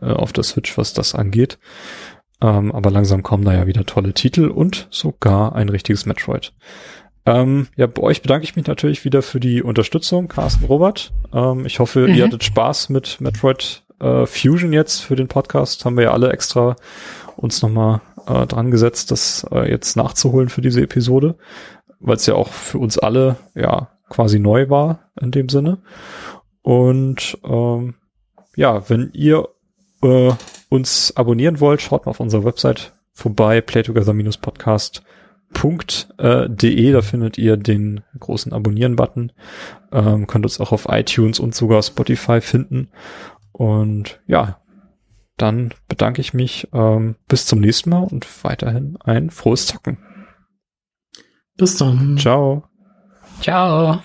äh, auf der Switch, was das angeht. Ähm, aber langsam kommen da ja wieder tolle Titel und sogar ein richtiges Metroid. Ähm, ja, bei euch bedanke ich mich natürlich wieder für die Unterstützung, Carsten Robert. Ähm, ich hoffe, mhm. ihr hattet Spaß mit Metroid äh, Fusion jetzt für den Podcast. Haben wir ja alle extra uns nochmal äh, dran gesetzt, das äh, jetzt nachzuholen für diese Episode, weil es ja auch für uns alle ja quasi neu war in dem Sinne. Und ähm, ja, wenn ihr äh, uns abonnieren wollt, schaut mal auf unserer Website vorbei, playtogether-podcast.de, da findet ihr den großen Abonnieren-Button. Ähm, könnt uns auch auf iTunes und sogar Spotify finden. Und ja, dann bedanke ich mich. Ähm, bis zum nächsten Mal und weiterhin ein frohes Zocken. Bis dann. Ciao. Ciao.